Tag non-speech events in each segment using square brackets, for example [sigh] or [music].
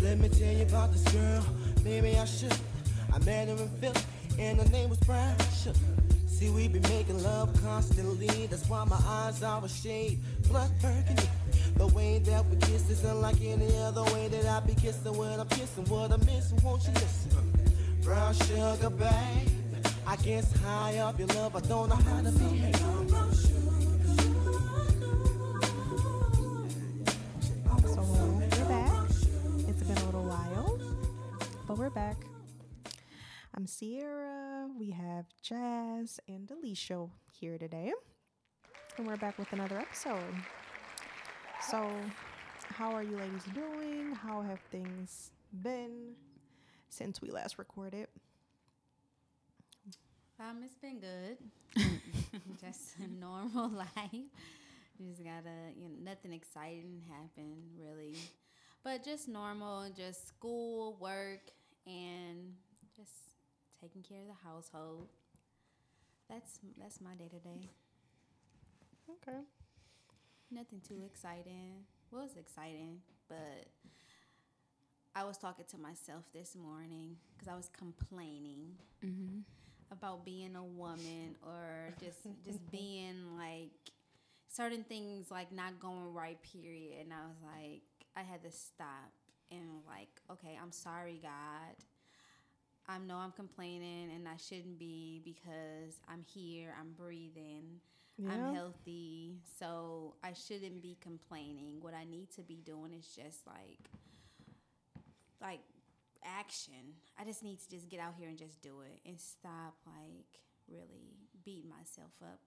Let me tell you about this girl, maybe I should. I met her in Philly, and her name was Brown Sugar. See, we be making love constantly, that's why my eyes are a shade blood burgundy. The way that we kiss is unlike any other way that I be kissing when I'm kissing. What I'm missing, won't you listen? Brown sugar, babe. I guess high up your love, I don't know how to behave. We're back. It's been a little while, but we're back. I'm Sierra. Have Jazz and Alicia here today, and we're back with another episode. So, how are you ladies doing? How have things been since we last recorded? Um, it's been good. [laughs] [laughs] Just a normal [laughs] life. You just gotta, you know, nothing exciting happened really, but just normal, just school, work, and just taking care of the household. That's that's my day to day. Okay. Nothing too exciting. Well, it's exciting, but I was talking to myself this morning because I was complaining mm-hmm. about being a woman or just just [laughs] being like certain things like not going right. Period. And I was like, I had to stop and like, okay, I'm sorry, God. I know I'm complaining and I shouldn't be because I'm here, I'm breathing, Yeah. I'm healthy, so I shouldn't be complaining. What I need to be doing is just like like action. I just need to just get out here and just do it and stop like really beating myself up.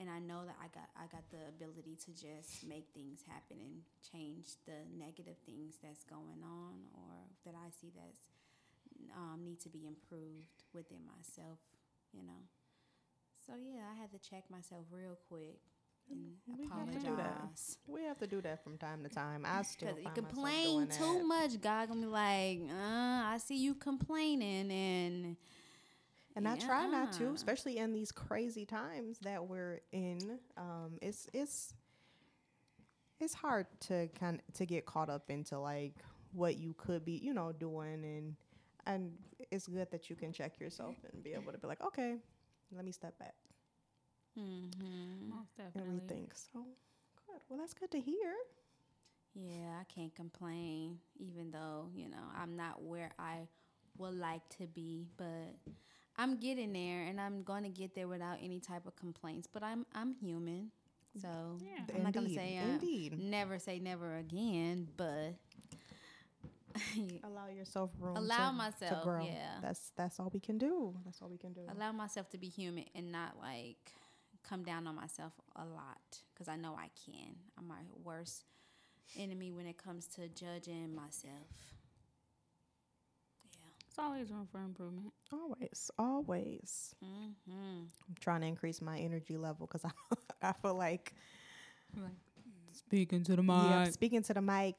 And I know that I got I got the ability to just make things happen and change the negative things that's going on or that I see that's um, need to be improved within myself, you know. So yeah, I had to check myself real quick and We have to do that. apologize. We have to do that from time to time. I [laughs] still find complain too that. much, God gonna be like, uh, I see you complaining, and And I try not to, especially in these crazy times that we're in. Um, it's it's it's hard to kind to get caught up into like what you could be, you know, doing, and and it's good that you can check yourself and be able to be like, okay, let me step back Mhm. Most and rethink. So good. Well, that's good to hear. yeah, I can't complain, even though you know I'm not where I would like to be, but I'm getting there, and I'm going to get there without any type of complaints. But I'm I'm human, so Yeah. I'm not gonna Indeed, say uh, indeed. never say never again, but [laughs] Allow yourself room. Allow to, myself, to grow. yeah. That's that's all we can do. That's all we can do. allow myself to be human and not like come down on myself a lot because I know I can. I'm my worst enemy when it comes to judging myself. Yeah. It's always room for improvement. Always, always. Mm-hmm. I'm trying to increase my energy level because I [laughs] I feel like Speaking to the mic. yeah, speaking to the mic,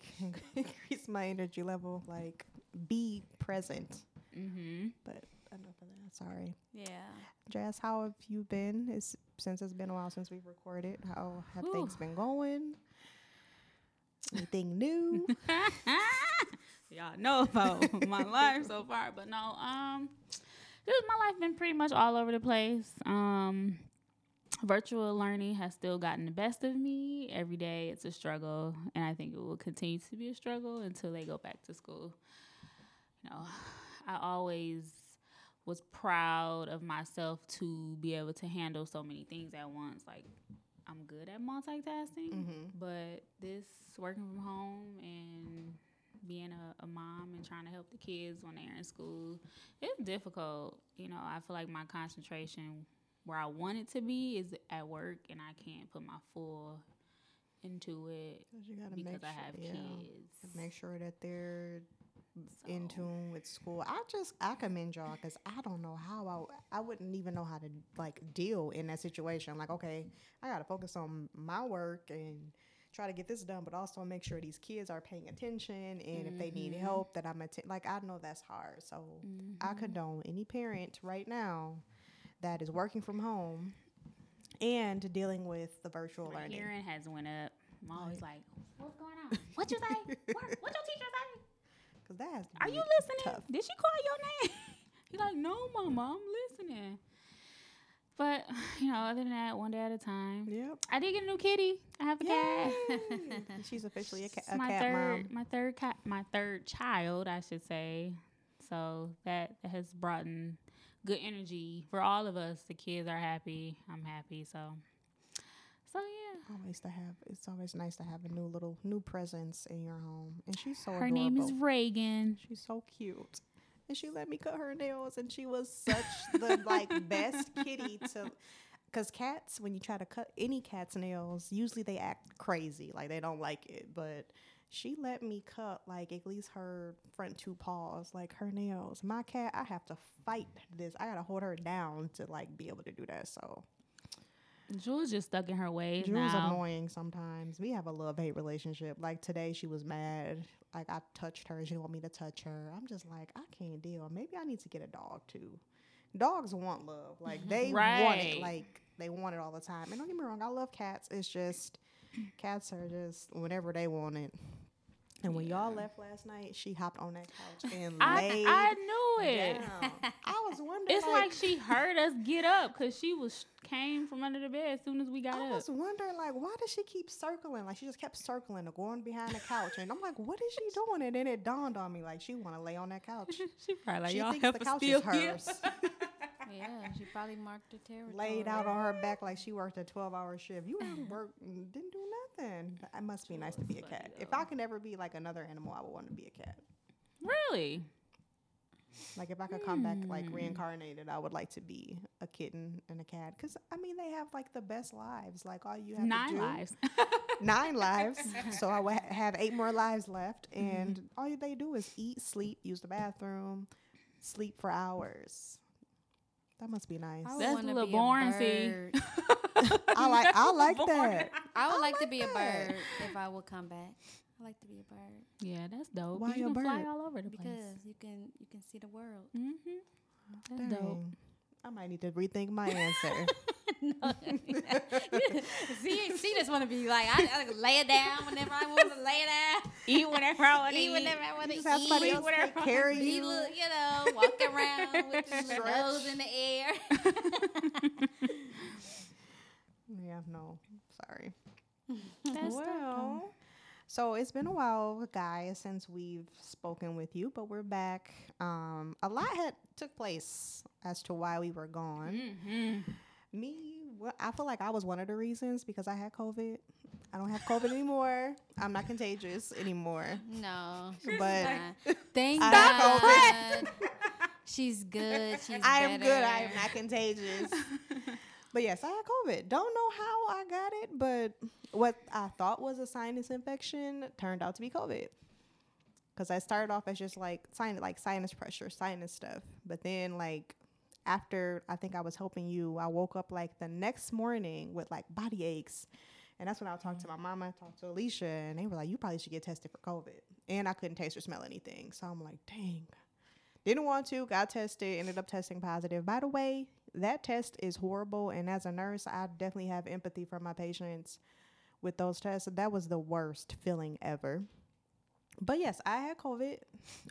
increase my energy level. Like be present. Mm-hmm. But enough of that. Sorry, Yeah. Jazz. How have you been? It's since it's been a while since we've recorded. How have Whew. things been going? [laughs] Anything new? [laughs] Y'all know about [laughs] my life so far, but no, um, just my life been pretty much all over the place. Um, virtual learning has still gotten the best of me. Every day it's a struggle, and I think it will continue to be a struggle until they go back to school. You know, I always was proud of myself to be able to handle so many things at once. Like I'm good at multitasking, mm-hmm. but this working from home and being a, a mom and trying to help the kids when they're in school, it's difficult. You know, I feel like my concentration where I want it to be is at work, and I can't put my full into it because make I sure, have yeah, kids. Make sure that they're in tune with school. I just I commend y'all because I don't know how I I wouldn't even know how to like deal in that situation. Like, okay, I gotta focus on my work and try to get this done, but also make sure these kids are paying attention and if they need mm-hmm. help, that I'm atten- like I know that's hard. So I mm-hmm. condone any parent right now that is working from home and dealing with the virtual My learning. hearing has went up. I'm always like, what's going on? What you say? [laughs] what, what your teacher say? Because that has Are you listening? tough. Did she call your name? [laughs] He's like, no, mama, I'm listening. But [sighs] you know, other than that, one day at a time. Yep. I did get a new kitty. I have a cat. [laughs] She's officially a, ca- a my cat third, mom. my third cat, my third child, I should say. So that, that has brought in good energy for all of us. The kids are happy. I'm happy. So, so yeah. Always to have. It's always nice to have a new little new presence in your home, and she's so Her adorable. name is Reagan. She's so cute, and she let me cut her nails, and she was such the like [laughs] best kitty to. Because cats, when you try to cut any cat's nails, usually they act crazy, like they don't like it. But she let me cut like at least her front two paws, like her nails. My cat, I have to fight this. I gotta hold her down to like be able to do that. So Jules just stuck in her ways Drew's now. annoying sometimes. We have a love hate relationship. Like today, she was mad. Like I touched her. She want me to touch her. I'm just like I can't deal. Maybe I need to get a dog too. Dogs want love. Like they [laughs] want it. Like they want it all the time. And don't get me wrong, I love cats. It's just cats are just whenever they want it. And when y'all left last night, she hopped on that couch [laughs] and I, laid I knew it. down. [laughs] I was wondering. It's like she heard us get up because she was came from under the bed as soon as we got I up. I was wondering, like, why does she keep circling? Like, she just kept circling or going behind the couch, and I'm like, what is she [laughs] doing? And then it dawned on me, like, she want to lay on that couch. she probably like she y'all thinks the couch is hers. Yeah, she probably marked her territory. Laid out on her back like she worked a 12 hour shift. You didn't work, didn't do nothing. It must be nice to be a funny, cat. If. I could ever be like another animal, I would want to be a cat. Really? Like if I could come back like Hmm. reincarnated, I would like to be a kitten and a cat. Cause I mean they have like the best lives. Like all you have to Nine do, lives. [laughs] nine lives. [laughs] So I would ha- have eight more lives left, Mm-hmm. and all they do is eat, sleep, use the bathroom, sleep for hours. That must be nice. I would That's a wanna little be a boring, see. bird. [laughs] I like I like that. I would like, to like be a bird if I would come back. I like to be a bird yeah, that's dope. Why you a can fly all over the because place. you can you can see the world. Mm-hmm. That's dope. Dang. I might need to rethink my answer. [laughs] [laughs] see, she just want to be like I, I lay it down whenever I want to lay it down. Eat whenever I want to Eat whenever I want to just somebody eat. else whatever take care of Be you. look, you know, walk around with your Stretch. nose in the air. [laughs] Yeah, no, sorry. That's dope, though. well, so it's been a while, guys, since we've spoken with you, but we're back. Um, a lot had took place as to why we were gone. Mhm. Me, well, I feel like I was one of the reasons because I had COVID. I don't have COVID anymore. I'm not contagious anymore. No, But [laughs] thank God. [laughs] She's good. She's I am good. I am not contagious. [laughs] but yes, I had COVID. Don't know how I got it, but what I thought was a sinus infection turned out to be COVID. Because I started off as just like sinus, like sinus pressure, sinus stuff. But then like after I think I was helping you, I woke up like the next morning with like body aches. And that's when I talked to my mama, talked to Alicia, and they were like, "You probably should get tested for COVID." And I couldn't taste or smell anything, so I'm like, "Dang." Didn't want to, got tested, ended up testing positive. By the way, that test is horrible. And as a nurse, I definitely have empathy for my patients with those tests. That was the worst feeling ever. But yes, I had COVID.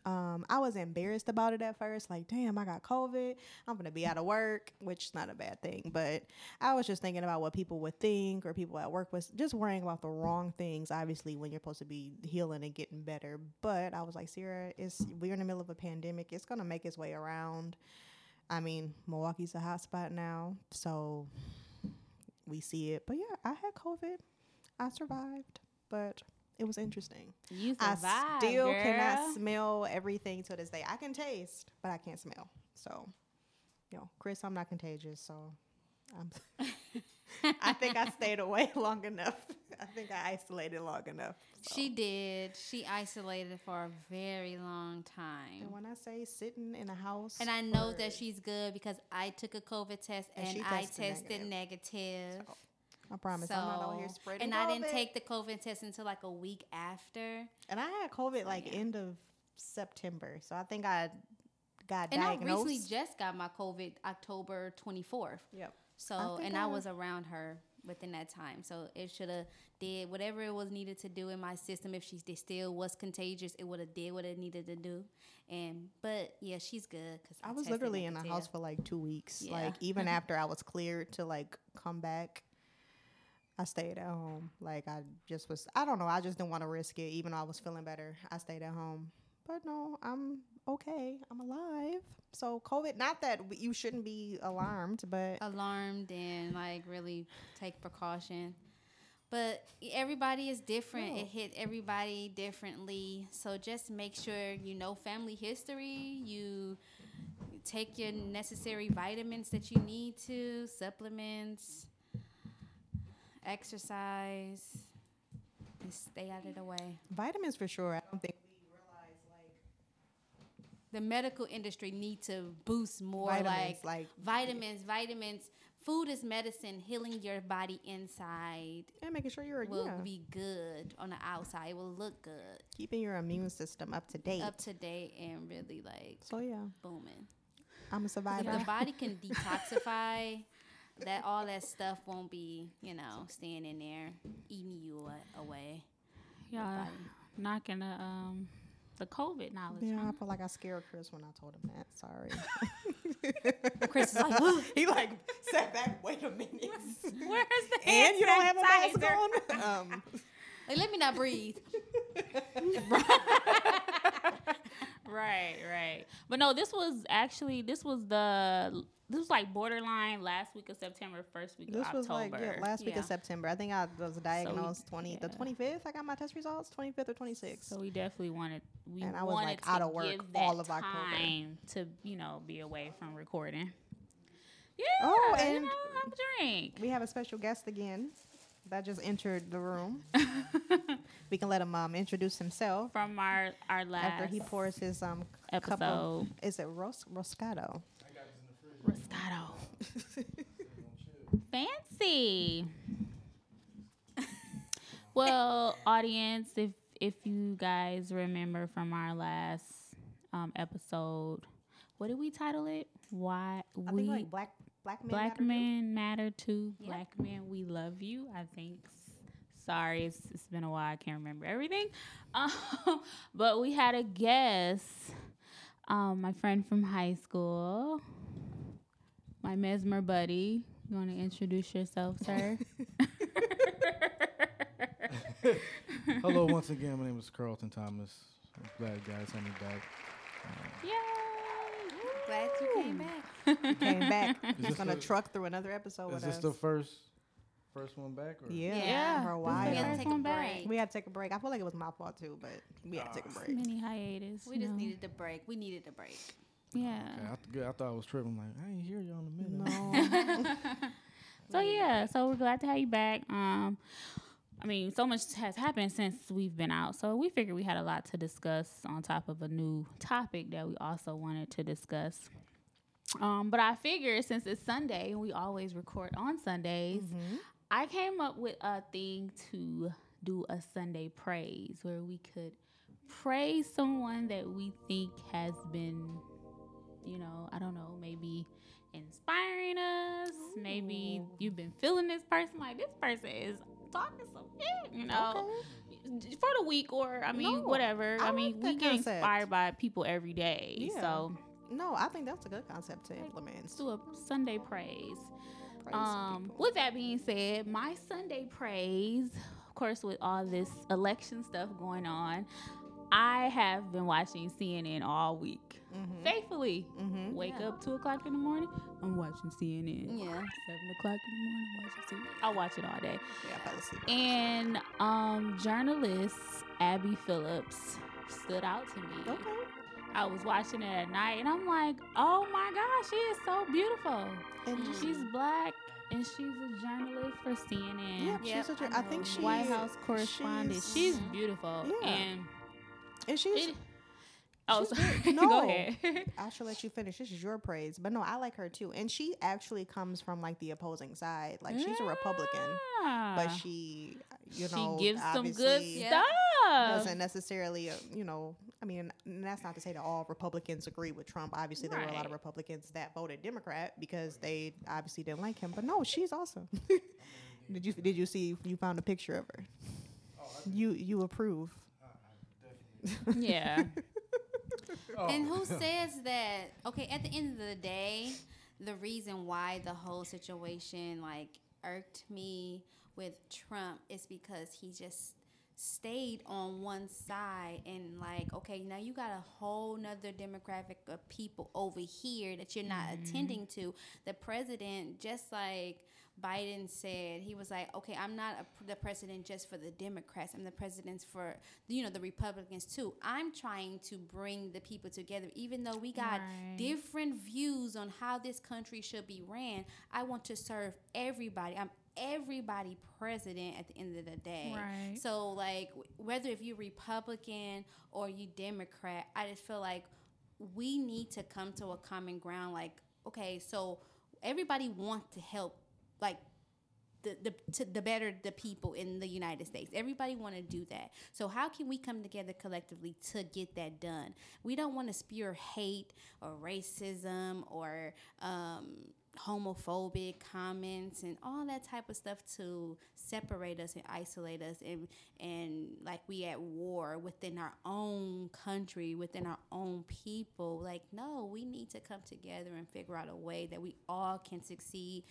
Um, I was embarrassed about it at first. Like, damn, I got COVID. I'm going to be out of work, which is not a bad thing. But I was just thinking about what people would think or people at work was just worrying about the wrong things, obviously, when you're supposed to be healing and getting better. But I was like, Sierra, it's, we're in the middle of a pandemic. It's going to make its way around. I mean, Milwaukee's a hot spot now. So we see it. But yeah, I had COVID. I survived. But it was interesting. You survived. I still girl. cannot smell everything to this day. I can taste, but I can't smell. So, you know, Chris, I'm not contagious, so I'm [laughs] I think I [laughs] stayed away [laughs] long enough. I think I isolated long enough. so. She did. She isolated for a very long time. And when I say sitting in a house, And I know that she's good because I took a COVID test And and, I tested tested negative. So, I promise I'm not out here So- spreading. and I didn't take the COVID test until like a week after. And I had COVID like yeah. end of September, so I think I got And diagnosed. I recently just got my COVID October 24th. yep. So think and I I- was around her within that time. So it should have did whatever it was needed to do in my system. If she still was contagious, it would have did what it needed to do. And but yeah, she's good because I was literally in the house for like two weeks. Yeah. Like even [laughs] after I was cleared to like come back, I stayed at home. Like I just was. I don't know. I just didn't want to risk it. Even though I was feeling better, I stayed at home. But no, I'm okay. I'm alive. So COVID. Not that you shouldn't be alarmed, but alarmed and like really take precaution. But everybody is different. It hit everybody differently. So just make sure you know family history. You take your necessary vitamins that you need to, supplements, exercise, and stay out of the way. vitamins for sure. I don't think we realize like The medical industry need to boost more vitamins. like Like, vitamins, vitamins. Food is medicine. Healing your body inside and making sure you're will yeah, be good on the outside. It will look good, keeping your immune system up to date. up to date, and really like so yeah, booming. I'm a survivor. If the body can [laughs] detoxify, that all that stuff won't be, you know, staying in there eating you away. Yeah, not gonna um the COVID knowledge. Yeah, I huh? feel like I scared Chris when I told him that. Sorry. [laughs] Chris is like, "Ugh." [laughs] he like sat back. Wait a minute. [laughs] Where's the and you don't have a mask on. Um, like, let me not breathe. Right, right. But no, this was actually this was the this was like borderline last week of September, first week this of was October. like yeah, last week Yeah. of September. I think I was diagnosed twenty the twenty fifth. I got my test results twenty fifth or twenty sixth. So we definitely wanted we And I was, wanted like, to out of work all of October. time to you know be away from recording. Yeah. Oh, you and- know, have a drink. we have a special guest again that just entered the room. [laughs] we can let him um, introduce himself From our our last after he pours his um cup of is it ros- roscato? Roscato. [laughs] Fancy. well, audience, if if you guys remember from our last um, episode, what did we title it? Why I we think like black black men. black matter too. men matter too. Yep. Black men, we love you. I think. Sorry, it's, it's been a while. I can't remember everything. Um, [laughs] but we had a guest, um, my friend from high school, my mesmer buddy. You want to introduce yourself, sir? [laughs] [laughs] Hello, once again. My name is Carlton Thomas. I'm glad you guys had me back. Yay! Glad you came back. Came back. [laughs] He's this gonna the- truck through another episode Is with this us. the first first one back? Or? yeah, Yeah, for a while. We had to take a break. We had to take a break. I feel like it was my fault too, but we had to take a break. Mini hiatus. We you just needed a break. We needed a break. Yeah. Okay, I, th- good. I thought I was tripping. I'm like, I ain't hear y'all in a minute. No. [laughs] [laughs] So yeah, so we're glad to have you back. Um, I mean, so much has happened since we've been out, so we figured we had a lot to discuss on top of a new topic that we also wanted to discuss. Um, but I figured since it's Sunday and we always record on Sundays, I came up with a thing to do a Sunday praise where we could praise someone that we think has been, you know, I don't know, maybe inspiring us. Maybe you've been feeling this person like this person is talking some shit, you know, for the week or I mean No, whatever. I I, mean like we get concept. inspired by people every day, Yeah. so No, I think that's a good concept to implement. let's do a Sunday praise. Praise Um, people. with that being said, my Sunday praise, of course, with all this election stuff going on, I have been watching CNN all week. Mhm. Faithfully. Mhm. Wake Yeah. up two o'clock in the morning, I'm watching CNN. Yeah. Seven o'clock in the morning, watching CNN. I watch it all day. Yeah, I fell asleep. And um, journalist Abby Phillips stood out to me. okay. I was watching it at night, and I'm like, oh my gosh, she is so beautiful. And Mm. She's black. and she's a journalist for CNN. Yep, Yep, she's a, I I, think know. she White House correspondent. She's, she's- beautiful. Yeah. And and she's it, oh, she's sorry. good. [laughs] go No. ahead. I should let you finish. This is your praise. But no, I like her too. And she actually comes from like the opposing side. Like she's a Republican, but Ah. she, you she know, gives some good obviously stuff. Doesn't necessarily, uh, you know, I mean, and that's not to say that all Republicans agree with Trump. Obviously, there were a lot of Republicans that voted Democrat because they obviously didn't like him. But no, she's awesome. [laughs] did you did you see? You found a picture of her. You you approve? Yeah. [laughs] And who oh. says that? Okay, at the end of the day, the reason why the whole situation like irked me with Trump is because he just stayed on one side and like okay now you got a whole nother demographic of people over here that you're not mm-hmm. attending to the president just like Biden said he was like, okay, I'm not a, the president just for the Democrats. I'm the president for you know the Republicans too. I'm trying to bring the people together, even though we got Right. different views on how this country should be ran. I want to serve everybody. I'm everybody president at the end of the day. Right. So like whether if you're Republican or you Democrat, I just feel like we need to come to a common ground. Like okay, so everybody wants to help like the the the better the people in the United States. Everybody want to do that. So how can we come together collectively to get that done? We don't want to spew hate or racism or um, homophobic comments and all that type of stuff to separate us and isolate us and and like we at war within our own country within our own people. Like no we need to come together and figure out a way that we all can succeed.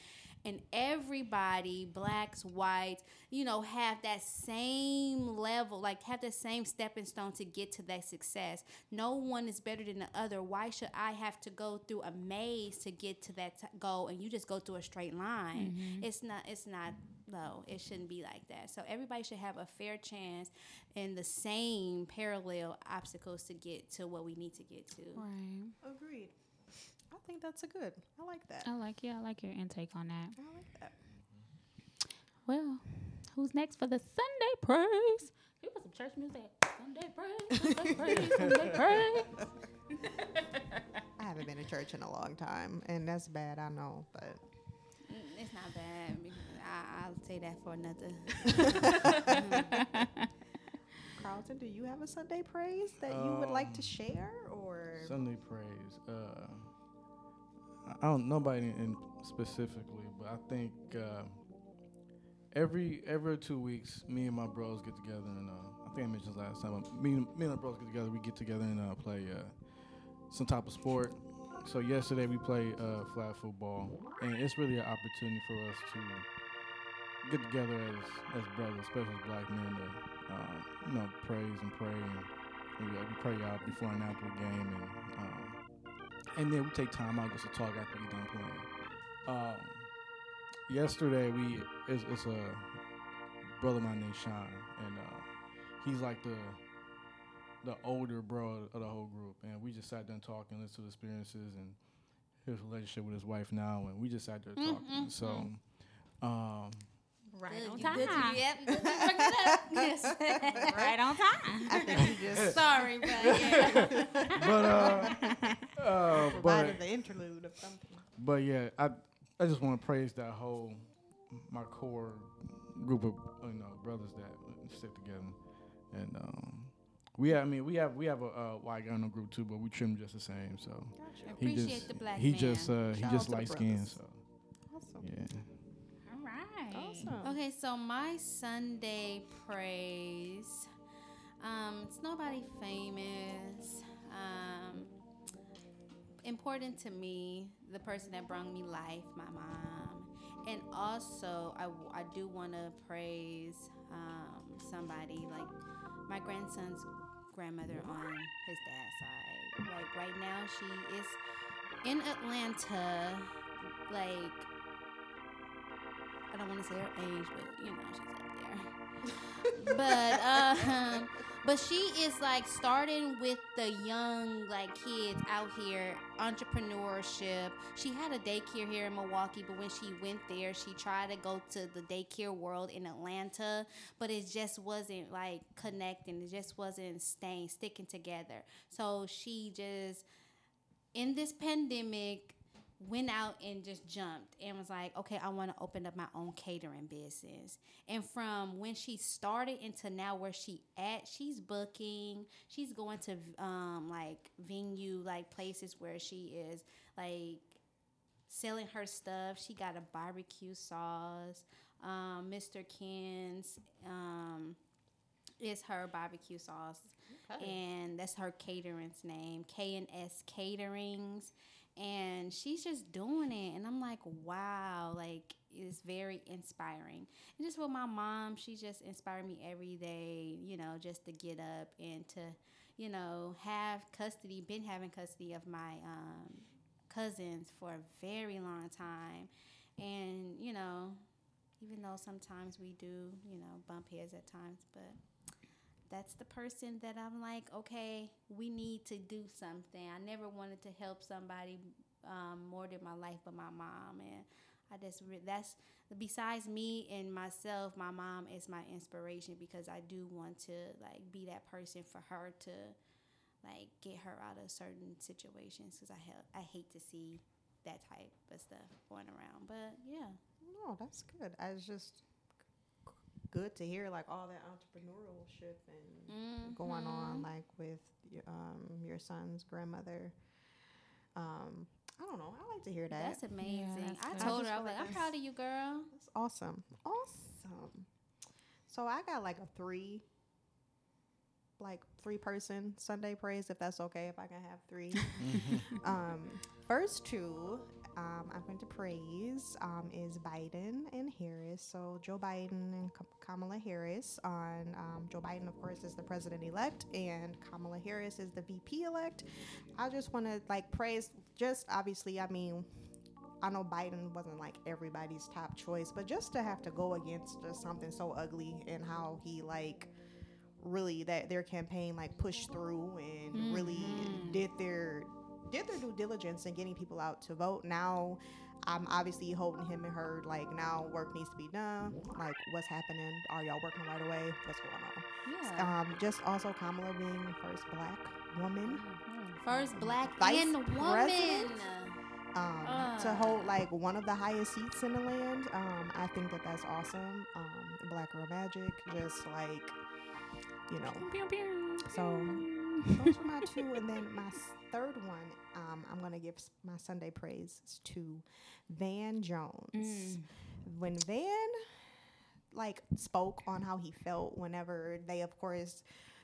And everybody blacks whites you know have that same level like have the same stepping stone to get to that success. No one is better than the other. Why should i have to go through a maze to get to that t- goal and you just go through a straight line? Mm-hmm. It's not it's not no it shouldn't be like that so everybody should have a fair chance and the same parallel obstacles to get to what we need to get to Right. Agreed. I think that's a good. I like that. I like yeah, I like your intake on that. I like that. Well, who's next for the Sunday praise? Give us some church music. Sunday praise, Sunday praise, [laughs] Sunday praise. [laughs] I haven't been to church in a long time, and that's bad. I know, but Mm, it's not bad because I, i'll say that for another [laughs] Carlton, do you have a Sunday praise that you would like to share, or Sunday praise. Uh, I don't nobody in specifically, but I think uh, every every two weeks, me and my bros get together and uh, I think I mentioned last time. Me, and- me and my bros get together. We get together and uh, play uh, some type of sport. So yesterday we played uh, flag football, and it's really an opportunity for us to get together as as brothers, especially as black men, to um, you know praise and pray and we, we pray out before and after the game, and um, and then we take time out just to talk after we done playing. Um, yesterday we it's, it's a brother of mine named Sean, and uh, he's like the the older bro of the whole group, and we just sat there and talked listened to the experiences and his relationship with his wife now, and we just sat there talking. So. Um, Right Good, on you good to- time. yep, good to bring it up. [laughs] Yes. Right on time. I think you just [laughs] Sorry, but yeah. but uh, uh, [laughs] but the interlude of something. But yeah, I I just want to praise that whole my core group of you know brothers that stick together, and um, we have, I mean we have we have a uh, white guy in the group too, but we trim just the same. So he Appreciate just the black he man. just uh, he just light skinned. brothers. So Awesome. yeah, Awesome. Okay, so my Sunday praise. Um, it's nobody famous. Um, important to me, the person that brought me life, my mom. And also, I do want to praise um, somebody like my grandson's grandmother on his dad's side. Like right now, she is in Atlanta, like I don't want to say her age, but you know she's up there. but uh, but she is like starting with the young like kids out here entrepreneurship. She had a daycare here in Milwaukee, but when she went there, she tried to go to the daycare world in Atlanta, but it just wasn't like connecting. It just wasn't staying sticking together. So she just in this pandemic went out and just jumped and was like, okay, I want to open up my own catering business. And from when she started into now where she at, she's booking, she's going to um like venue like places where she is like selling her stuff. She got a barbecue sauce. Um, Mr. Ken's um is her barbecue sauce. And that's her catering's name, K and S Caterings and she's just doing it and i'm like wow like it's very inspiring. And just with my mom she just inspired me every day you know just to get up and to you know have custody been having custody of my um, cousins for a very long time. And you know even though sometimes we do you know bump heads at times but that's the person that I'm like, okay, we need to do something. I never wanted to help somebody um, more than my life, but my mom, and I just re- that's besides me and myself, my mom is my inspiration because I do want to like be that person for her to like get her out of certain situations because I ha- I hate to see that type of stuff going around. But yeah, No, that's good. I was just good to hear like all that entrepreneurship and going on Mhm. like with y- um, your son's grandmother. Um, I don't know. I like to hear that. that's amazing. that's I good. told I her I was like, I'm proud of you, girl. That's awesome. Awesome. So I got like a three, like three person Sunday praise, if that's okay, if I can have three. [laughs] um, first two, um, I'm going to praise um, is Biden and Harris. So Joe Biden and Kamala Harris. On um, Joe Biden, of course, is the president elect, and Kamala Harris is the VP elect. I just want to like praise. Just obviously, I mean, I know Biden wasn't like everybody's top choice, but just to have to go against just something so ugly and how he like really that their campaign like pushed through and really did their did their due diligence in getting people out to vote. Now I'm obviously holding him and her like now work needs to be done. Like what's happening? Are y'all working right away? What's going on? Yeah. Um, just also Kamala being first black woman First black Vice woman. president? um, to Ah. hold like one of the highest seats in the land. Um, I think that that's awesome. Um, Black Girl Magic, just like you know. So those are my two, and then my third one, um, I'm gonna give my Sunday praise to Van Jones. Mm. When Van like spoke on how he felt whenever they, of course,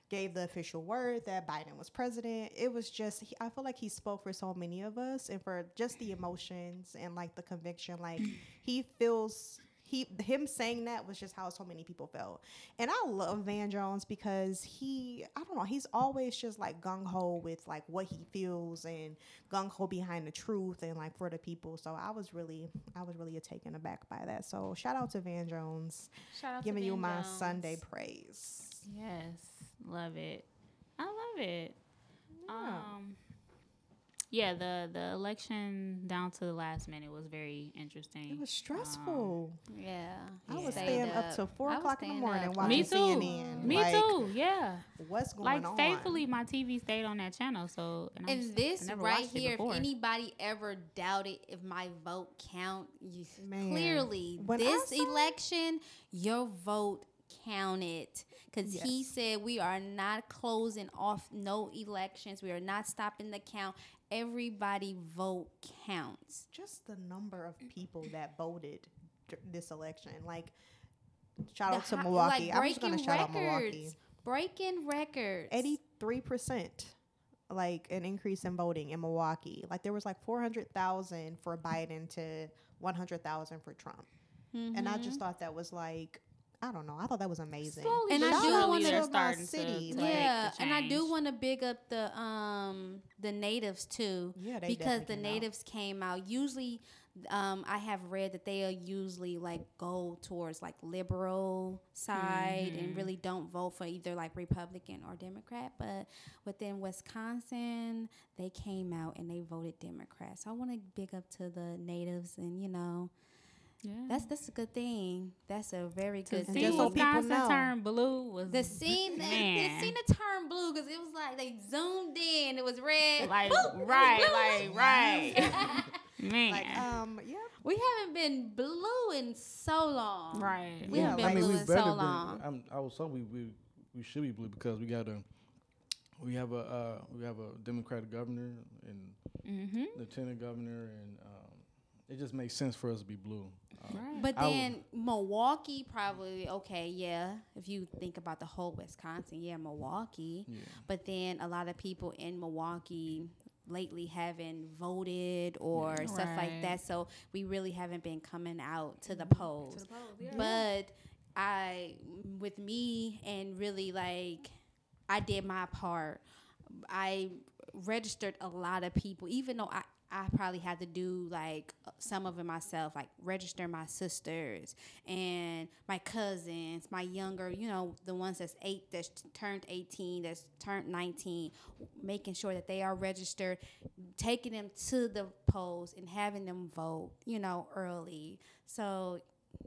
gave the official word that Biden was president. It was just he, I feel like he spoke for so many of us and for just the emotions and like the conviction. Like he feels he him saying that was just how so many people felt. And I love Van Jones because he I don't know, he's always just like gung ho with like what he feels and gung ho behind the truth and like for the people. So I was really I was really taken aback by that. So shout out to Van Jones Shout out giving you Van my Jones. Sunday praise. Yes, love it. I love it. Yeah. Um, yeah, the the election down to the last minute was very interesting. It was stressful. Um, yeah. I he was stayed staying up till four o'clock in the morning up. watching Me too. CNN. Me Like, too. Yeah. What's going Like on? Like faithfully, my TV stayed on that channel. So and, And just- this right here, if anybody ever doubted if my vote count, you Man, clearly when this saw- election, your vote counted because he said we are not closing off no elections. We are not stopping the count. Everybody vote counts. just the number of people that voted this election. Like, shout The out to hi- Milwaukee. like I'm just gonna breaking shout out Milwaukee. records. Breaking records. Eighty-three percent, like an increase in voting in Milwaukee. Like there was like four hundred thousand for Biden to one hundred thousand for Trump, and I Mm-hmm. just thought that was like. I don't know. I thought that was amazing. Slowly And I do wanna- they're Shout out my starting city, to, like- yeah, the and I do want to big up the um the natives too. Yeah, they because the came out. natives came out. Usually, um, I have read that they are usually like go towards like liberal side Mm-hmm. and really don't vote for either like Republican or Democrat. But within Wisconsin, they came out and they voted Democrat. So I want to big up to the natives and you know Yeah. that's that's a good thing. That's a very good And See thing. just so people Wisconsin know- turn blue was The scene, the, the scene to turn blue because it was like they zoomed in. It was red. like Boop, right, blue. like right, [laughs] man, Like, um, yeah. we haven't been blue in so long. right. We Yeah, haven't like- been blue in better so been- long. I'm, I was hoping we, we we should be blue because we got a we have a uh, we have a Democratic governor and Mm-hmm. lieutenant governor, and um, it just makes sense for us to be blue. Um, Right. But I would- then Milwaukee probably okay, yeah. If you think about the whole Wisconsin, yeah, Milwaukee. Yeah. But then a lot of people in Milwaukee lately haven't voted or stuff like that. So we really haven't been coming out to the Mm-hmm. polls. But I, with me, and really like, I did my part. I registered a lot of people, even though I, I probably had to do like uh, some of it myself, like register my sisters and my cousins, my younger, you know, the ones that's eight, that's turned 18, that's turned 19, making sure that they are registered, taking them to the polls and having them vote, you know, early. So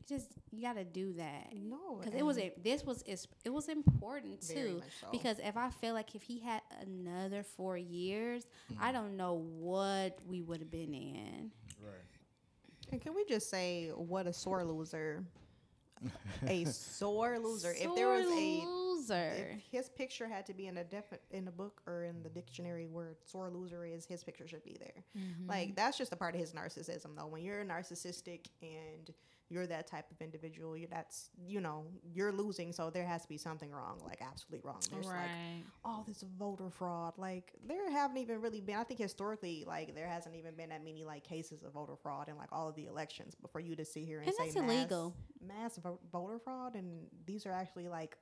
just you got to do that No, because it was a, this was it was important very too much so. because if I feel like if he had another four years, Mm. I don't know what we would have been in. Right. And can we just say what a sore loser? a [laughs] sore loser. if there was a loser, if his picture had to be in a defi- in a book or in the dictionary where sore loser is, his picture should be there. Mm-hmm. Like that's just a part of his narcissism, though. When you're narcissistic and you're that type of individual, you that's you know you're losing, so there has to be something wrong, like absolutely wrong. There's like right. all this voter fraud. Like there haven't even really been. I think historically, like there hasn't even been that many like cases of voter fraud in like all of the elections. But for you to sit here and, And say that's mass, illegal. mass vo- voter fraud, and these are actually like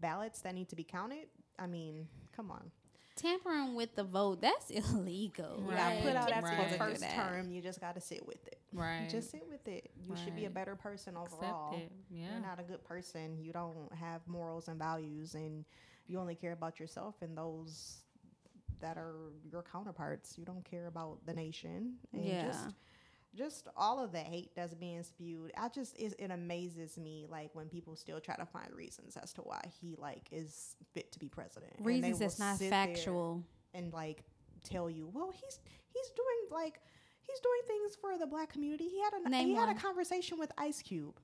ballots that need to be counted. I mean, come on. Tampering with the vote that's [laughs] illegal. You got Right, put out after supposed the first that. term. You just got to sit with it. [laughs] Right. Just sit with it. You should be a better person Accept overall. it. Yeah. You're not a good person. You don't have morals and values, and you only care about yourself and those that are your counterparts. You don't care about the nation. And Yeah. Just, just all of the hate that's being spewed. I just it, it amazes me like when people still try to find reasons as to why he like is fit to be president. Reasons that's not factual. and like tell you, well, he's he's doing like he's doing things for the black community. He had a Name he had a conversation with Ice Cube.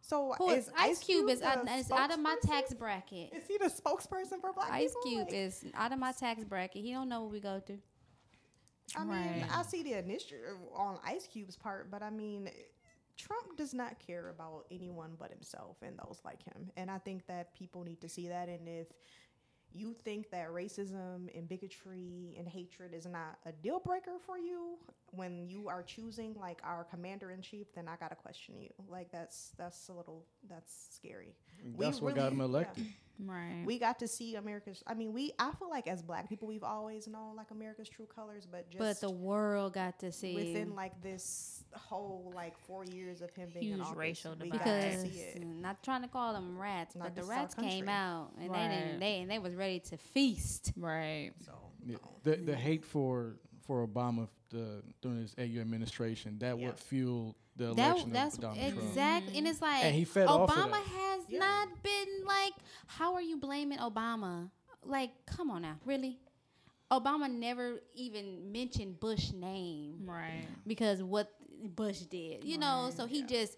So Who is is Ice Cube is the out, is out of my tax bracket. Is he the spokesperson for black people? Ice people? Cube Like, is out of my tax bracket. He don't know what we go through. I mean, Right. I see the initiative on Ice Cube's part, but I mean, Trump does not care about anyone but himself and those like him. And I think that people need to see that. And if you think that racism and bigotry and hatred is not a deal breaker for you when you are choosing like our commander in chief, then I gotta question you. Like that's that's a little that's scary. We That's what got him really- yeah. elected. Right. We got to see America's. I mean, we. I feel like as Black people, we've always known like America's true colors, but just But the world got to see within like this whole like four years of him being in Huge office, racial we divide. got to because see it. not trying to call them rats, Not but the this is our rats came out and they didn't they and they was ready to feast. right. So Yeah. no. The the hate for for Obama the, during his eight year administration that Yeah. what fueled the That election that's of Donald Trump. exactly, and it's like And he fed off of Obama has Yeah. not been like. How are you blaming Obama? Like, come on now, really? Obama never even mentioned Bush name Right. because what Bush did, you know. So he just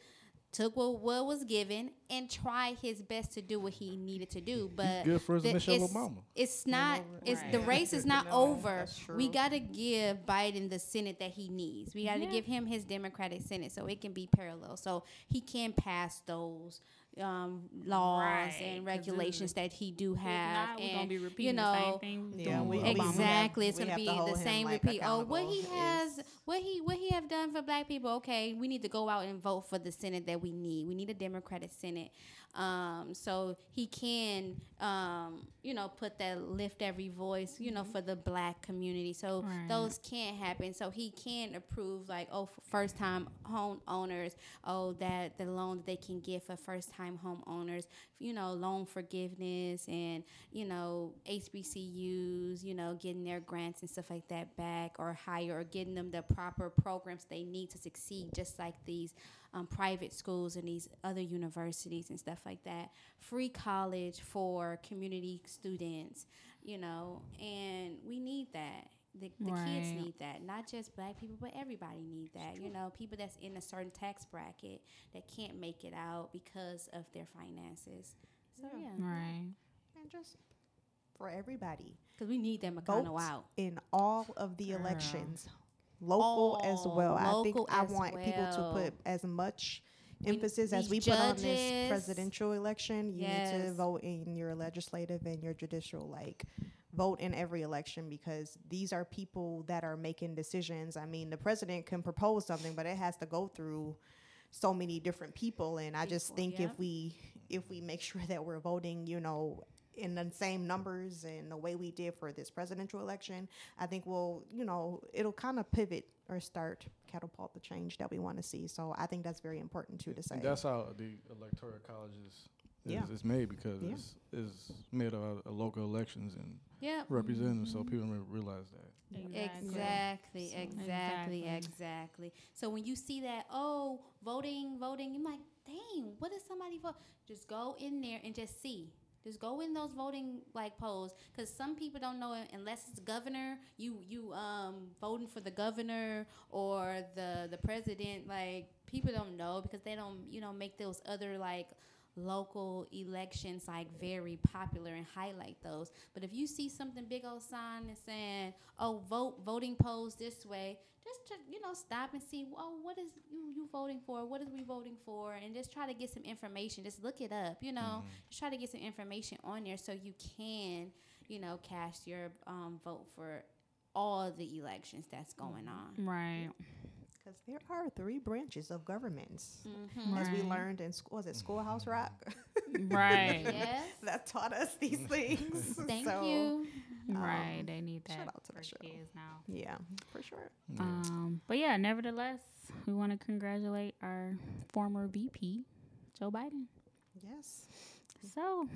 took what, what was given and tried his best to do what he needed to do. But good for his the- Michelle it's, Obama. It's not. It's Right. the race is [laughs] not No, over. We got to give Biden the Senate that he needs. We got to Yeah. give him his Democratic Senate so it can be parallel, so he can pass those um, laws Right, 'cause and regulations that he do have, not, we're and gonna be you repeating the know, same thing. Yeah, we- with we- we Obama. have- Exactly, it's gonna be to the him, same like, repeat. Oh, what he has, what he what he have done for Black people? Okay, we need to go out and vote for the Senate that we need. We need a Democratic Senate, um, so he can, um, you know, put that lift every voice, you know, for the Black community. So Right. those can't happen. So he can approve like, oh, first time home owners, oh, that the loan that they can get for first time homeowners, you know, loan forgiveness and, you know, HBCUs, you know, getting their grants and stuff like that back or higher or getting them the proper programs they need to succeed, just like these um, private schools and these other universities and stuff like that. Free college for community students, you know, and we need that. The, the kids need that, not just black people, but everybody need that. You know, people that's in a certain tax bracket that can't make it out because of their finances. So Yeah. yeah, Right. And just for everybody. because we need them McConnell Vote out. in all of the Girl. elections, local as All well. I think I as want people to put as much We- emphasis as we these put on this presidential election. You need to vote in your legislative and your judicial, like vote in every election because these are people that are making decisions. I mean, the president can propose something, but it has to go through so many different people and I just think yeah. if we if we make sure that we're voting, you know, in the same numbers and the way we did for this presidential election, I think we'll, you know, it'll kind of pivot or start catapult the change that we want to see. So I think that's very important too to say. And that's how the electoral college is, is, Yeah. is made because Yeah. it's, it's made of uh, local elections and Yeah, representatives, so people don't realize that. Exactly, So- exactly, Exactly. exactly. So when you see that, oh, voting, voting, you're like, dang, what is somebody vote? Just go in there and just see. Just go in those voting like polls, because some people don't know unless it's governor. You you um voting for the governor or the the president. Like people don't know because they don't you know make those other like local elections like very popular and highlight those. But if you see something big old sign and saying, "Oh, vote voting polls this way," just to, you know stop and see, "Oh, what is you you voting for? What is we voting for?" And just try to get some information. Just look it up. You know, just try to get some information on there so you can you know cast your um, vote for all the elections that's going on. Right. Because there are three branches of governments, Mm-hmm. as we learned in school. Was it Schoolhouse Rock? Right. [laughs] Yes. that taught us these [laughs] things. Thank So, you. right. Um, They need that shout out to the show. kids now. Yeah, for sure. Yeah. Um, but yeah, nevertheless, we want to congratulate our former VP, Joe Biden. Yes. So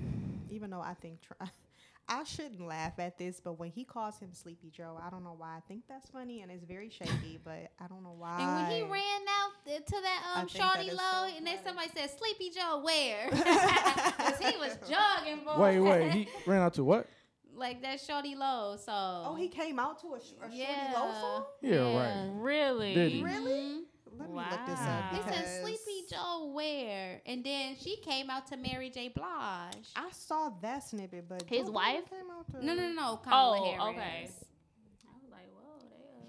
Even though I think tr- [laughs] I shouldn't laugh at this, but when he calls him Sleepy Joe, I don't know why. I think that's funny and it's very shaky, [laughs] but I don't know why. And when he ran out th- to that um shawty is low, so and then somebody said, "Sleepy Joe, where?" [laughs] [laughs] Because he was jogging, boy. Wait, wait, he ran out to what? like that shawty low. So oh, he came out to a, sh- a Shorty yeah, Low song? Yeah, right. really, Did he? Really? Let me look this up. Wow. He said, "Sleepy Joe, where?" And then she came out to Mary J. Blige. I saw that snippet, but His Joe wife? came out to No, no, no, oh, Kamala Oh, Harris. okay. I was like, whoa,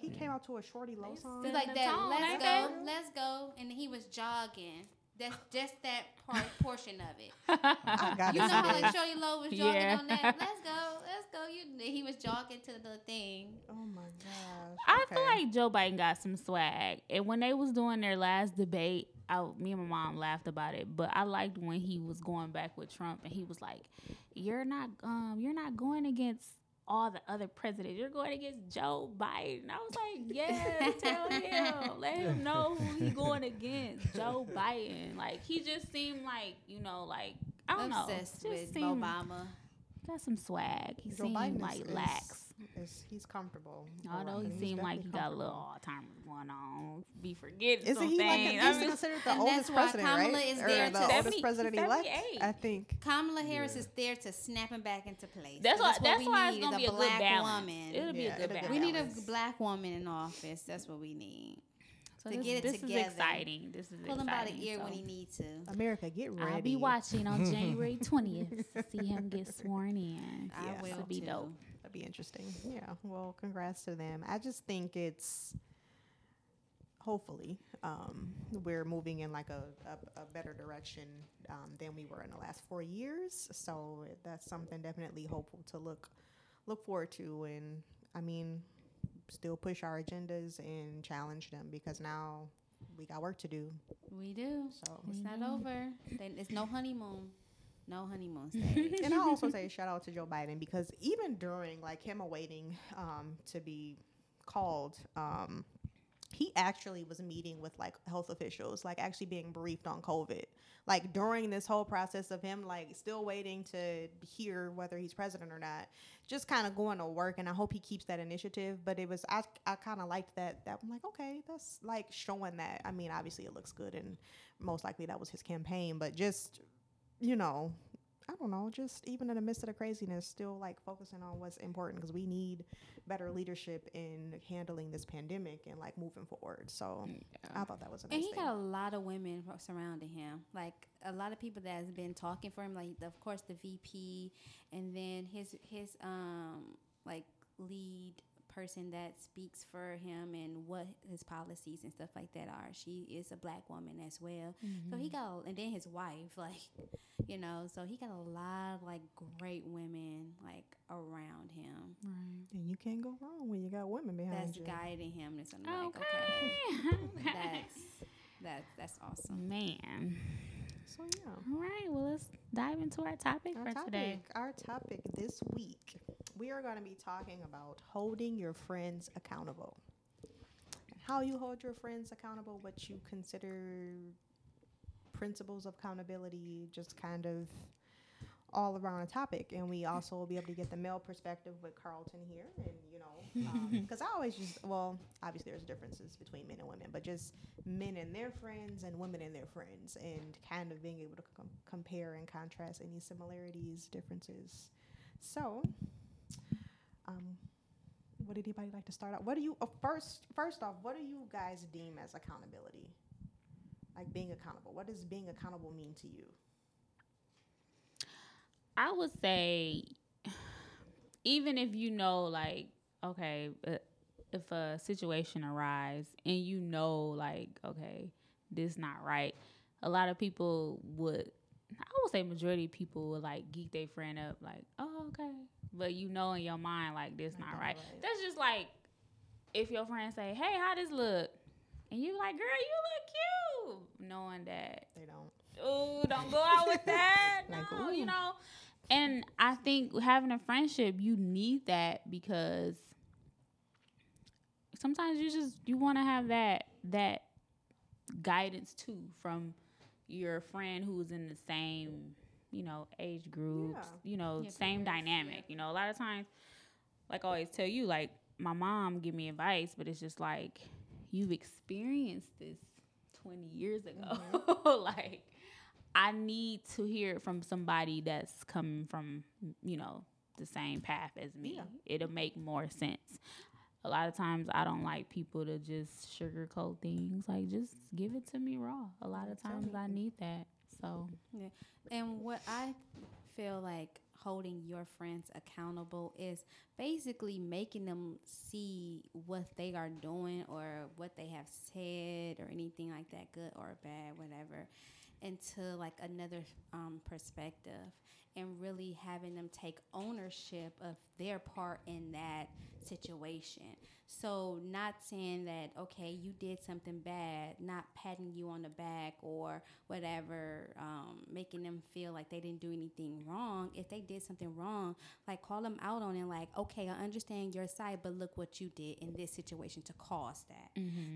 they. He came out to a Shorty Low song. He's like that. let's go, let's go, and he was jogging. That's just that part [laughs] portion of it. I got You know how see like this. Shorty Low was jogging Yeah. on that. [laughs] Let's go, let's go. You, he was jogging to the thing. Oh my gosh. I feel like Joe Biden got some swag, and when they was doing their last debate, I, me and my mom laughed about it. But I liked when he was going back with Trump, and he was like, "You're not, um, you're not going against." All the other presidents, you're going against Joe Biden. I was like, yeah, tell him, let him [laughs] know who he's going against, Joe Biden. Like he just seemed like, you know, like I don't Obsessed know, with just seemed Obama. got some swag. He Joe seemed Biden like is- lax. Is- he's comfortable. Although around. he He's seemed like he got a little comfortable. Alzheimer's going on, be forgetting Isn't some he like things. he's I mean, considered the and oldest that's why president, Kamala right? is or there the to- oldest 70 president elect, 78. I think. Kamala Harris Yeah. is there to snap him back into place. that's why. what That's we why it's need, gonna be a good black balance. woman. It'll be Yeah, a good it'll balance. we need a black woman in office. That's what we need. so to this, get it this together. is exciting. This is Pull him by the exciting. ear so when he needs to. America, get ready. I'll be watching on [laughs] January twentieth to see him get [laughs] sworn in. I Yeah. will This'll be too. dope. That'd be interesting. Yeah. Well, congrats to them. I just think it's hopefully um, we're moving in like a, a, a better direction um, than we were in the last four years. So that's something definitely hopeful to look look forward to. And I mean, still push our agendas and challenge them because now we got work to do. We do. So It's not over. Then it's no honeymoon. No honeymoon stage. [laughs] and I also say shout out to Joe Biden because even during like him awaiting um, to be called, um, he actually was meeting with like health officials, like actually being briefed on COVID. Like during this whole process of him like still waiting to hear whether he's president or not, just kind of going to work. And I hope he keeps that initiative. But it was I I kind of liked that. That I'm like okay, that's like showing that. I mean, obviously it looks good, and most likely that was his campaign. But just you know, I don't know, just even in the midst of the craziness, still like focusing on what's important because we need better leadership in handling this pandemic and like moving forward. So I thought that was a nice And he thing. got a lot of women surrounding him, like a lot of people that has been talking for him. Like, the, of course, the VP, and then his his um like lead person that speaks for him and what his policies and stuff like that are. She is a black woman as well. So he mm-hmm. got, and then his wife, [laughs] like, you know, so he got a lot of like great women like around him Right. and you can't go wrong when you got women behind that's you. That's guiding him. And so I'm like, Okay. okay, okay. [laughs] that's that's that's awesome. Man. So yeah. All right. Well, let's dive into our topic Our for topic, today. our topic this week, we are going to be talking about holding your friends accountable. How you hold your friends accountable, what you consider principles of accountability, just kind of all around a topic. And we also will be able to get the male perspective with Carlton here. And, you know, um, [laughs] because I always just, well, obviously there's differences between men and women, but just men and their friends and women and their friends, and kind of being able to com- compare and contrast any similarities, differences. So, um, would anybody like to start out? What do you uh, first? First off, what do you guys deem as accountability? Like being accountable. What does being accountable mean to you? I would say, even if you know, like, okay, uh, if a situation arises and you know, like, okay, this not right, a lot of people would, I would say, majority of people would like geek their friend up, like, oh, okay, but you know in your mind, like, this not right. right. That's just like if your friend say, hey, how this look, and you like, girl, you look cute, knowing that They don't. Ooh, don't go out with that. [laughs] Like, no, you know. And I think having a friendship, you need that because sometimes you just you want to have that that guidance too from your friend who's in the same you know age groups Yeah. you know Yeah, same peers, dynamic you know a lot of times like I always tell you like my mom give me advice but it's just like you've experienced this 20 years ago Mm-hmm. [laughs] like I need to hear it from somebody that's coming from, you know, the same path as me. Yeah. It'll make more sense. A lot of times I don't like people to just sugarcoat things. Like just give it to me raw. A lot of times I need that. So Yeah. And what I feel like holding your friends accountable is basically making them see what they are doing or what they have said or anything like that, good or bad, whatever, into like another um, perspective and really having them take ownership of their part in that situation. So, not saying that, okay, you did something bad, not patting you on the back or whatever, um, making them feel like they didn't do anything wrong. If they did something wrong, like call them out on it, like, okay, I understand your side, but look what you did in this situation to cause that.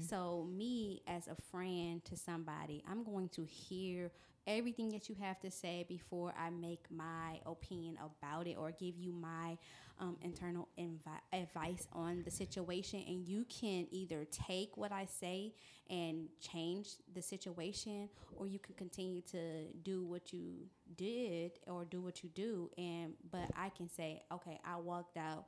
So, me as a friend to somebody, I'm going to hear everything that you have to say before I make my opinion about it or give you my um, internal invi- advice on the situation. And you can either take what I say and change the situation, or you can continue to do what you did or do what you do. And but I can say, okay, I walked out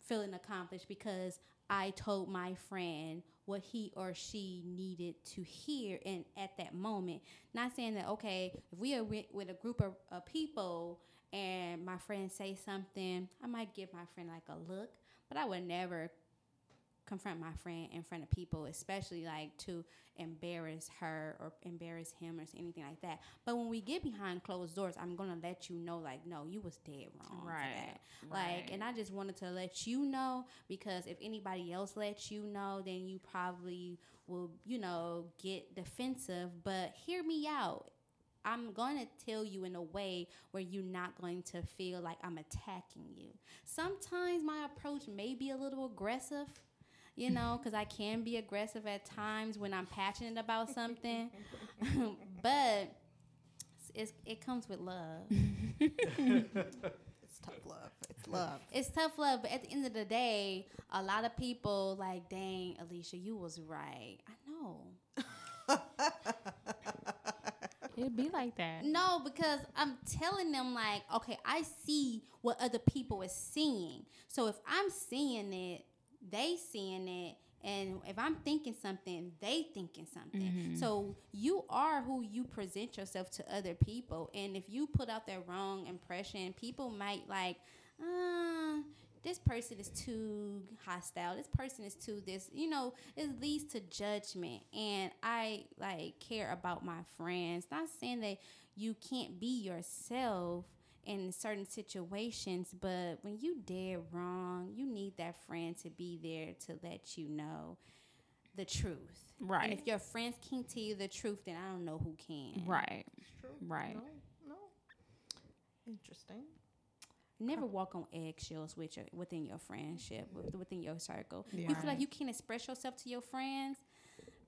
feeling accomplished because I told my friend what he or she needed to hear and at that moment. Not saying that okay, if we are with, a group of, of people and my friend say something, I might give my friend like a look, but I would never confront my friend in front of people, especially like to embarrass her or embarrass him or anything like that. But when we get behind closed doors, I'm gonna let you know, like, no, you was dead wrong. for Right. Like, and I just wanted to let you know because if anybody else lets you know, then you probably will, you know, get defensive. But hear me out. I'm going to tell you in a way where you're not going to feel like I'm attacking you. Sometimes my approach may be a little aggressive, you know, because I can be aggressive at times when I'm passionate about something, [laughs] but it's, it comes with love. [laughs] It's tough love. It's love. It's tough love, but at the end of the day, a lot of people like, dang, Alicia, you was right. I know. [laughs] It'd be like that. No, because I'm telling them like, okay, I see what other people is seeing. So if I'm seeing it, they seeing it, and if I'm thinking something, they thinking something. So you are who you present yourself to other people, and if you put out that wrong impression, people might like, uh, this person is too hostile. This person is too this. You know, it leads to judgment, and I like care about my friends. Not saying that you can't be yourself in certain situations, but when you dead wrong, you need that friend to be there to let you know the truth. And Right. if your friends can't tell you the truth, then I don't know who can. Right. True. Right. No, no. Interesting. Never walk on eggshells with your within your friendship, within your circle. You feel like you can't express yourself to your friends.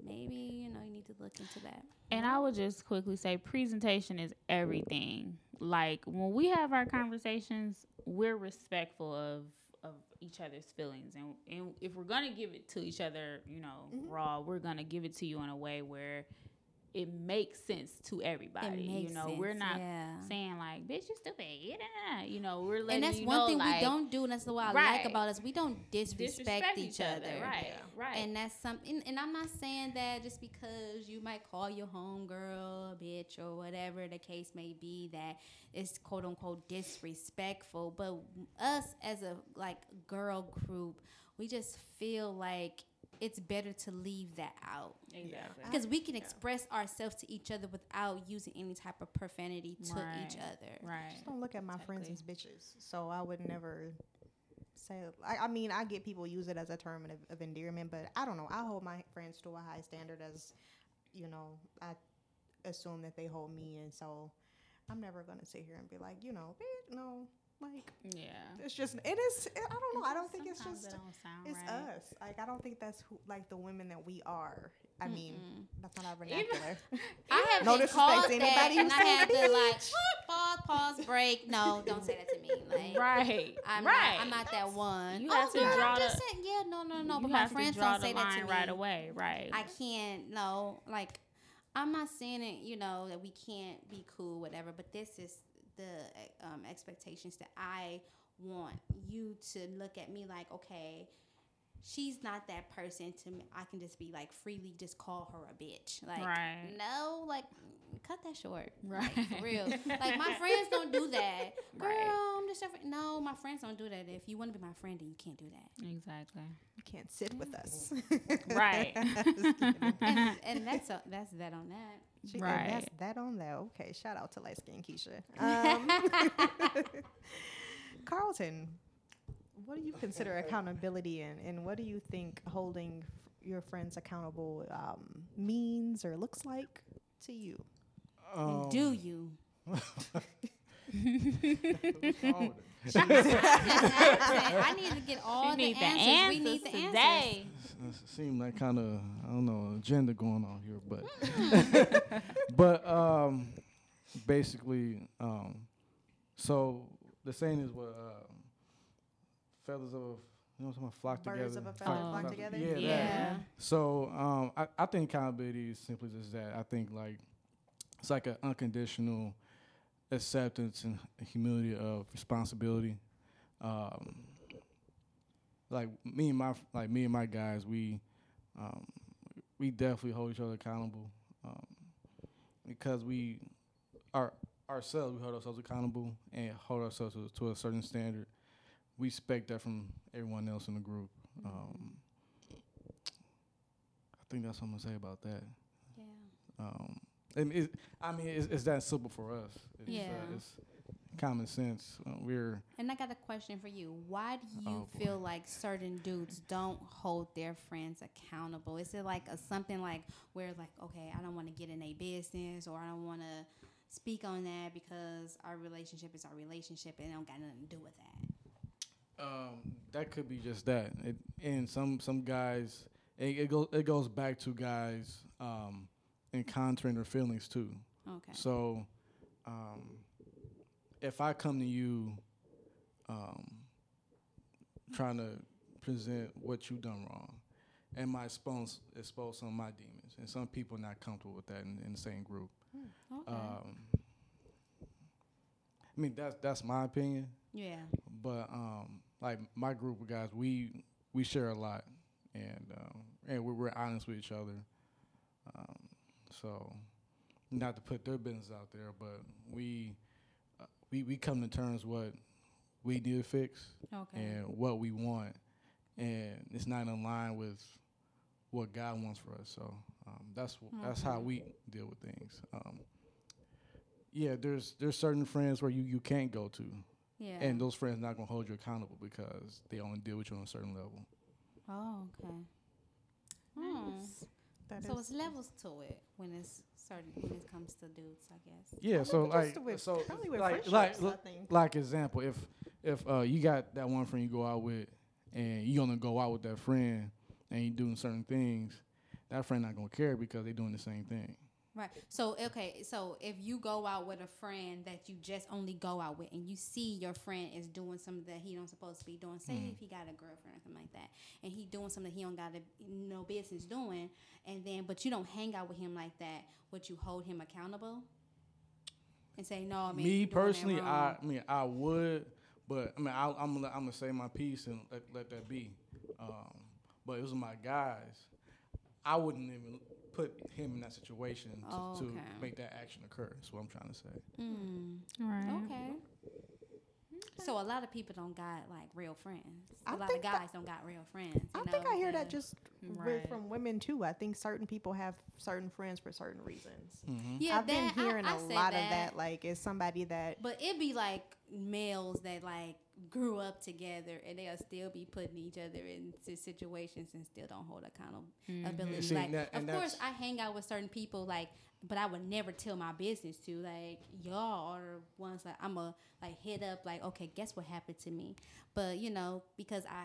Maybe you know you need to look into that. And I would just quickly say presentation is everything. Like when we have our conversations, we're respectful of of each other's feelings and, and if we're gonna give it to each other, you know, mm-hmm. raw, we're gonna give it to you in a way where it makes sense to everybody. makes you know, we're not yeah. saying like, bitch, you stupid. Yeah, nah, nah." You know, we're letting And that's you one know, thing like, we don't do, and that's what I like about us. We don't disrespect, each, other. Right, right. And that's something, and I'm not saying that just because you might call your homegirl a bitch or whatever the case may be, that it's quote unquote disrespectful. But us as a like girl group, we just feel like it's better to leave that out exactly. because we can express ourselves to each other without using any type of profanity to each other. Right. Just don't look at my friends as bitches. So I would never say. I, I mean, I get people use it as a term of, of endearment, but I don't know. I hold my friends to a high standard as, you know, I assume that they hold me, and so I'm never gonna sit here and be like, you know, bitch, no, like Yeah. it's just it is. I don't know. I don't think it's just. it It's right. us. Like I don't think that's who, like the women that we are. I mean, that's not our Even- vernacular. [laughs] I [laughs] have No disrespect to anybody and I had to like [laughs] pause, pause, break. No, don't say that to me. Like, Right. I'm right. not. I'm not that one. You oh, have to girl, draw I'm just the- saying. Yeah, no, no, no. But my friends don't say that to me. right away. Right. I can't. No, like I'm not saying it. You know that we can't be cool, whatever. But this is the um, expectations that I want you to look at me like, okay, she's not that person to me. I can just be like freely just call her a bitch. Like, Right. no, like cut that short. Right. Like, for real. like my friends don't do that. [laughs] Girl, Right. I'm just your friend. No, my friends don't do that. If you want to be my friend, then you can't do that. exactly. you can't sit with us. Right. [laughs] And, and that's a, that's that on that. She- and Right. That's that on that. Okay. Shout out to light skin Keisha. [laughs] Um, [laughs] Carlton, what do you consider accountability in, and what do you think holding f- your friends accountable um, means or looks like to you? And Um, do you? [laughs] what's wrong with it? I need to get all You the need the answers. answers We need the answers. Today. It seemed like kind of I don't know agenda going on here, but [laughs] [laughs] but um, basically, um, so the saying is what uh, feathers of you know what I'm talking flock Birds together. of a feather flock flock- together? Yeah. that. Yeah. So um, I, I think accountability is simply just that. I think like it's like an unconditional acceptance and humility of responsibility. Um, like me and my like me and my guys, we um, we definitely hold each other accountable um, because we are ourselves. We hold ourselves accountable and hold ourselves to, to a certain standard. We expect that from everyone else in the group. Um, I think that's what I'm gonna say about that. Yeah. Um, and it, I mean, it's, it's that simple for us. It's, Yeah. uh, it's common sense. Uh, we're And I got a question for you. Why do you Oh, feel like certain dudes don't hold their friends accountable? Is it like a something like where like, okay, I don't want to get in a business or I don't want to speak on that because our relationship is our relationship and it don't got nothing to do with that. Um, that could be just that. It, and some some guys, it, it goes it goes back to guys um, encountering their feelings too. Okay. So, um, if I come to you, um, trying to present what you've done wrong, and my expose expose some of my demons, and some people not comfortable with that in, in the same group. okay. Um, I mean that's that's my opinion. yeah. But um, like my group of guys, we we share a lot, and um, and we're, we're honest with each other. Um, so, not to put their business out there, but we we we come to terms what we need to fix Okay. and what we want, and it's not in line with what God wants for us. So um, that's wh- that's how we deal with things. Um, yeah, there's there's certain friends where you, you can't go to, yeah. and those friends not gonna hold you accountable because they only deal with you on a certain level. oh, okay. Hmm. That So is- it's levels to it when it's certain when it comes to dudes, I guess. Yeah, so like with- so probably with like like I like example, if if uh, you got that one friend you go out with, and you gonna go out with that friend, and you doing certain things, that friend not gonna care because they doing the same thing. Right. So okay, so if you go out with a friend that you just only go out with and you see your friend is doing something that he don't supposed to be doing, say Mm-hmm. if he got a girlfriend or something like that, and he doing something he don't got no business doing, and then but you don't hang out with him like that, would you hold him accountable? And say no, I mean Me you doing that personally, I. I mean I would, but I mean I, I'm gonna, I'm gonna say my piece and let, let that be. Um, but it was my guys. I wouldn't even put him in that situation to, Oh, to make that action occur. That's what I'm trying to say. Mm, Right. okay. So a lot of people don't got like real friends. A I lot of think that- guys don't got real friends. you I think I hear that just Right. from women too. I think certain people have certain friends for certain reasons. Yeah, I've been that- I- hearing I a say lot of that. Like, it's somebody that But it'd be like males that like grew up together and they'll still be putting each other into situations and still don't hold accountability. Mm-hmm. See, Like, that- of course, I hang out with certain people, like, but I would never tell my business to. Like, y'all are ones that I'm a like hit up. Like, okay, guess what happened to me? But you know, because I,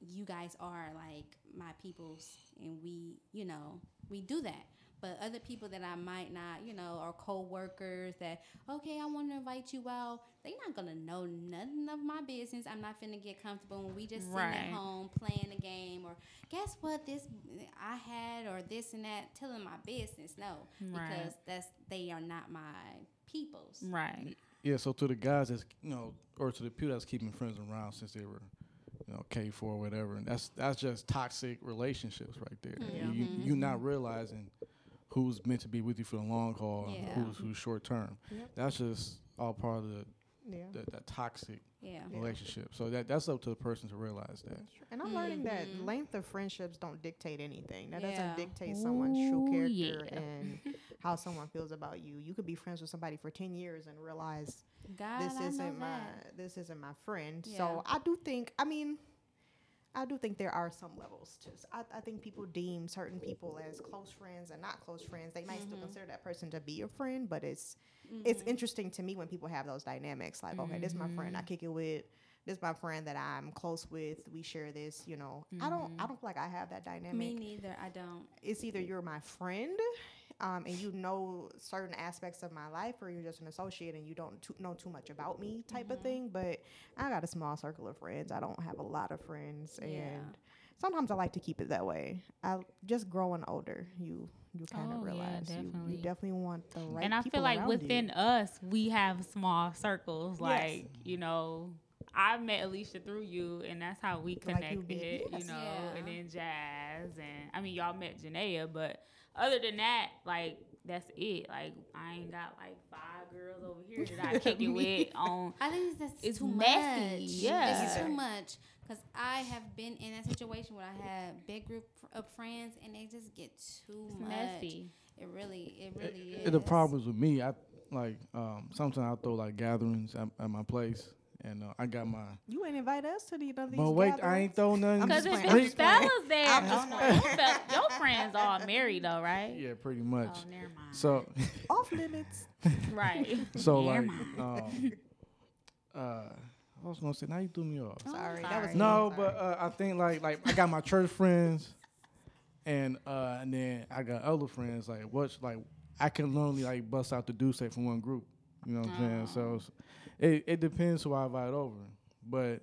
you guys are like my peoples, and we, you know, we do that. But other people that I might not, you know, or co-workers that, okay, I want to invite you out. They not gonna know nothing of my business. I'm not finna get comfortable when we just sitting Right. at home playing a game or guess what this I had or this and that, telling my business. No, Right. because that's they are not my peoples. Right. Yeah, so to the guys that's you know, or to the people that's keeping friends around since they were, you know, K four or whatever, and that's that's just toxic relationships right there. Yeah. You, you you're not realizing who's meant to be with you for the long haul Yeah. and who's who's short term. Yep. That's just all part of the, yeah. the that toxic Yeah. Yeah. relationship. So that that's up to the person to realize that. And I'm learning that Mhm. length of friendships don't dictate anything. That Yeah. doesn't dictate someone's true character yeah. and [laughs] how someone feels about you. You could be friends with somebody for ten years and realize God, this I isn't my that. this isn't my friend. Yeah. So I do think I mean I do think there are some levels to I think people deem certain people as close friends and not close friends. They might still Mm-hmm. consider that person to be a friend, but it's it's mm-hmm. interesting to me when people have those dynamics. Like, okay, this is my friend I mm-hmm. kick it with. This is my friend that I'm close with. We share this, you know. I don't I mm-hmm. don't feel like I have that dynamic Me neither. I don't. it's either you're my friend um, and you know certain aspects of my life or you're just an associate and you don't too, know too much about me type of thing but i got a small circle of friends i don't have a lot of friends Yeah. and sometimes i like to keep it that way i just growing older you you kind of Oh, realize you, definitely. you definitely want the right and I people feel like within you. us, we have small circles. Yes. Like, you know, I met Alicia through you, and that's how we Like connected, you be- yes. you know, and then Jazz. And I mean, y'all met Janaea, but other than that, like, that's it. Like I ain't got like five girls over here that I kick it [laughs] with on. I think that's It's too messy, much. yeah. it's too much. Cause I have been in that situation where I had big group of friends and they just get too It's much. messy. It really, it really It- is. the problems with me, I like um, sometimes I throw like gatherings at, at my place, and uh, I got my. You ain't invite us to the, none of these But wait, I ain't throw nothing. I'm Because just if. I'm it's just playing. fellas there, I'm just no, your, your friends all married though, right? Yeah, pretty much. Oh, never mind. So, [laughs] Off limits. right. [laughs] so Never like, um, uh, I was gonna say, now you threw me off. Oh, Sorry, that was No, Sorry. but uh, I think like like I got my church friends, and uh, and then I got other friends like what's like I can normally like bust out the do say from one group. You know what I'm saying? So it's- it it depends who I invite over, but.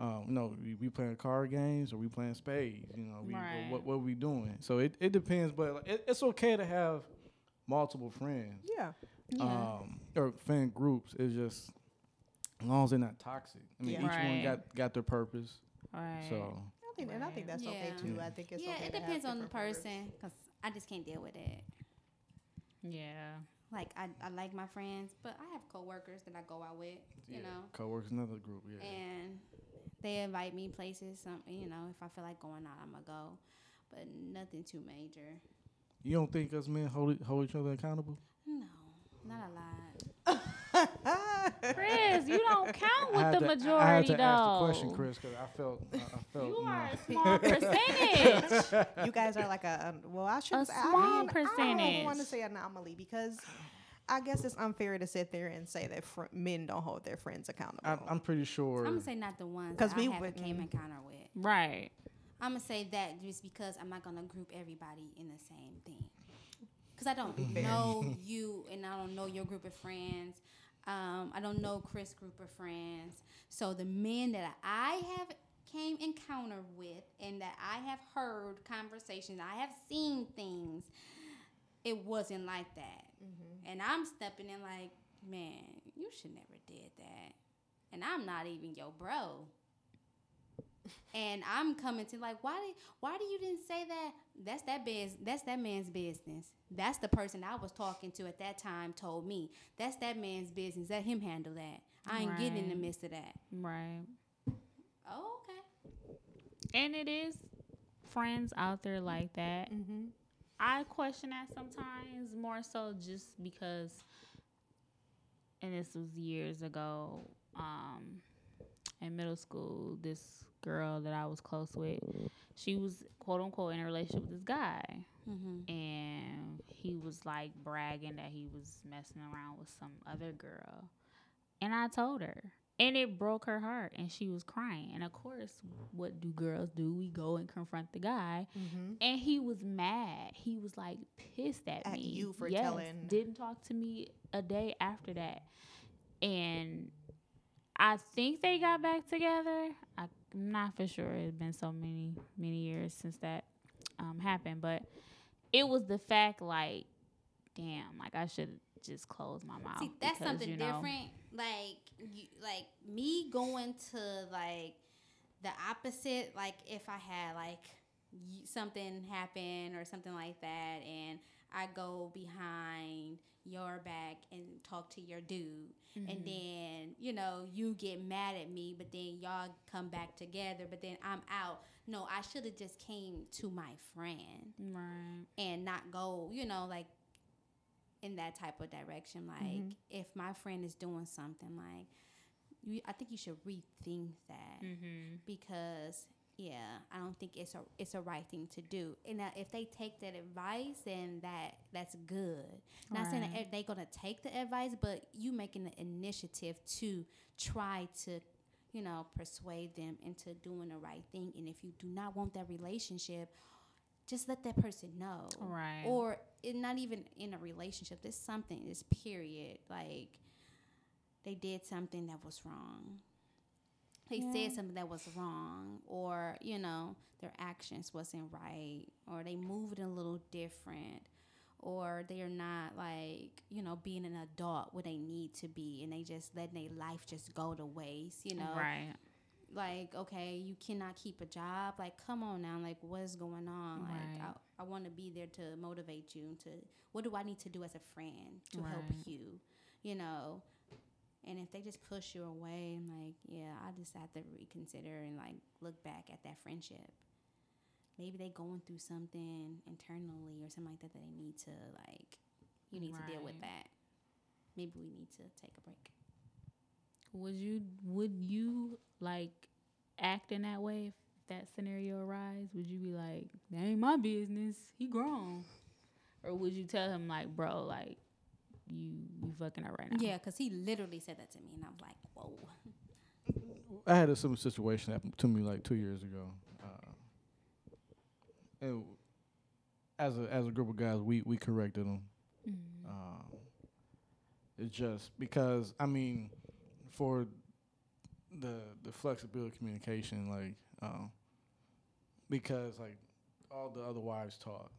Um, you know, we, we playing card games or we playing spades. You know, we, Right. what what we doing. So it, it depends, but like, it, it's okay to have multiple friends Yeah. Yeah. um, or fan groups. It's just as long as they're not toxic. I mean, Yeah. each one got got their purpose. right. So I think, and I think Right. that's okay too. I think it's yeah, okay it to have depends on the person. Cause I just can't deal with it. yeah. Like I, I like my friends, but I have coworkers that I go out with. You yeah, know, coworkers another group. Yeah, and they invite me places. Some, you know, if I feel like going out, I'm gonna go, but nothing too major. you don't think us men hold hold each other accountable? No, not a lot. [laughs] Chris, you don't [laughs] count with the to, majority I had to though. ask the question, Chris, because I felt I, I felt You you are know, a small percentage. [laughs] you guys are like a, a well, I should A say, small I mean, I don't want to say anomaly because I guess it's unfair to sit there and say that fr- men don't hold their friends accountable. I, I'm pretty sure. I'm gonna say not the ones 'Cause because we I have a wouldn't- came encounter with. right. I'm gonna say that just because I'm not gonna group everybody in the same thing. Cause I don't know you and I don't know your group of friends. Um, I don't know Chris' group of friends. So the men that I have came encounter with and that I have heard conversations, I have seen things. It wasn't like that, and I'm stepping in like, man, you should never did that, and I'm not even your bro [laughs] and I'm coming to like, why did why do you didn't say that? That's that biz, that's that man's business. That's the person I was talking to at that time told me. That's that man's business. Let him handle that. I ain't getting in the midst of that. Right. Oh, okay. And it is friends out there like that. mm-hmm. I question that sometimes more so just because, and this was years ago, um, in middle school, this girl that I was close with, she was quote unquote in a relationship with this guy. Mm-hmm. And he was like bragging that he was messing around with some other girl. And I told her. And it broke her heart and she was crying. And of course, what do girls do? We go and confront the guy. Mm-hmm. And he was mad. He was like pissed at, At me. you for Yes, telling- Didn't talk to me a day after that. And I think they got back together. I'm not for sure. It's been so many, many years since that um, happened. But it was the fact like, damn, like I should just close my mouth. See, that's because, something you know, different. Like, you, like me going to like the opposite. Like, if I had like y- something happen or something like that, and I go behind your back and talk to your dude, Mm-hmm. and then you know you get mad at me, but then y'all come back together, but then I'm out. No, I should have just came to my friend Right. and not go, you know, like in that type of direction. Like Mm-hmm. if my friend is doing something, like you, I think you should rethink that Mm-hmm. because yeah, I don't think it's a it's a right thing to do. And uh, if they take that advice, then that that's good. Not saying that they're gonna take the advice, but you making the initiative to try to. You know, persuade them into doing the right thing. And if you do not want that relationship, just let that person know Right. or it, not even in a relationship This something this period like they did something that was wrong they said something that was wrong or you know their actions wasn't right or they moved a little different or they're not like you know being an adult where they need to be and they just letting their life just go to waste you know? Right. like okay you cannot keep a job. Like come on now. Like what's going on? Like i, I want to be there to motivate you to what do i need to do as a friend to help you you know and if they just push you away I'm like yeah i just have to reconsider and like look back at that friendship. Maybe they going through something internally or something like that that they need to like you need to deal with that. Maybe we need to take a break. Would you would you like act in that way if that scenario arise? Would you be like, "That ain't my business. He grown," or would you tell him like, "Bro, like you you fucking up right now"? yeah because he literally said that to me and i was like whoa [laughs] I had a similar situation happen to me like two years ago. Uh, and as a as a group of guys, we we corrected them. Mhm. Um, it's just because I mean, for the the flexibility of communication, like, um, because like all the other wives talk,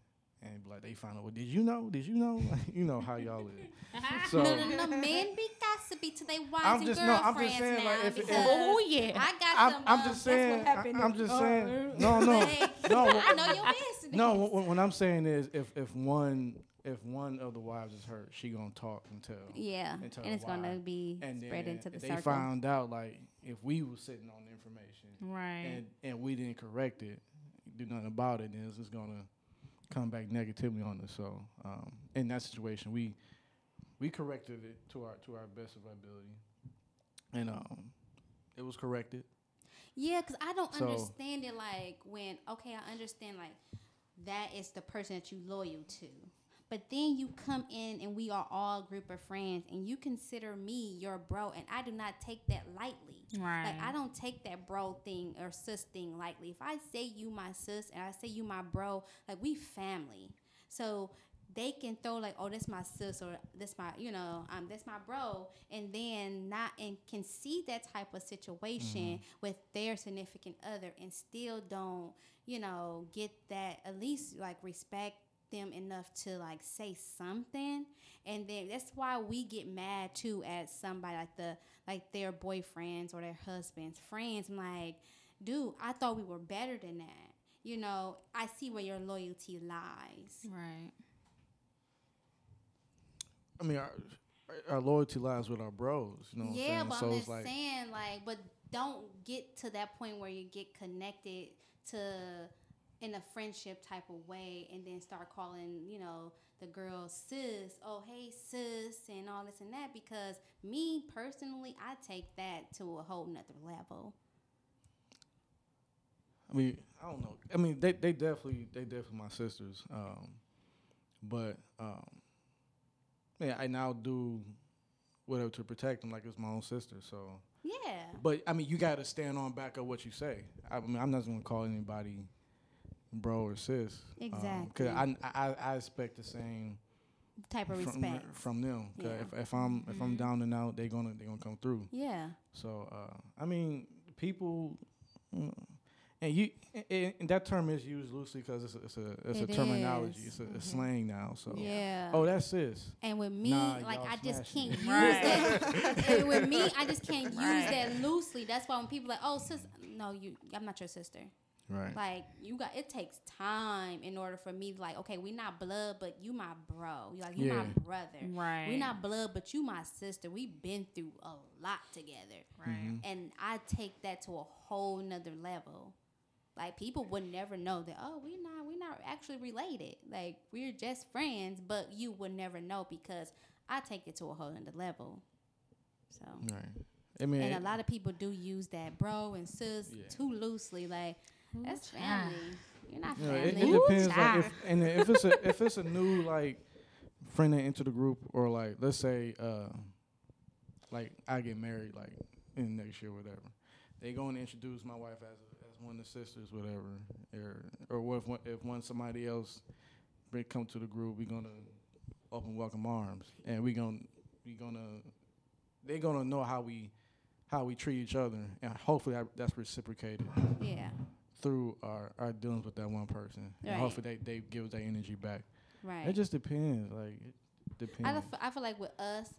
and like they find out, well, did you know? Did you know? [laughs] you know how y'all live. [laughs] So no, no, no. Men be gossipy to their wives I'm and just- no, I'm just saying, now like, if it- because Oh yeah. I got I'm, some. I'm uh, just saying. happened. I, am just Oh, saying. No, no, like, [laughs] no. I know your business. No, what, what I'm saying is, if if one if one of the wives is hurt, she gonna talk until Yeah, and and it's gonna be and spread then into the they circle. found out like if we was sitting on the information right. and and we didn't correct it, do nothing about it, then it's just gonna come back negatively on us. So um, in that situation, we we corrected it to our to our best of our ability, and um, it was corrected. Yeah, because I don't So- understand it. Like when okay, I understand like that is the person that you loyal to, but then you come in and we are all a group of friends, and you consider me your bro, and I do not take that lightly. right. Like I don't take that bro thing or sis thing lightly. If I say you my sis and I say you my bro, like we family. So they can throw like, oh, this my sis or this my, you know, um, this my bro, and then not and can see that type of situation with their significant other and still don't, you know, get that at least like respect them enough to like say something and then that's why we get mad too at somebody like the like their boyfriends or their husbands friends I'm like dude i thought we were better than that you know i see where your loyalty lies right. I mean, our, our loyalty lies with our bros. You know what yeah I'm but saying? i'm just like saying like but don't get to that point where you get connected to in a friendship type of way and then start calling you know the girl sis oh hey sis and all this and that because me personally i take that to a whole nother level I mean, I don't know. I mean, they they definitely they definitely my sisters. Um, but um, yeah, I now do whatever to protect them, like it's my own sister. So, yeah but I mean, you got to stand on back of what you say. I mean, I'm not gonna call anybody bro or sis. Exactly. Because I, I I expect the same type of from, respect from them. 'Cause Yeah. if if I'm if I'm Mhm. down and out, they're gonna they gonna come through. yeah So uh, I mean, people, mm, and you, and, and that term is used loosely because it's a, it's a it's It a terminology. is. It's a, a Mhm. slang now. So yeah oh, that's sis. and with me Nah, like i just can't it. use [laughs] Right. that and with me i just can't use Right. that loosely that's why when people are like oh sis no you i'm not your sister Right. Like you got it takes time in order for me like, okay, we not blood, but you my bro. You like you my brother. Right. We not blood, but you my sister. We been through a lot together. Right. Mhm. And I take that to a whole nother level. Like people would never know that, oh, we not we not actually related. Like we're just friends, but you would never know because I take it to a whole nother level. So Right. I mean, and a lot of people do use that bro and sis Yeah. too loosely. Like that's child. family. You're not you know, family. it, it depends. Like if and if it's a if it's a new like friend that into the group, or like let's say uh, like I get married like in next year, whatever. They going to introduce my wife as as one of the sisters, whatever, or or what if one, if one somebody else bring come to the group, we're gonna open welcome arms, and we gonna we gonna they're gonna know how we how we treat each other, and hopefully I, that's reciprocated yeah, through our, our dealings with that one person. Right. And hopefully they, they give us that energy back. right. It just depends. Like it I, depends. f- I feel like with us,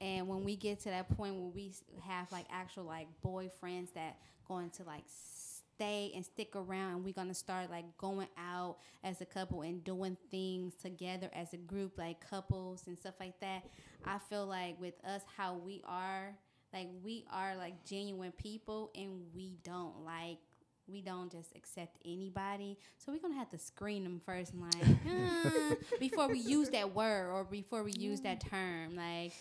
And when we get to that point where we have like actual like boyfriends that going to like stay and stick around, and we're gonna start like going out as a couple and doing things together as a group, like couples and stuff like that. I feel like with us, how we are, like we are like genuine people, and we don't like we don't just accept anybody. So we're gonna have to screen them first, and like [laughs] uh, before we use that word or before we use that term. Like,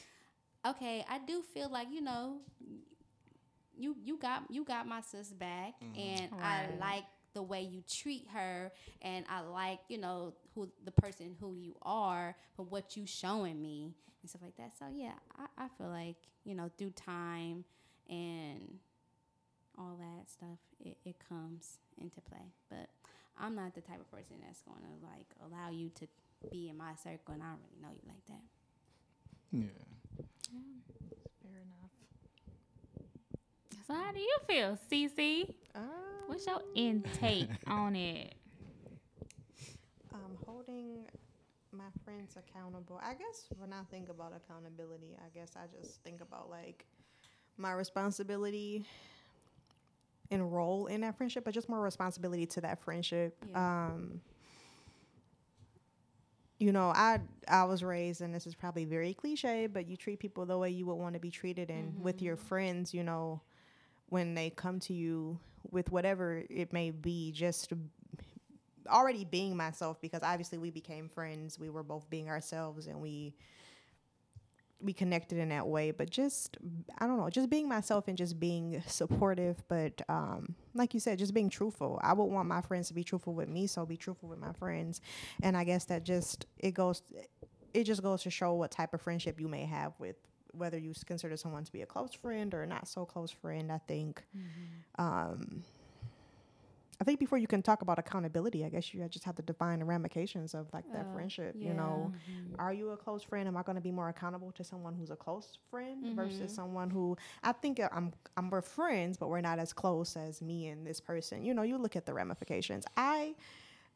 okay, I do feel like you know, you you got you got my sis back, and I like the way you treat her, and I like you know who the person who you are, but what you showing me and stuff like that. So yeah, I, I feel like you know through time and all that stuff, it, it comes into play. But I'm not the type of person that's going to like allow you to be in my circle, and I don't really know you like that. Yeah. Fair enough. So how do you feel, Cece? Um, What's your intake [laughs] on it? um, holding my friends accountable. I guess when I think about accountability, I guess I just think about like my responsibility and role in that friendship, but just more responsibility to that friendship. Yeah. Um, you know, I I was raised, and this is probably very cliche, but you treat people the way you would want to be treated, and with your friends, you know, when they come to you with whatever it may be, just already being myself because obviously we became friends. We were both being ourselves, and we we connected in that way. But just I don't know, just being myself and just being supportive. But um, like you said, just being truthful. I would want my friends to be truthful with me, so be truthful with my friends. And I guess that just it goes. It just goes to show what type of friendship you may have with whether you consider someone to be a close friend or not so close friend. I think. Um, I think before you can talk about accountability, I guess you just have to define the ramifications of like that Uh, friendship. You yeah. know, are you a close friend? Am I going to be more accountable to someone who's a close friend versus someone who I think uh, I'm I'm we're friends, but we're not as close as me and this person. You know, you look at the ramifications. I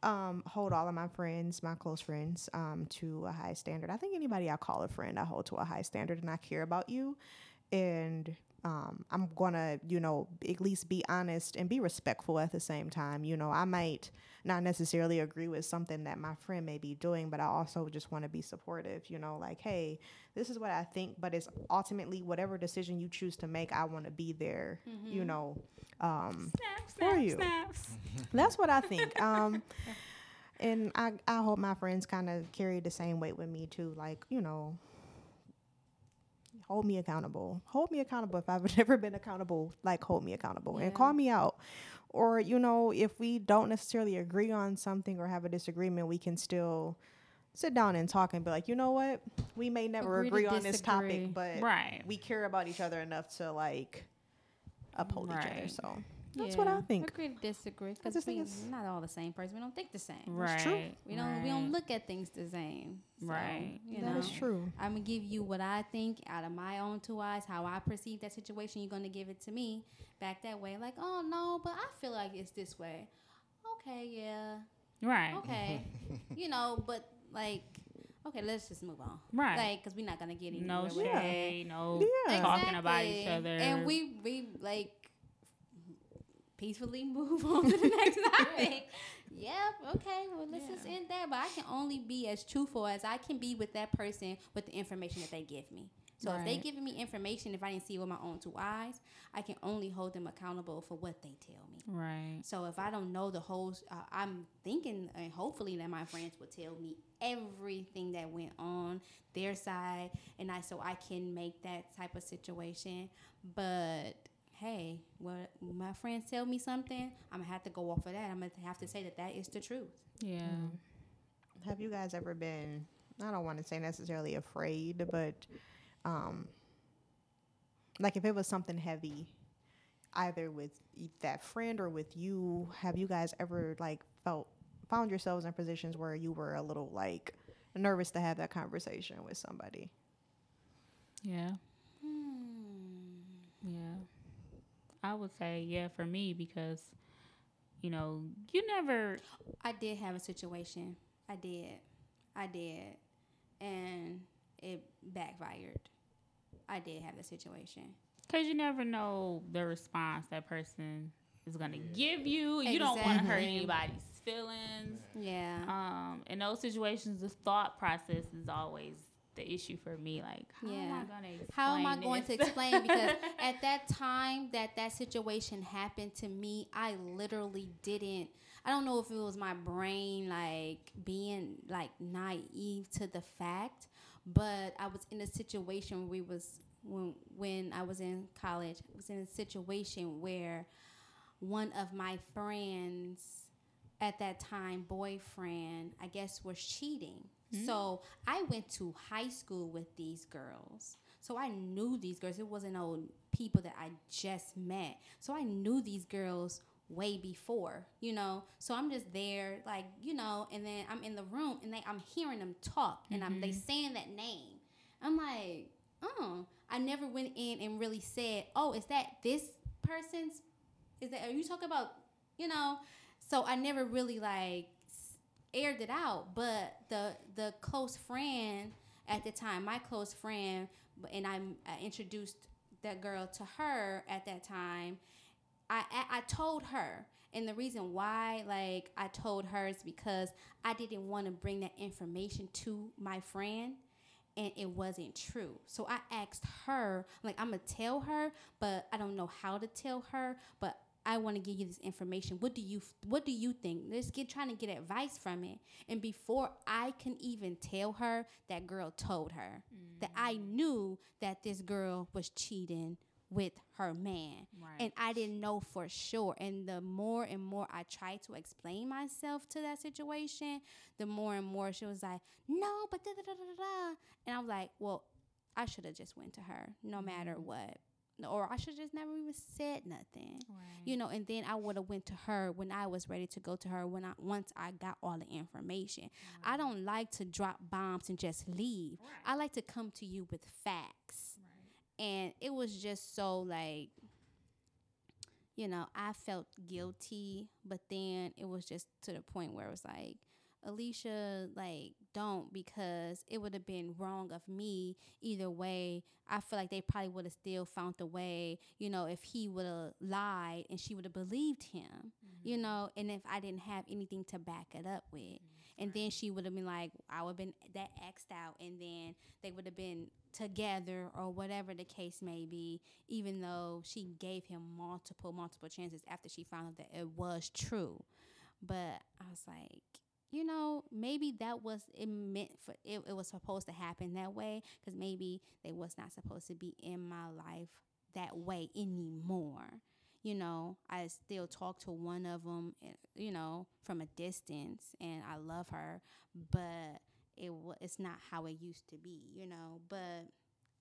um, hold all of my friends, my close friends, um, to a high standard. I think anybody I call a friend, I hold to a high standard, and I care about you, and um, I'm gonna, you know, at least be honest and be respectful at the same time. You know, I might not necessarily agree with something that my friend may be doing, but I also just want to be supportive. You know, like, hey, this is what I think, but it's ultimately whatever decision you choose to make, I want to be there. You know, um, Snap, For you. snaps. [laughs] that's what I think. Um, and I, I hope my friends kind of carry the same weight with me too. Like, you know, hold me accountable. Hold me accountable. If I've [laughs] never been accountable, like hold me accountable and call me out. Or, you know, if we don't necessarily agree on something or have a disagreement, we can still sit down and talk and be like, you know what? We may never Agree agree, on this topic, but Right. we care about each other enough to like uphold each other. So that's what I Yeah. think. Agree to disagree because we think it's- not all the same person. We don't think the same. Right. true. We don't. We don't look at things the same. So, Right. You That know, is true. I'm gonna give you what I think out of my own two eyes, how I perceive that situation. You're gonna give it to me back that way, like, oh no, but I feel like it's this way. Okay, yeah, Right. okay, [laughs] you know, but like, okay, let's just move on, Right. like, cause we're not gonna get anywhere No with that. shade, no Yeah. talking about each other. And we we like peacefully move [laughs] on to the next [laughs] topic. Yep. Okay. Well, let's just end there. But I can only be as truthful as I can be with that person with the information that they give me. So if they Right. giving me information, if I didn't see it with my own two eyes, I can only hold them accountable for what they tell me. right. So if I don't know the whole, uh, I'm thinking and hopefully that my friends will tell me everything that went on their side, and I so I can make that type of situation. But hey, what my friends tell me something, I'm gonna have to go off of that. I'm gonna have to say that that is the truth. Yeah. Have you guys ever been? I don't want to say necessarily afraid, but um, like if it was something heavy, either with that friend or with you, have you guys ever like felt found yourselves in positions where you were a little like nervous to have that conversation with somebody? Yeah. Hmm. Yeah. I would say yeah for me because you know, you never I did have a situation. I did. I did. And it backfired. I did have the situation. Cause you never know the response that person is gonna give you. You don't want to hurt anybody's feelings. Yeah. Um, in those situations, the thought process is always the issue for me. Like, how am I gonna explain How am I going to explain? Because [laughs] at that time that that situation happened to me, I literally didn't. I don't know if it was my brain like being like naive to the fact, but I was in a situation where we was when when I was in college. I was in a situation where one of my friends at that time boyfriend i guess was cheating Hmm? so i went to high school with these girls. So i knew these girls. It wasn't old people that i just met. So i knew these girls way before you know? So i'm just there like you know and then i'm in the room and they i'm hearing them talk and i'm they mm-hmm. saying that name. I'm like oh. I never went in and really said oh is that this person's is that are you talking about you know? So i never really like aired it out but the the close friend at the time my close friend and i, I introduced that girl to her at that time I, I I told her, and the reason why, like, I told her is because I didn't want to bring that information to my friend, and it wasn't true. So I asked her, like, I'm gonna tell her, but I don't know how to tell her, but I want to give you this information. What do you What do you think? Let's get trying to get advice from it. And before I can even tell her, that girl told her that I mm. knew that this girl was cheating with her man Right. and I didn't know for sure. And the more and more I tried to explain myself to that situation, the more and more she was like, "No, but da da da da da." da." And I was like, "Well, I should have just went to her, no matter mm. what." Or I should just never even said nothing, you know. And then I would have went to her when I was ready to go to her. When I once I got all the information, I mm. don't like to drop bombs and just leave. I like to come to you with facts and it was just so like you know i felt guilty but then it was just to the point where it was like alicia like don't because it would have been wrong of me either way. I feel like they probably would have still found a way you know if he would have lied and she would have believed him you mm-hmm. know and if i didn't have anything to back it up with. Mm-hmm. And then she would have been like i would have been that xed out and then they would have been together or whatever the case may be even though she gave him multiple multiple chances after she found out that it was true. But i was like you know maybe that was it meant for it, it was supposed to happen that way because maybe they was not supposed to be in my life that way anymore. You know i still talk to one of them eh, you know from a distance and i love her but it it's not how it used to be you know. But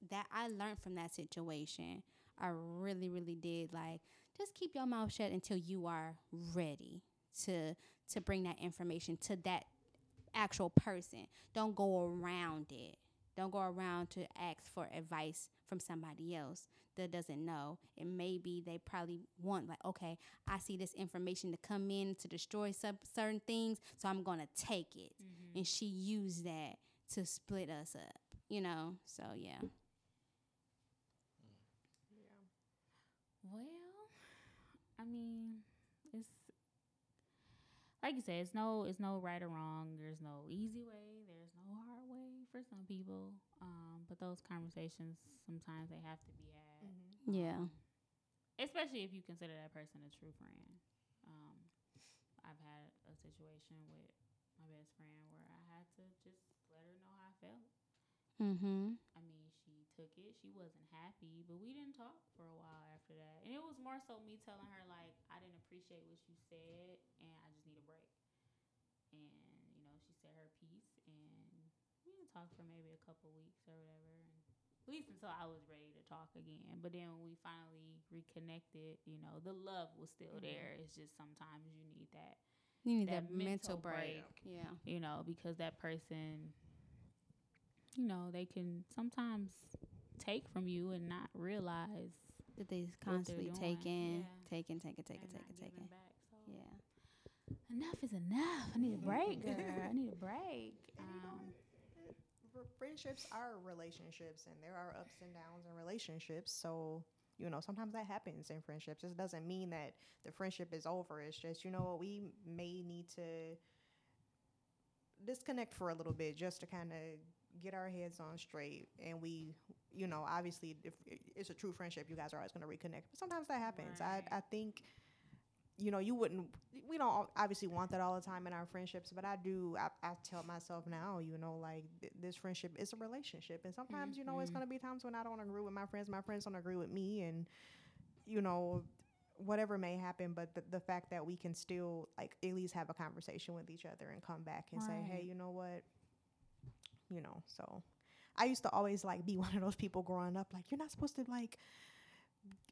that i learned from that situation. I really really did like just keep your mouth shut until you are ready to to bring that information to that actual person. Don't go around it. Don't go around to ask for advice from somebody else that doesn't know. And maybe they probably want like okay i see this information to come in to destroy some certain things so i'm gonna take it. Mm-hmm. And she used that to split us up you know? So yeah. Mm. Well, I mean, it's like you said, it's no, it's no right or wrong. There's no easy way. There's no hard way for some people. Um, but those conversations sometimes they have to be had. yeah Um, especially if you consider that person a true friend. Um, I've had a situation with my best friend where I had to just let her know how I felt. mm-hmm I mean, she took it. She wasn't happy, but we didn't talk for a while after that. And it was more so me telling her like I didn't appreciate what you said, and I just need a break. And you know, she said her piece, and we didn't talk for maybe a couple weeks or whatever. And at least until I was ready to talk again. But then when we finally reconnected, you know, the love was still mm-hmm. there. It's just sometimes you need that you need that that, mental, mental break. break. yeah you know, because that person, you know, they can sometimes take from you and not realize that they constantly taking Yeah. taking taking taking and taking taking back. So yeah enough is enough. I need a break, [laughs] girl. I need a break. Um, friendships are relationships, and there are ups and downs in relationships. So you know, sometimes that happens in friendships. It doesn't mean that the friendship is over. It's just you know we may need to disconnect for a little bit just to kind of get our heads on straight and we you know obviously if it's a true friendship you guys are always going to reconnect but sometimes that happens Right. i i think you know you wouldn't we don't obviously want that all the time in our friendships but i do i, I tell myself now you know like th- this friendship is a relationship. And sometimes you know it's Mhm. going to be times when i don't agree with my friends my friends don't agree with me and you know whatever may happen but the, the fact that we can still like at least have a conversation with each other and come back and say hey you know what? You know so i used to always like be [laughs] one of those people growing up like you're not supposed to like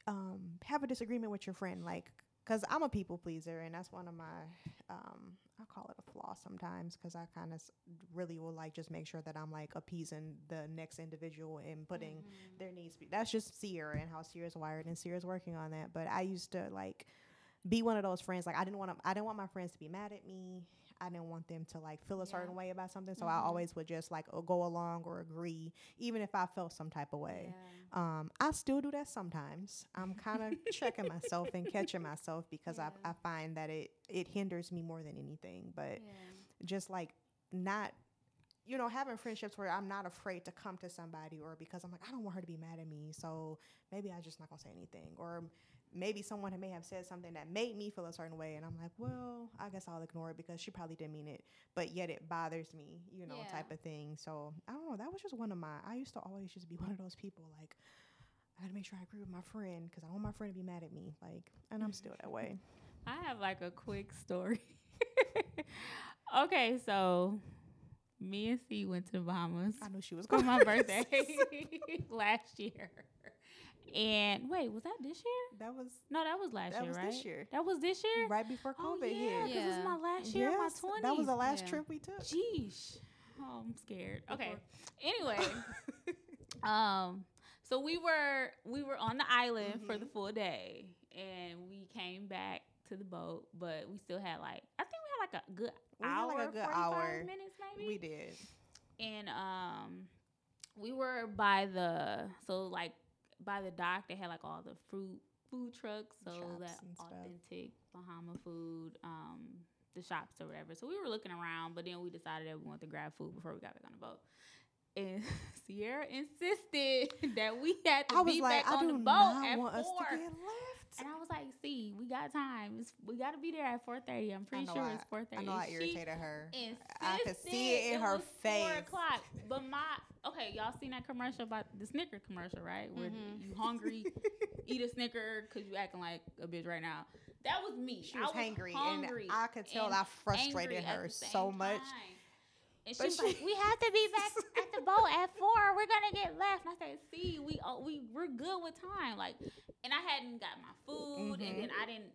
um have a disagreement with your friend like because i'm a people pleaser and that's one of my um i call it a flaw sometimes because i kind of really will like just make sure that i'm like appeasing the next individual and putting Mm-hmm. there needs be that's just Sierra and how Sierra's wired and Sierra's working on that. But I used to like be one of those friends like I didn't want to I didn't want my friends to be mad at me. I didn't want them to like feel a certain way about something. So I Mhm. always would just like uh, go along or agree even if I felt some type of way. Yeah. Um I still do that sometimes. I'm kind of [laughs] checking myself and catching myself because Yeah. I I find that it it hinders me more than anything. But Yeah. just like not you know having friendships where i'm not afraid to come to somebody or because i'm like i don't want her to be mad at me so maybe I'm just not gonna say anything or maybe someone may have said something that made me feel a certain way and i'm like well i guess i'll ignore it because she probably didn't mean it but yet it bothers me you know Yeah. type of thing so i don't know that was just one of my i used to always just be [laughs] one of those people like I gotta make sure I agree with my friend because I don't want my friend to be mad at me. Like, and I'm still that way. [laughs] I have like a quick story. [laughs] okay, so me and C went to the Bahamas I knew she was for going my birthday last year. And wait, was that this year? That was No, that was last That year, was right? this year. That was this year. right before COVID Oh COVID yeah, hit. 'cause it was Yeah. my last year, of my Yes, twenties. That was the last Yeah. trip we took. Jeez. Oh, I'm scared. Okay. [laughs] Anyway, [laughs] um, so we were we were on the island for Mm-hmm. the full day, and we came back to the boat, but we still had like I think we had like a good We hour, like, a good hour. minutes maybe. We did. and um, we were by the so like by the dock. They had like all the fruit food trucks, so Shops that authentic Bahama food. Um, the shops or whatever. So we were looking around, but then we decided that we wanted to grab food before we got back on the boat. And [laughs] Sierra insisted [laughs] that we had to was be like, back I on the boat at four. us to get left. and I was like, "See, we got time. It's, we got to be there at four thirty. I'm pretty sure I- it's four thirty. I know I irritated her. I could see it in her was face. Four o'clock. But my okay, y'all seen that commercial about the Snicker commercial, right? Where Mhm. you hungry, [laughs] eat a Snicker because you acting like a bitch right now. That was me. She I was hangry, and I could tell I frustrated her so much. time. And she But was she- like, "We have to be back [laughs] at the boat at four. We're gonna get left." And I said, "See, we uh, we we're good with time." Like, and I hadn't got my food, and then I didn't.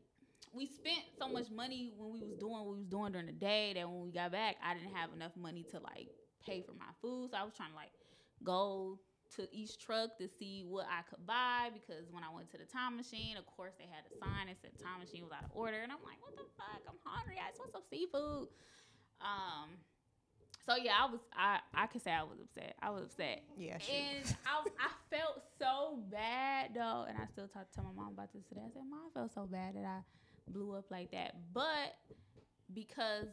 We spent so much money when we was doing what we was doing during the day that when we got back, I didn't have enough money to like pay for my food. So I was trying to like go to each truck to see what I could buy because when I went to the time machine, of course they had a sign that said time machine was out of order, and I'm like, what the fuck? I'm hungry. I just want some seafood. Um. So yeah, I was I I could say I was upset. I was upset. Yeah, she And I, I [laughs] felt so bad though, and I still talked to my mom about this today. I said, "Mom, I felt so bad that I blew up like that." But because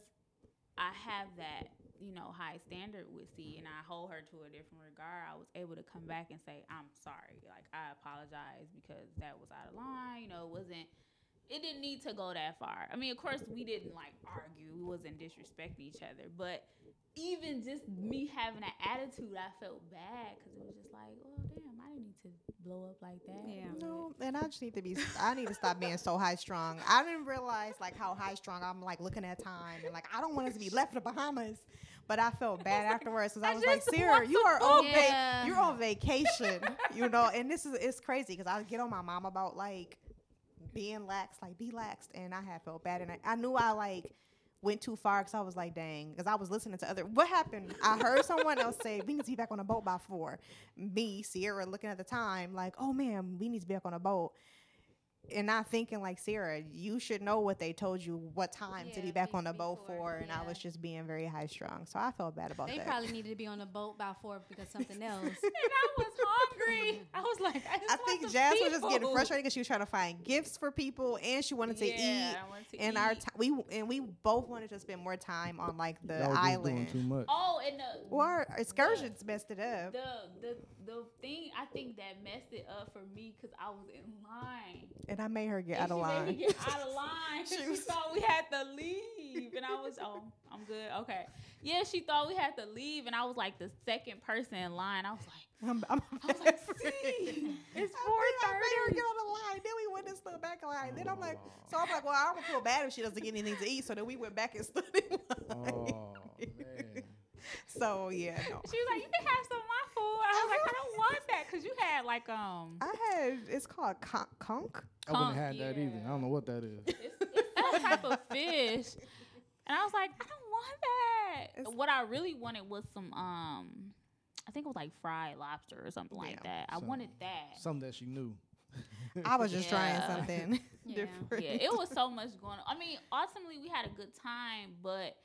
I have that, you know, high standard with C, and I hold her to a different regard, I was able to come back and say, "I'm sorry. Like I apologize because that was out of line. You know, it wasn't." It didn't need to go that far. I mean, of course, we didn't like argue. We wasn't disrespecting each other, but even just me having that attitude, I felt bad because it was just like, oh damn, I didn't need to blow up like that. Yeah. No, and I just need to be. I need to stop being so high strung. I didn't realize like how high strung I'm like looking at time and like I don't want us to be left in the Bahamas. But I felt bad afterwards because I I was like, just Sierra, you are on food." va- Yeah. you're on vacation, you know. And this is it's crazy because I get on my mom about like being lax, like be laxed, and I had felt bad, and I, I knew I like went too far because I was like, dang, because I was listening to other. What happened? I heard someone else say we need to be back on a boat by four. Me, Sierra, looking at the time, like, oh man, we need to be back on a boat. And not thinking like Sierra, you should know what they told you, what time to be back on the boat for, and I was just being very high strung. So I felt bad about They that. They probably needed to be on the boat by four because something [laughs] else. and I was hungry. I was like, I, just I want think some Jazz was just getting frustrated because she was trying to find gifts for people, and she wanted to Yeah, eat. I wanted to And our eat. time, we and we both wanted to spend more time on like the Y'all was doing island. too much. Oh, and the Well, our excursions messed it up. the the the thing I think that messed it up for me because I was in line. And I made her get And out of she made me line. get [laughs] out of line. 'cause She she, was- thought we had to leave, and I was, oh, I'm good. Okay, yeah, she thought we had to leave, and I was like the second person in line. I was like, [laughs] I'm, I'm I was like, see, [laughs] it's I four made- I made her get on the line. Then we went and stood back in line. Then I'm like, so I'm like, well, I don't feel bad if she doesn't get anything to eat. So then we went back and stood in line. Oh man. So yeah, no. She was like, you can have some of my food. I was like, I don't want that because you had like um, I had it's called con- conch. I wouldn't have had that either. I don't know what that is. it's, it's some type of fish. And I was like, I don't want that. It's- what I really wanted was some um I think it was like fried lobster or something like Yeah. that. I Some- wanted that. Something that she knew. I was just trying something Yeah. [laughs] different. yeah, it was so much going on. I mean, ultimately we had a good time, but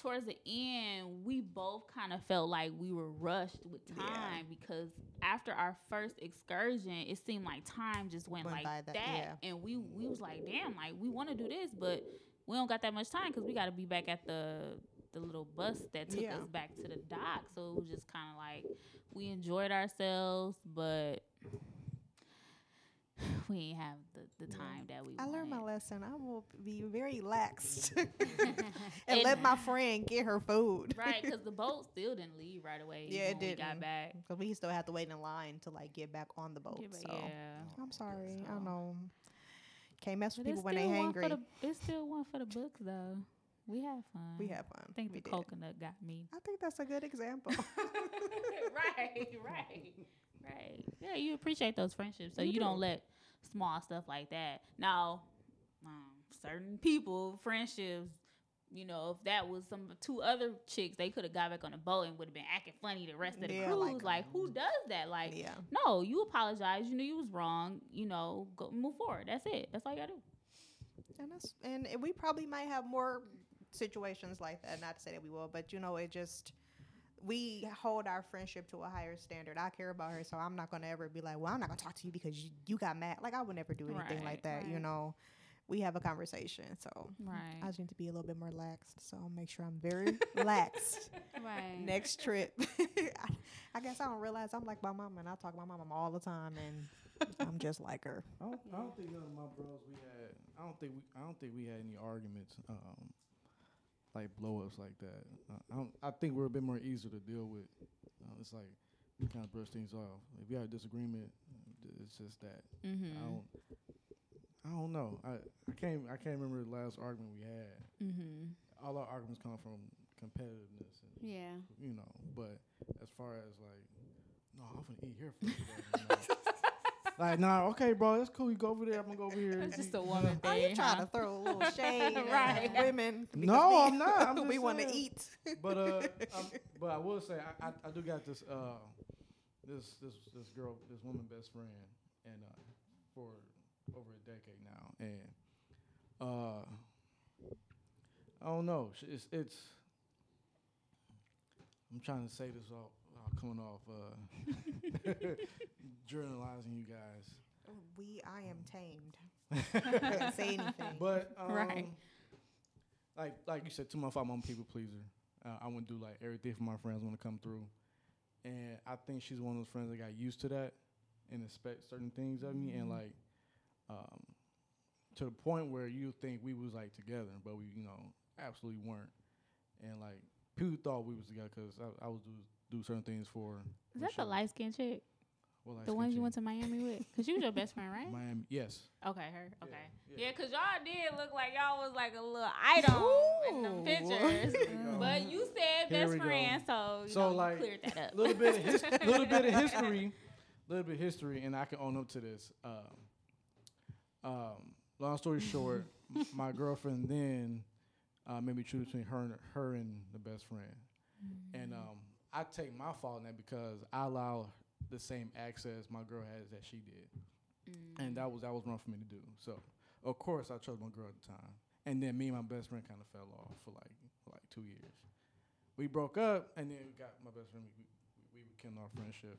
towards the end, we both kind of felt like we were rushed with Yeah. time because after our first excursion, it seemed like time just went, Went like that, that, yeah. and we we was like, damn, like we want to do this, but we don't got that much time because we got to be back at the the little bus that took Yeah. us back to the dock. So it was just kind of like we enjoyed ourselves, but [laughs] we ain't have the, the time that we. I learned my lesson. I will be very lax [laughs] [laughs] and, And- let my friend get her food. Right, because the boat still didn't leave right away. Yeah, even it when we got didn't. back. Because we still have to wait in line to like get back on the boat. Yeah, so yeah. I'm sorry. I So- know. Can't mess with But people when they still one hangry. the- It's still one for the books though. We have fun. we have fun. I think we the did. coconut got me. I think that's a good example. right, right, right. Yeah, you appreciate those friendships, so You you, don't let small stuff like that. Now, um, certain people, friendships. You know, if that was some two other chicks, they could have got back on the boat and would have been acting funny the rest of the Yeah, cruise. like, Like, who does that? Like, yeah. no, you apologize. You knew you was wrong. You know, go move forward. That's it. That's all you gotta do. And that's and we probably might have more situations like that. Not to say that we will, but you know, it just we hold our friendship to a higher standard. I care about her, so I'm not gonna ever be like, well, I'm not gonna talk to you because you, you got mad. Like I would never do anything Right, like that. You know, we have a conversation, so Right. I just need to be a little bit more relaxed. So I'll make sure I'm very [laughs] relaxed. right. next trip. [laughs] I, I guess I don't realize I'm like my mom, and I talk to my mom all the time, and I'm just like her. I don't, I don't think none of my bros we had. I don't think we. I don't think we had any arguments, um, like blow ups like that. Uh, I don't. I think we're a bit more easy to deal with. Uh, it's like we kind of brush things off. If we have a disagreement, it's just that. Mm-hmm. I don't. I don't know. I, I can't. I can't remember the last argument we had. Mm-hmm. All our arguments come from competitiveness, and Yeah. you know. But as far as like, no, I'm gonna eat here first. [laughs] bro," you know. like, nah, okay, bro, that's cool. You go over there. I'm gonna go over here. It's just a woman Oh, thing. you trying huh? to throw a little [laughs] shade Right. at women? No, we- I'm not. I'm [laughs] we just want to eat. but uh, [laughs] um, but I will say I, I, I do got this uh this this this girl this woman best friend and uh for over a decade now and uh I don't know it's it's I'm trying to say this all coming off uh [laughs] journalizing you guys We, I am tamed. [laughs] Can't say anything. But [laughs] um, Right. like like you said, to my fault, I'm a people pleaser. Uh, I want to do like everything for my friends when to come through, and I think she's one of those friends that got used to that and expect certain things of me, and like um, to the point where you think we was like together, but we you know absolutely weren't, and like people thought we was together because I, I was do do certain things for. Is that the light skinned chick? Well, The ones you went to Miami with? Because you was your best friend, [laughs] right? Miami? Yes. Okay, her. Okay. yeah. Yeah, because y'all did look like y'all was like a little item in the Ooh. pictures. Here but you said Here best we go. friend, so you So, know, like, cleared that up. A little bit of his, [laughs] little bit of history, little bit of history, and I can own up to this. Um, um, long story short, [laughs] my girlfriend then uh, made me choose between her and her and the best friend, and um, I take my fault in that because I allow the same access my girl has that she did. and that was that was wrong for me to do. So of course I chose my girl at the time, and then me and my best friend kind of fell off for like for like two years. We broke up, and then we got my best friend. We, we, we rekindled our friendship.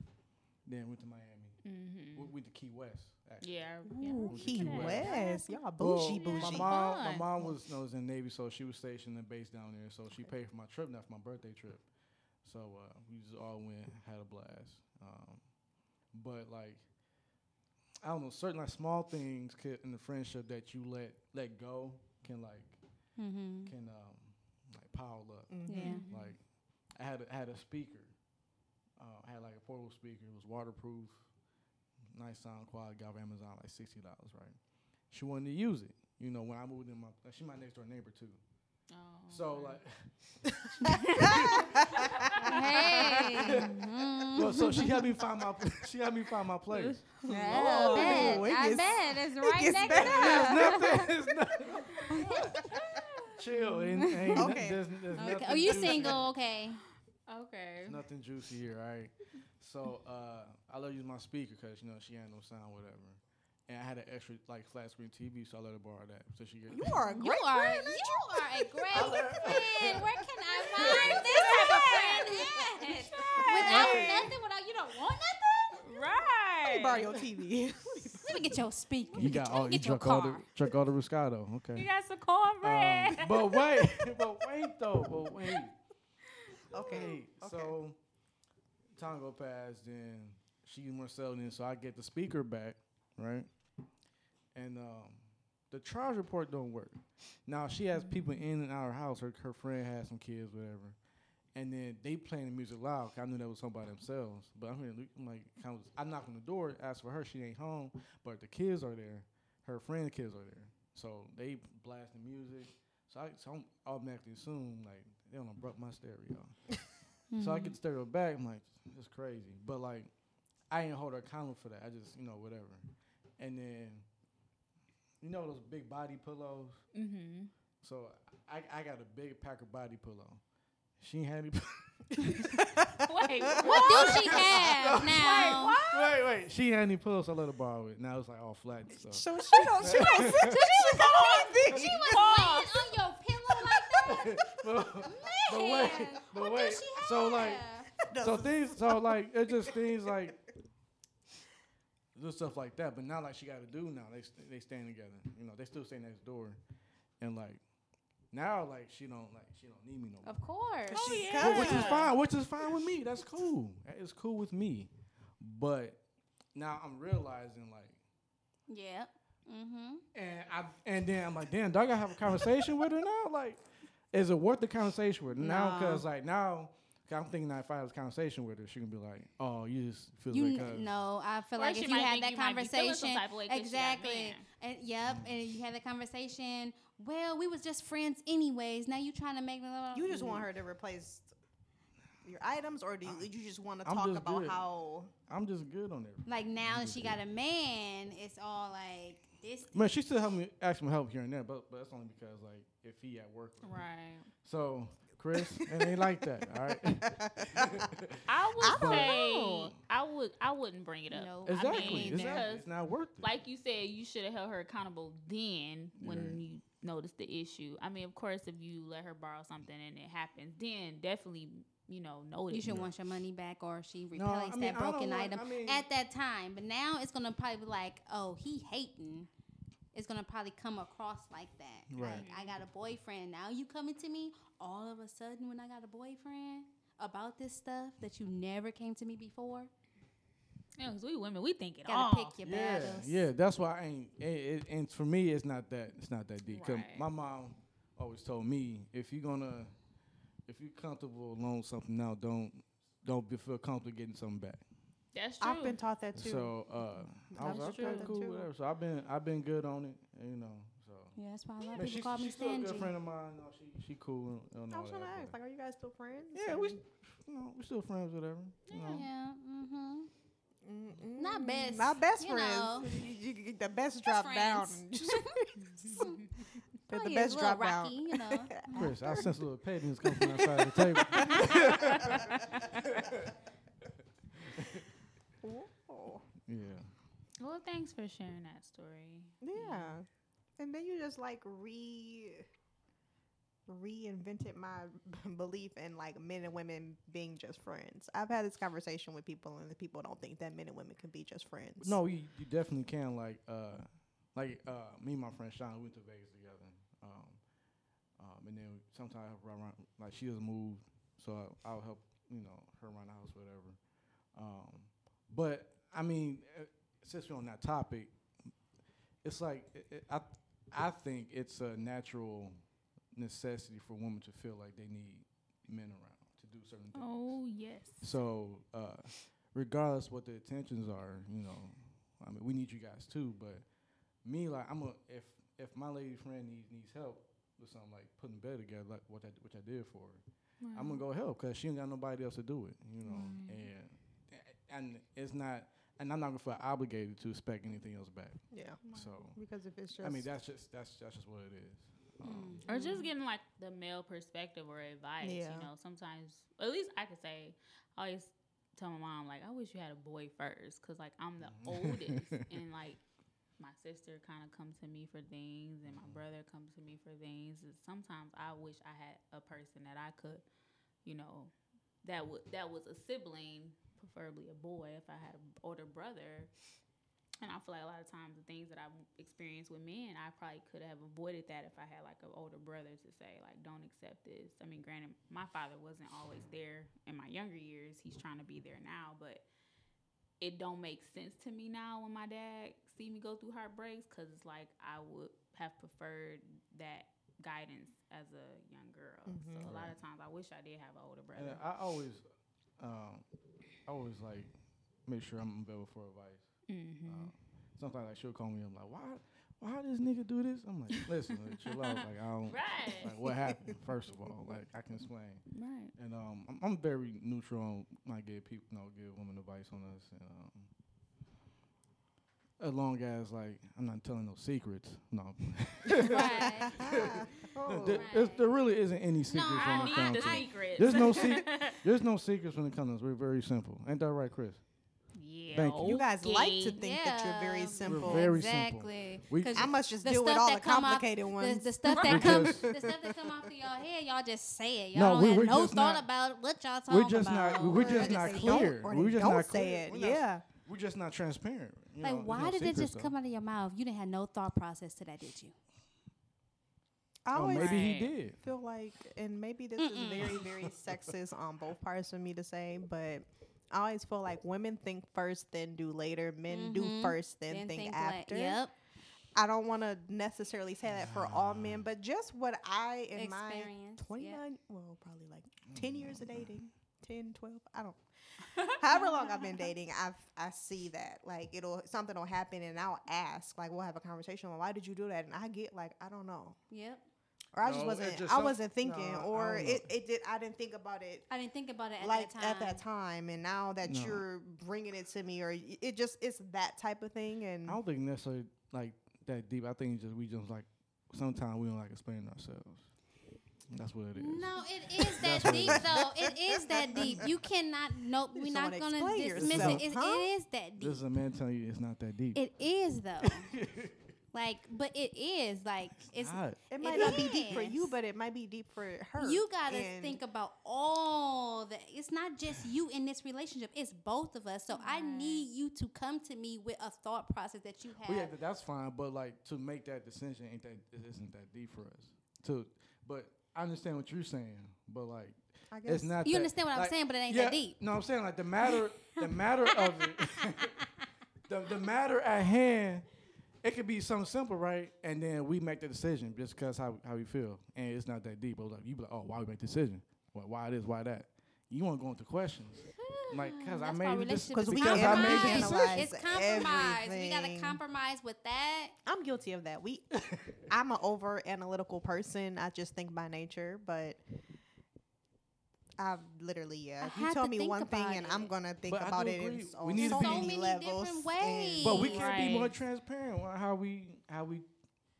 Then went to Miami. Mm-hmm. We went to Key West. Actually. Yeah. Ooh, Went to Key Key West. Y'all Well, bougie, My mom, my mom was no, was in the Navy, so she was stationed and based down there. So she paid for my trip, not for my birthday trip. So uh, we just all went, had a blast. Um, but like, I don't know, certain like small things could, in the friendship that you let let go can like Mm-hmm. can um like pile up. Mhm. Yeah. Like I had a, I had a speaker. Uh, I had like a portable speaker. It was waterproof, nice sound quality. Got off Amazon like sixty dollars, right? She wanted to use it. You know, when I moved in my, she my next door neighbor too. Oh, So okay. like, [laughs] [laughs] Hey. Mm. [laughs] well, so she helped me find my, she helped me find my place. Yeah, Oh, I bet. I bet. It's right gets next better. up. Nothing. It's [laughs] not. Chill. Ain't, ain't Okay. There's, there's Okay. nothing Oh, you juicy. single? Okay. okay. There's nothing juicy here, all right? So uh, I love her use my speaker because you know she had no sound, whatever. And I had an extra like flat screen TV, so I let her borrow that. So she get You are a You great are friend. you are a [laughs] great friend. Where can I find this type of friend at? Without Right. nothing, without you don't want nothing. Right. Let me borrow your TV. [laughs] Let me get your speaker. You got Let all me you get your drunk all car. the drunk all the Moscato, okay? You got some cornbread. Um, but wait, [laughs] but wait though, but wait. Okay. Wait. Okay. So time go past, then she more selling, in, so I get the speaker back, right? And um, the charge report don't work. Now she has people in and out of her house. Her her friend has some kids, whatever. And then they playing the music loud. I knew that was somebody themselves. But I'm, here, I'm like, kind of, I knock on the door, ask for her. She ain't home, but the kids are there. Her friend's kids are there, so they blast the music. So I, so I'm automatically assume like they don't broke my stereo. [laughs] So I get the stereo back. I'm like, it's crazy. But like, I ain't hold her accountable for that. I just, you know, whatever. And then, you know, those big body pillows. mm-hmm. So I, I got a big pack of body pillow. She ain't had any. [laughs] Wait, [laughs] What do she have now? wait, wait. She had any pillows. So I let her borrow it. Now it's like all flat and stuff. So she don't. She don't. [laughs] She don't. She was laying on your pillow like that? but, but Man, wait, but what wait. does she have? So like, so things, so like, it's just things like little stuff like that. But now, like, she got to do now. They st- they staying together. You know, they still stay next door, and like now, like she don't like she don't need me no more. Of course. Oh, yeah. Wh- Which is fine. Which is fine with me. That's cool. That is cool with me. But now I'm realizing like. Yeah. Mm-hmm. And I and then I'm like, damn, do I gotta have a conversation with her now? Like, is it worth the conversation with her now? Because like now, 'cause I'm thinking that if I have a conversation with her, she can be like, oh, you just feel You like kn- us. know, I feel Or like if you had that you might be feeling some conversation, type of way 'cause she got a exactly, and yep, and you had that conversation. Well, we was just friends anyways. Now you trying to make me. You just want her to replace your items, or do you, you just want to talk about good. how? I'm just good on everything. like now that she got a man. It's all like this. Man, she still help me, ask for help here and there, but but that's only because like if he at work. or- Right. So Chris, and they like that. All right. [laughs] I would I say know. I would I wouldn't bring it up. No, exactly. I mean, exactly. It's not worth it. like you said, you should have held her accountable then when Right. you noticed the issue. I mean, of course, if you let her borrow something and it happens, then definitely you know notice. You should want your money back, or she No, I mean, that don't broken want- item I mean- at that time. But now it's gonna probably be like, oh, he hating. It's gonna probably come across like that. Right. Like I got a boyfriend. Now you coming to me all of a sudden when I got a boyfriend about this stuff that you never came to me before. Yeah, because we women, we think it Gotta all. pick your yeah, battles. yeah. That's why I ain't. It, it, and for me, it's not that. It's not that deep. 'Cause Right. my mom always told me, if you're gonna, if you're comfortable loan something now, don't don't be, feel comfortable getting something back. That's true. I've been taught that too. So uh, I was That's like, true. okay, cool, Too. whatever. So I've been I've been good on it, you know. So Yeah, that's why a lot of people she's, call me she's still a good friend of mine. No, she she cool and, and I was that. trying to ask, like, are you guys still friends? yeah, we And- you know we still friends, whatever. You know. Yeah. Mm-hmm. Mm-mm. Not best, Not best you friends. know. [laughs] You, you get the best drop down. friends. [laughs] [laughs] the, Oh, the best a little drop rocky, down. you know. Chris, I sense a little pettiness coming from outside the table. Yeah. Well, thanks for sharing that story. Yeah. And then you just like re reinvented my [laughs] belief in like men and women being just friends. I've had this conversation with people and the people don't think that men and women can be just friends. No, you, you definitely can. Like, uh, like uh, me and my friend Sean we went to Vegas together. Um, um, and then sometimes I around, like she doesn't move, so I, I'll help you know her around the house, whatever. Um, but I mean, uh, since we're on that topic, it's like it, I I think it's a natural necessity for women to feel like they need men around to do certain things. Oh yes. So, uh, regardless what the intentions are, you know, I mean, we need you guys too. But me, like, I'm a if if my lady friend needs needs help with something like putting bed together, like what I which I did for her, I'm gonna go help because she ain't got nobody else to do it, you know. And and it's not, and I'm not gonna feel obligated to expect anything else back. Yeah. So, Because if it's just I mean, that's just that's that's just what it is. Hmm. Um, Or just getting like the male perspective or advice. Yeah. You know, sometimes at least I could say, I always tell my mom like, I wish you had a boy first, cause like I'm the mm-hmm. oldest, [laughs] and like my sister kind of come to me for things, and my mm-hmm. brother comes to me for things. And sometimes I wish I had a person that I could, you know, that would that was a sibling, preferably a boy. If I had an older brother, and I feel like a lot of times the things that I've experienced with men, I probably could have avoided that if I had like an older brother to say like, don't accept this. I mean, granted, my father wasn't always there in my younger years. He's trying to be there now, but it don't make sense to me now when my dad see me go through heartbreaks because it's like I would have preferred that guidance as a young girl. So a lot of times I wish I did have an older And brother. I always, um, I always like make sure I'm available for advice. mm-hmm. Uh, sometimes like she'll call me. I'm like, why, why this nigga do this? I'm like, listen, like, chill out. Like I don't. Right. Like what happened? First of all, like I can explain. right. And um, I'm, I'm very neutral on I give people, you know, give women advice on this. And, um, as long as like I'm not telling no secrets. No, Right. oh, [laughs] there, there's- there really isn't any secrets I when I it mean, comes need to. the secrets. There's no se- [laughs] There's no secrets when it comes to this. We're very simple. Ain't that right, Chris? Yeah. Thank you. you guys like to okay. think that you're very Yeah. simple. very simple. exactly. We- 'Cause I must just the deal with all the that come off- complicated the, ones. the stuff that We [laughs] come, the stuff that come off of y'all head, y'all just say it. Y'all we- don't we're have no thought not- about what y'all talking We're just about. not. We're just Or not clear. Don't, or we're they just don't not say clear. it. We're not- Yeah. We're just not transparent. You Like, know, there's why no did it just come out of your mouth? You didn't have no thought process to that, did you? I Oh, always maybe he Right. did. feel like, and maybe this is very, very [laughs] sexist on both parts for me to say, but I always feel like women think first, then do later. Men do Mhm. first, then, Then think, la- after. Yep. I don't want to necessarily say that for all men, but just what I in my Experience. yep. 29, well, probably like 10 years of dating, 10, 12, I don't. However long I've been dating, I've I see that like it'll something will happen and I'll ask like we'll have a conversation. Well, why did you do that? And I get like I don't know, Yep. or I just wasn't just I wasn't thinking, no, or it, it did I didn't think about it I didn't think about it at like that time. at that time. And now that No. you're bringing it to me, or it just it's that type of thing. And I don't think necessarily like that deep. I think just we just like sometimes we don't like explaining ourselves. That's what it is. No, it is that That's what it deep though. It is that deep. You cannot no You we're not gonna explain dismiss yourself, it. It, huh? it is that deep. This is a man telling you it's not that deep. It is though. [laughs] like, but it is like it's not. it might it not be deep for you, but it might be deep for her. you gotta think about all that. it's not just you in this relationship, it's both of us. So I need you to come to me with a thought process that you have. Well, yeah, that's fine. But like to make that decision ain't that it isn't that deep for us. To but I understand what you're saying. But like I guess it's not. You that- understand what I'm saying, but it ain't yeah, that deep. No, I'm saying like the matter the matter of it. [laughs] the the matter at hand. It could be something simple, right? And then we make the decision just because how how we feel, and it's not that deep. But like you be like, oh, why we make the decision? Why, why this? Why that? You want to go into questions, [sighs] like because I That's why made the relationship dec- is we because I made the compromise. decision. It's compromise. We gotta compromise with that. I'm guilty of that. We, [laughs] I'm an over analytical person. I just think by nature, but I've literally, yeah. I you had tell me one thing, about and I'm gonna think But about it in, agree. We on need to so be- So many many levels. different and- But we can't be more transparent on how we how we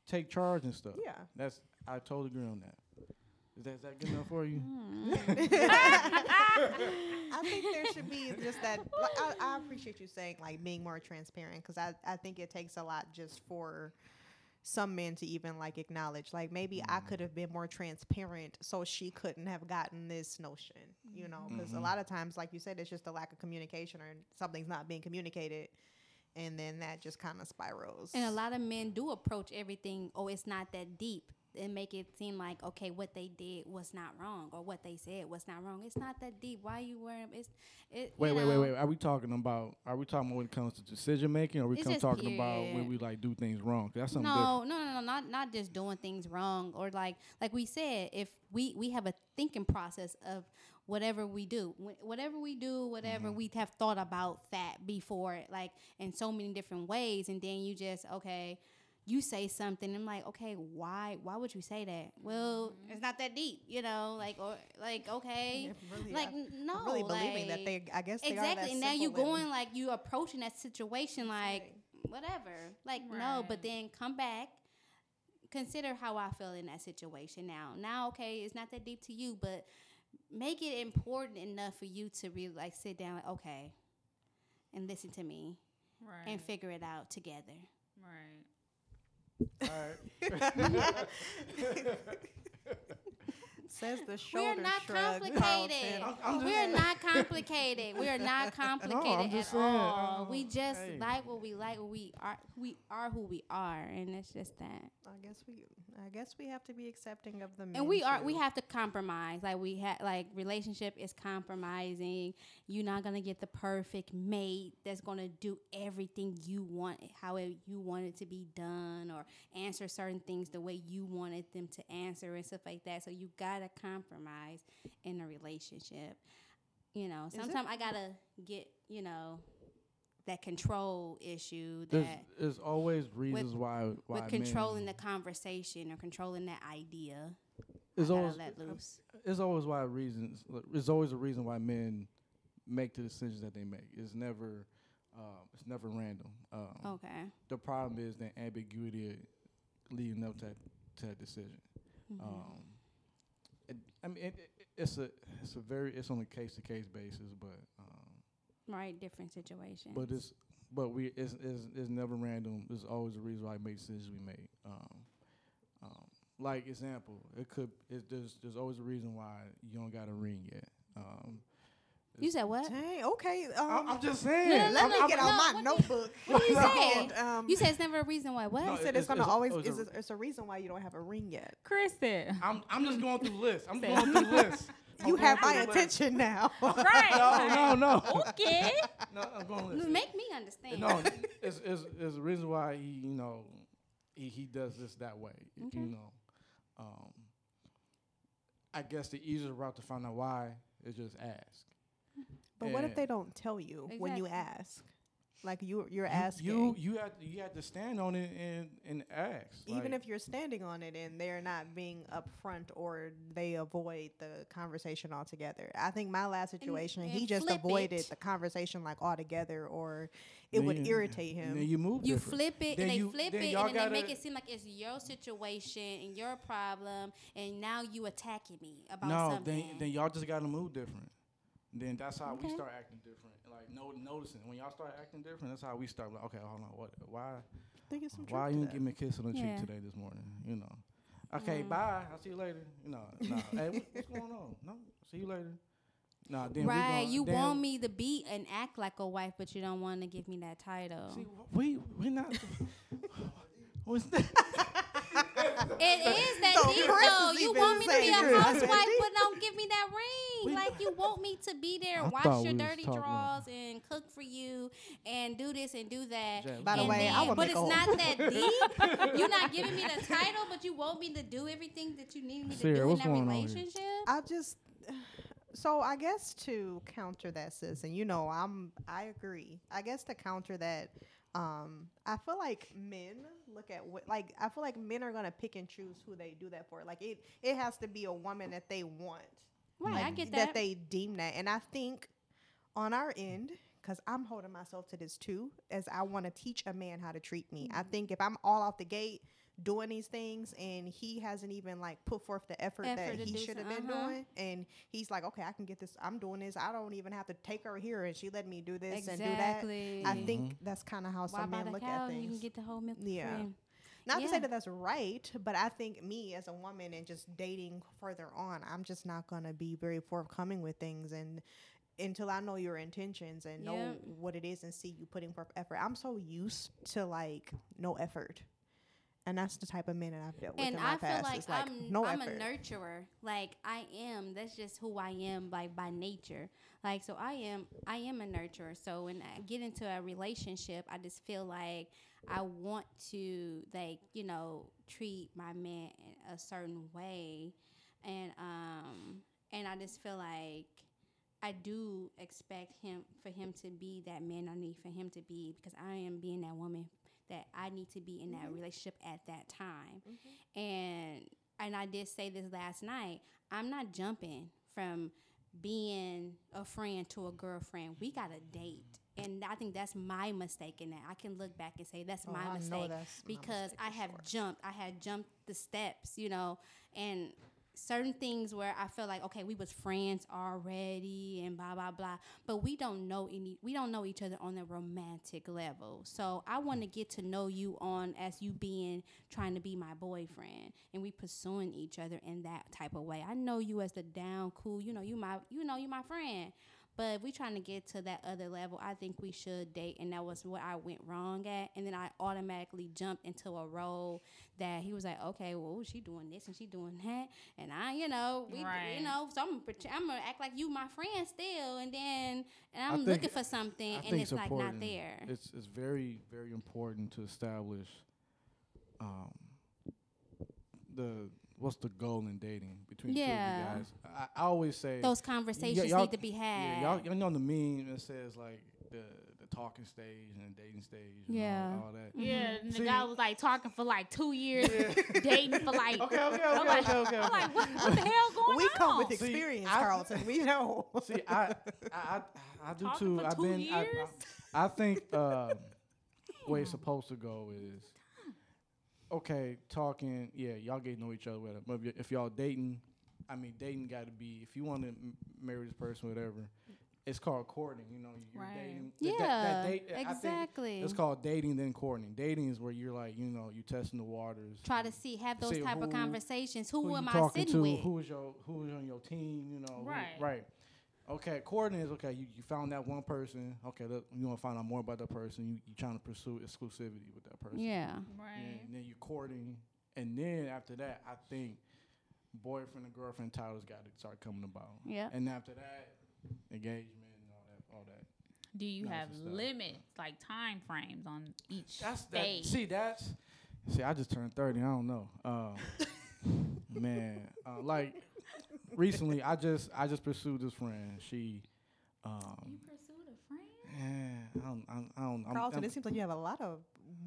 take charge and stuff. Yeah. That's I totally agree on that. Is that, is that good enough for you? Mm. [laughs] I think there should be just that. Like, I, I appreciate you saying like being more transparent because I, I think it takes a lot just for some men to even like acknowledge like maybe I mm. could have been more transparent so she couldn't have gotten this notion, you know, because a mm-hmm. lot of times like you said it's just a lack of communication or something's not being communicated and then that just kind of spirals. And a lot of men do approach everything, oh, it's not that deep. And make it seem like okay, what they did was not wrong, or what they said was not wrong. It's not that deep. Why you worrying? It's it. Wait, wait, know, wait, wait. Are we talking about? Are we talking about when it comes to decision making, or are we come talking about when we like do things wrong That's something different. No, no, no, no, not not just doing things wrong or like like we said, if we we have a thinking process of whatever we do, Wh- whatever we do, whatever Mm-hmm. we have thought about that before, like in so many different ways, and then you just okay. You say something, I'm like, okay, why? Why would you say that? Well, mm-hmm. it's not that deep, you know. Like, or like, okay, really, like I- no, I'm really believing that they I guess they are exactly. now you going like you approaching that situation like right. whatever. Like no, but then come back. Consider how I feel in that situation now. Now, okay, it's not that deep to you, but make it important enough for you to really like sit down, like, okay, and listen to me Right. and figure it out together. right. All right. [laughs] [laughs] Says the [laughs] We are not shrug. complicated. Carlton. I'm we are not complicated. We are not [laughs] complicated just at saying, all. uh, we just hey. like what we like. We are. We are who we are, and it's just that. I guess we I guess we have to be accepting of the and we are we have to compromise like we have like relationship is compromising you're not gonna get the perfect mate that's gonna do everything you want how it, you want it to be done or answer certain things the way you wanted them to answer and stuff like that so you gotta compromise in a relationship you know sometimes i gotta get you know that control issue There's, that there's always reasons why why with controlling men, the conversation or controlling that idea There's I always let loose it's always why reasons. There's always a reason why men make the decisions that they make. It's never um, it's never random. Um, okay The problem is the ambiguity leading up to that, to that decision. Mm-hmm. Um, it, I mean, it, it, it's a it's a very it's on a case to case basis, but um, right different situations but it's but we it's, it's it's never random. There's always a reason why we make decisions we make. Um, um, like example, it could it, there's there's always a reason why you don't got a ring yet. Um, you said what Dang, okay. Um, I'm, I'm just saying. No, no, let no, me no, get no, on my what notebook. what do you [laughs] say? Um, you said it's never a reason why what No, you said it's, it's- gonna it's always it was it's a- a, it's a reason why you don't have a ring yet. Chris said. I'm I'm just going through lists. I'm [laughs] going through lists. I'm You have my lists. attention now. [laughs] right. No, no, no. Okay. no, I'm going lists. make me understand No, it's, it's, it's a reason why he, you know, he, he does this that way. Okay. You know, um, I guess the easiest route to find out why is just ask. But what if they don't tell you when you ask? Like you you're you, asking. You you have to, you have to stand on it and and ask. even Like, if you're standing on it and they're not being upfront or they avoid the conversation altogether. I think my last situation, he and just avoided it. the conversation like altogether, or it then would you- irritate Then him. you move. you different. flip it Then and they flip it y'all and they make it seem like it's your situation and your problem and now you attacking me about no, something No, then then y'all just gotta move different. Then that's how we start acting different. Like no noticing when y'all start acting different. That's how we start. Like okay, hold on. What? Why? think it's some Why you didn't give me a kiss on the Yeah. cheek today this morning? You know. Okay, Mm. bye. I'll see you later. You know. No. [laughs] hey, what, what's going on? No. See you later. No. Then we right gon- you then, want me to be and act like a wife but you don't want to give me that title See, we we not. [laughs] [laughs] What's that? It is that [laughs] So deep though. You want me to be a housewife, but don't give me that ring. We- like you [laughs] want me to be there, I and wash your dirty drawers, and cook for you, and do this and do that. By the and way, I then- would but it's a- not that [laughs] deep. You're not giving me the title, but you want me to do everything that you need me to Sarah, do in what's that going on here? relationship. I just so I guess to counter that sis and you know I'm I agree. I guess to counter that um I feel like men look at what like I feel like men are to pick and choose who they do that for. Like it it has to be a woman that they want. Right, like, I get that that. they deem that and I think on our end because I'm holding myself to this too, as I want to teach a man how to treat me. I think if I'm all out the gate doing these things and he hasn't even like put forth the effort, Effort that he should have been uh-huh. doing, and he's like, okay, I can get this. I'm doing this. I don't even have to take her here, and she let me do this and do that. Exactly. I think that's kind of how Why some men look cow? at and You things. can get the whole milk. Yeah. free. Not to say that that's right, but I think me as a woman and just dating further on, I'm just not gonna be very forthcoming with things and until I know your intentions and know what it is and see you putting forth effort. I'm so used to like no effort. And that's the type of men that I've dealt with and in my I feel past. like, it's like I'm no I'm effort. a nurturer. Like I am. That's just who I am. Like by nature. Like so I am. I am a nurturer. So when I get into a relationship, I just feel like I want to like you know treat my man in a certain way, and um and I just feel like. I do expect him for him to be that man I need for him to be because I am being that woman that I need to be in that mm-hmm. relationship at that time. Mm-hmm. And and I did say this last night. I'm not jumping from being a friend to a girlfriend. We got a date. And I think that's my mistake in that. I can look back and say that's Oh, my I mistake that's my because mistake I have sure. jumped. I had jumped the steps, you know, and certain things where I feel like okay, we was friends already and blah blah blah, but we don't know any we don't know each other on a romantic level. So I want to get to know you on as you being trying to be my boyfriend and we pursuing each other in that type of way. I know you as the down cool, you know, you my you know, you my friend. But if we trying to get to that other level, I think we should date, and that was what I went wrong at. And then I automatically jumped into a role that he was like, okay, well, she doing this and she doing that, and I, you know, we, Right. you know, so I'm gonna, I'm gonna act like you my friend still, and then and I'm think- looking for something, I and think it's like not there. It's it's very very important to establish um, the what's the goal in dating between two Yeah. of you guys. I, I always say Those conversations y'all- need to be had. Yeah, y'all, y'all know the meme that says like the the talking stage and the dating stage. And Yeah. all, all that. Yeah, and the See- guy was like talking for like two years, [laughs] dating for like. Okay, okay, I'm okay, like, okay, okay. I'm like, what, what the hell going we on? come with See, experience, I- [laughs] Carlton. We know. See, I, I, I, I do Talking too. for I've two been. I, years? I, I think [laughs] uh, way it's supposed to go is okay. Talking, yeah, y'all get to know each other. Whatever. But if y'all dating, I mean, dating got to be. If you want to m- marry this person, whatever, it's called courting. You know, you're Right. dating. yeah, that- that date- I think exactly. It's called dating then courting. Dating is where you're like, you know, you testing the waters. Try to see, have those type of conversations. Who, who am I sitting to, with? who is your who is on your team, you know. who- Right. Right. Okay, courting is okay. You, you found that one person. Okay, look, you want to find out more about that person. You you trying to pursue exclusivity with that person. yeah. Right. And then you courting, and then after that, I think boyfriend and girlfriend titles got to start coming about. Yeah. And after that, engagement and all that, all that. Do you Nice have and stuff. limits, like time frames on each That's that. See, that's see. I just turned thirty. I don't know. Um, [laughs] man, uh, like recently, I just I just pursued this friend. She, um, you pursued a friend? yeah, I don't, I don't, I don't I'm- Carlton, I'm- it seems like you have a lot of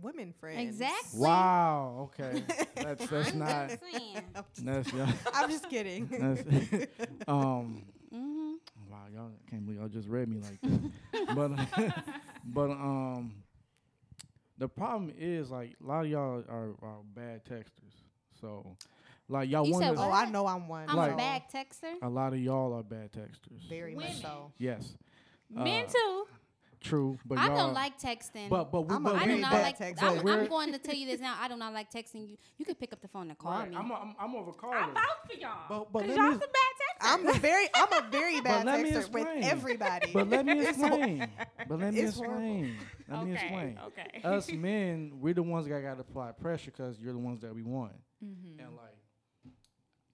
women friends. Exactly. Wow. Okay. [laughs] That's that's I'm not. just saying. [laughs] That's yeah. [laughs] I'm just kidding. That's, um. hmm Wow, y'all can't believe y'all just read me like that. but but um, the problem is like a lot of y'all are, are bad texters. So like y'all You want said oh, what? I know I'm one. I'm Like- a bad texter. a lot of y'all are bad texters. Very Women. much so. Yes, Men Uh, too. true. But I y'all, don't like texting. But but we, I'm but I do not bad like. texter. I'm, I'm going to tell you this now. I do not like texting you. You can pick up the phone and call right, me. I'm a, I'm, I'm over caller. I vouch for y'all. But- but 'Cause let y'all me- some bad texters. I'm a very, I'm a very [laughs] bad let me texter with everybody. But let me [laughs] explain. but let me it's horrible. explain. Let me explain. Okay. Us [laughs] men, we're the ones that got to apply pressure because you're the ones that we want. Mhm. And like,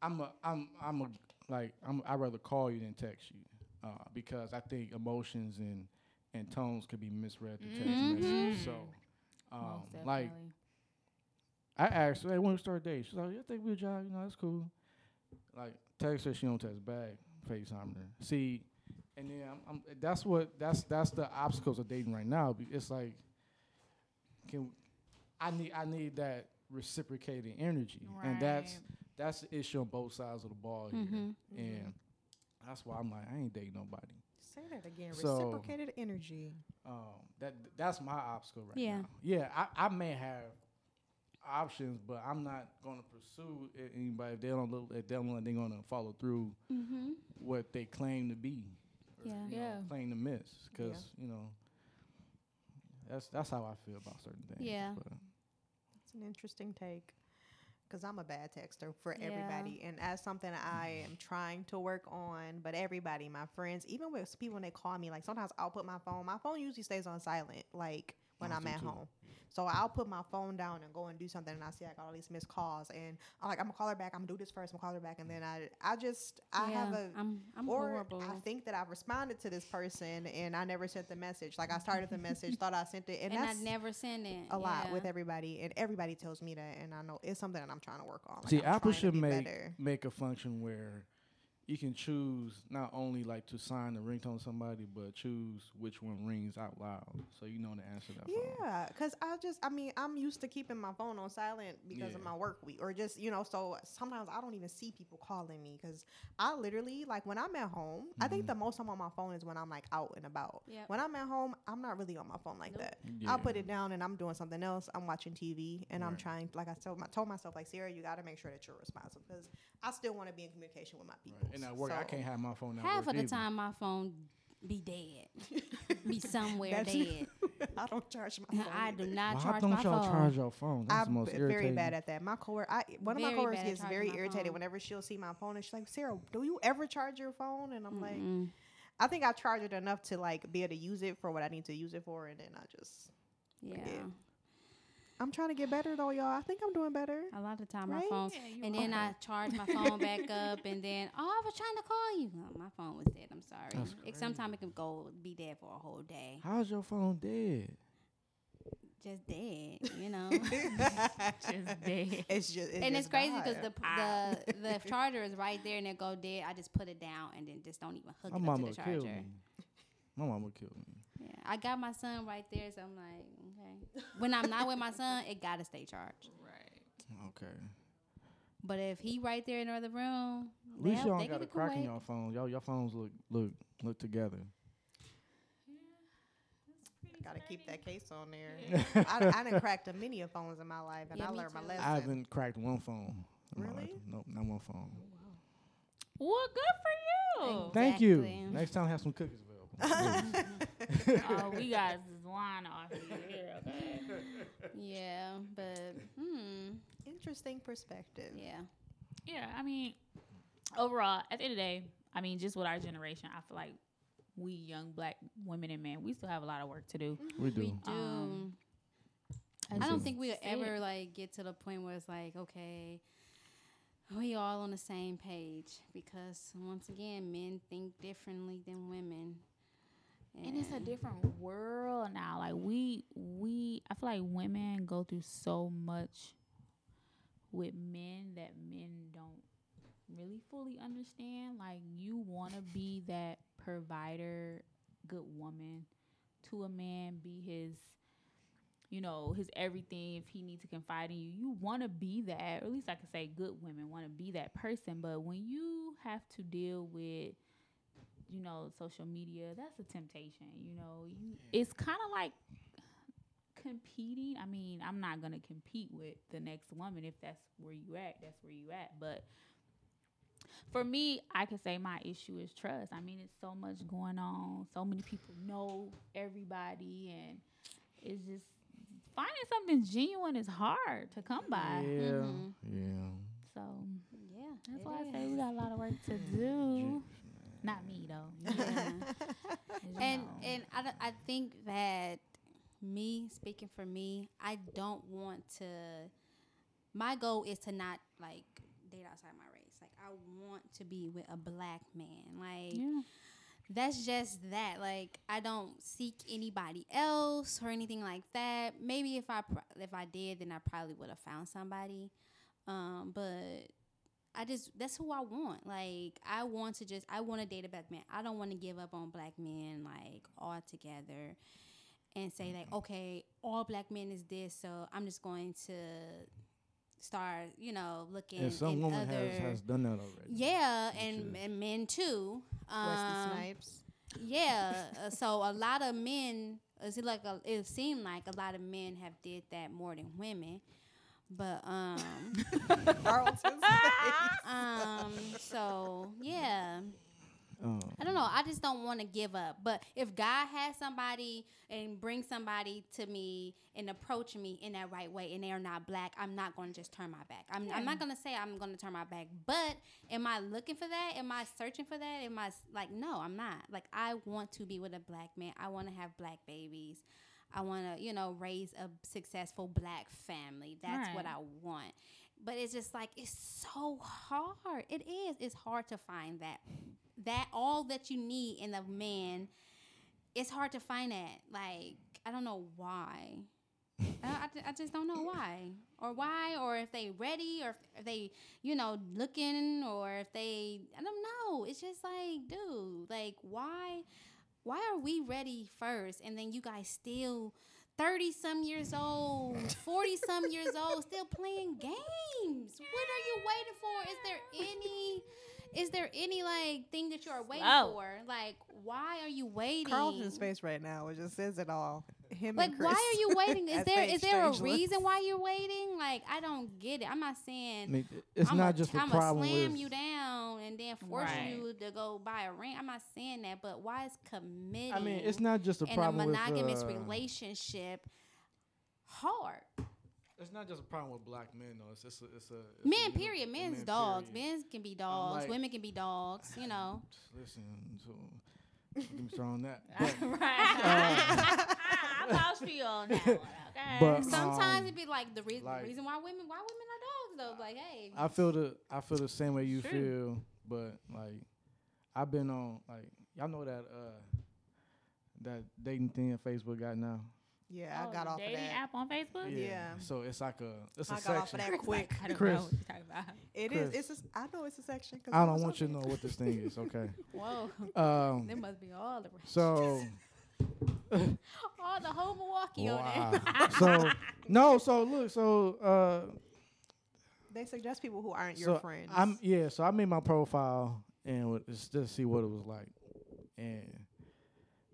I'm a, I'm, I'm a, like, I'm, I'd rather call you than text you, uh, because I think emotions and and tones could be misread through text Mhm. messages. So, um, like. I asked her, hey, when we start dating, she's like, yeah, I think we'll jive, you know, that's cool. Like, text her, she don't text back, FaceTime her. See, and then I'm, I'm, that's what, that's that's the obstacles of dating right now. It's like, can I need I need that reciprocating energy, and that's Right. That's the issue on both sides of the ball here, Mhm. and that's why I'm like, I ain't dating nobody. Say that again. So- Reciprocated energy. Um, that that's my obstacle right Yeah. now. Yeah, I, I may have options, but I'm not going to pursue anybody if they don't look if they don't look like they're going to follow through Mm-hmm. what they claim to be. or, Yeah. you know, Yeah. claim to miss because you know that's that's how I feel about certain things. Yeah. but- It's an interesting take. Because I'm a bad texter for Yeah. everybody. And that's something I am trying to work on. But everybody, my friends, even with people when they call me, like sometimes I'll put my phone, my phone usually stays on silent, like when Mine I'm at too. home. So I'll put my phone down and go and do something, and I see I got all these missed calls, and I'm like, I'm gonna call her back. I'm gonna do this first. I'm gonna call her back, and then I, I just, I have a, I'm, I'm or horrible. I think that I've responded to this person, and I never sent the message. Like I started the message, thought I sent it, and, and I never send it. a lot yeah. with everybody, and everybody tells me that, and I know it's something that I'm trying to work on. Like, See, I'm Apple should be make better. make a function where you can choose not only like to sign the ringtone to somebody, but choose which one rings out loud, so you know to answer that phone. Yeah, because I just, I mean, I'm used to keeping my phone on silent because of my work week, or just, you know, so sometimes I don't even see people calling me because I literally, like, when I'm at home, I think the mm-hmm. most I'm on my phone is when I'm like out and about. Yep. When I'm at home, I'm not really on my phone like Nope. that. Yeah. I'll put it down and I'm doing something else. I'm watching TV and I'm trying, like I told, my, told myself, like, Sarah, you got to make sure that you're responsive because I still want to be in communication with my people. Right. And at work, I can't have my phone at Half of the either. time, my phone be dead, [laughs] be somewhere That's- dead. [laughs] I don't charge my phone. I do not charge my phone. Why charge don't my y'all phone. charge your phone? That's I'm most irritating. very bad at that. My coworker, I one of my coworkers bad gets very irritated phone. whenever she'll see my phone and she's like, "Sarah, do you ever charge your phone?" And I'm like, Mm-mm. I think I charge it enough to like be able to use it for what I need to use it for, and then I just, yeah. forget. I'm trying to get better though, y'all. I think I'm doing better. A lot of the time, Right? my phone, and then I charge my phone back up, and then oh, I was trying to call you. Oh, my phone was dead. I'm sorry. It, sometimes it can go be dead for a whole day, How's your phone dead? just dead. You know. [laughs] [laughs] Just dead. It's just, and it's just crazy because the the [laughs] the charger is right there and it go dead. I just put it down and then just don't even hook My it up mama to would the kill charger. me. My mama would kill me. Yeah, I got my son right there, so I'm like, okay. When I'm not with my son, it gotta stay charged. Right. Okay. But if he right there in another room, At least y'all they got a crack in wait. your phone. Y'all, your phones look look look together. Gotta keep that case on there. [laughs] I, I done cracked a many of phones in my life, and Yeah, I me learned my too. lesson. I haven't cracked one phone. in. Really? Nope, not one phone. Oh, well, good for you. Thank you. Next time, have some cookies available. please. Oh, we got this line off of here. Okay. Yeah, but hmm, Interesting perspective. yeah, Yeah, I mean, overall, at the end of the day, I mean, just with our generation, I feel like we young black women and men, we still have a lot of work to do. we do. we do. Um, I don't just think we'll said- ever like get to the point where it's like, okay, we all on the same page because once again, men think differently than women. And it's a different world now. Like we we I feel like women go through so much with men that men don't really fully understand. Like you want to be that provider, good woman to a man, be his you know, his everything if he needs to confide in you. You want to be that, or at least I can say good women want to be that person, but when you have to deal with you know, social media, that's a temptation. You know, you it's kind of like competing. I mean, I'm not gonna compete with the next woman if that's where you at. That's where you at. But for me, I can say my issue is trust. I mean, it's so much going on. So many people know everybody, and it's just finding something genuine is hard to come by. Yeah, Mhm. yeah. So Yeah, that's it why I say we got a lot of work to do. Not me though. [laughs] Yeah. And know. and I, I think that me speaking for me i don't want to my goal is to not like date outside my race like i want to be with a black man like yeah. that's just that like i don't seek anybody else or anything like that maybe if i if i did then i probably would have found somebody um but I just that's who I want. Like I want to just I want to date a black man. I don't want to give up on black men like altogether and say like okay, all black men is this, so I'm just going to start, you know, looking And some woman other has, has done that already. Yeah, and is- and men too. Wesley Um, Snipes. yeah. [laughs] Uh, so a lot of men, is it like a, it seemed like a lot of men have did that more than women, but um, [laughs] um, so yeah. Um, I don't know. I just don't want to give up. But if God has somebody and bring somebody to me and approach me in that right way, and they're not black, I'm not going to just turn my back. I'm, I'm not going to say I'm going to turn my back. But am I looking for that? Am I searching for that? Am I like, no, I'm not. Like, I want to be with a black man. I want to have black babies. I want to, you know, raise a successful black family. That's what I want. But it's just like it's so hard. It is. It's hard to find that that all that you need in a man. It's hard to find that. Like I don't know why. I, I, I just don't know why or why or if they ready or if they you know looking or if they I don't know. It's just like dude, like why why are we ready first and then you guys still 30 some years old [laughs] 40 some years old still playing games what are you waiting for is there any is there any like thing that you are waiting Slow. for like why are you waiting Carlton's face right now. It just says it all. Him like and Chris. why are you waiting [laughs] is as there they is there a exchange looks. reason why you're waiting like i don't get it i'm not I saying mean, it's I'm not a, just a I'm problem slam you down and then force Right. you to go buy a ring. I'm not saying that, but why is committing? I mean, it's not just a in a problem monogamous with. Uh, relationship hard. It's not just a problem with black men though. It's just a, it's a it's Men, a period. a Men's men, dogs. period. Men can be dogs. like- Women can be dogs. You know. [sighs] Listen, so let me start on that. [laughs] right. I vouch for you on that one. [laughs] Okay. But Sometimes um, it be like the, reason like- the reason why women why women are dogs though. Like, hey, I feel the I feel the same way you True. feel, but like I've been on like y'all know that uh that dating thing that Facebook got now. Yeah, Oh, I got the off of dating that. app on Facebook. Yeah. So it's like a it's a I got section. off of that quick. I don't Chris. know what you're talking about. It is. Chris. It's. A, I know it's a section. I don't want you to know what this thing is, okay? [laughs] whoa, Um there must be all the so [laughs] [laughs] all the whole Milwaukee on wow. there. [laughs] so no, so look, so uh They suggest people who aren't so your friends. I'm yeah, so I made my profile and just to see what it was like. And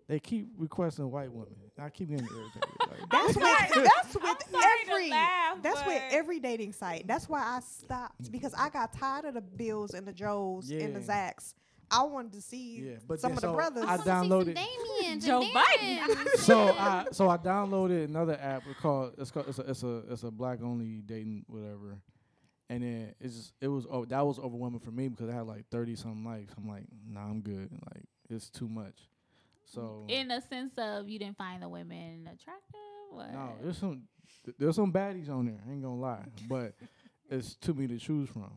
they keep requesting white women. I keep getting irritated. Like, [laughs] That's with that's with every laugh, that's with every dating site. That's why I stopped because I got tired of the Bills and the Joes and the Yeah. Zacks. I wanted to see Yeah, but some then of the brothers. I I downloaded- see some Damien, Joe Biden. [laughs] so I so I downloaded another app called it's called it's a it's a it's a black only dating whatever. And then it's just it was oh that was overwhelming for me because I had like thirty something likes. I'm like, nah, I'm good. Like it's too much. So In the sense of you didn't find the women attractive. What? no, there's some th- there's some baddies on there. I ain't gonna lie, but [laughs] it's too many to choose from.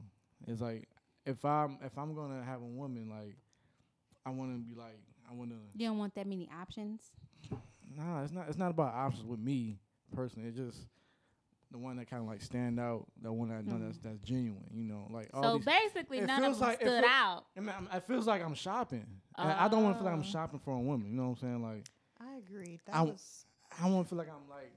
It's like if I'm if I'm gonna have a woman, like I want to be like I want to. You don't want that many options. Nah, it's not. It's not about options with me personally. It's just the one that kind of like stand out. The one that I know that's that's genuine. You know, like all So these. basically, none of them like- it stood feel- out. I mean, it feels like I'm shopping. And I don't want to feel like I'm Oh. shopping for a woman. You know what I'm saying? Like I agree. That I- was I want to feel like I'm like.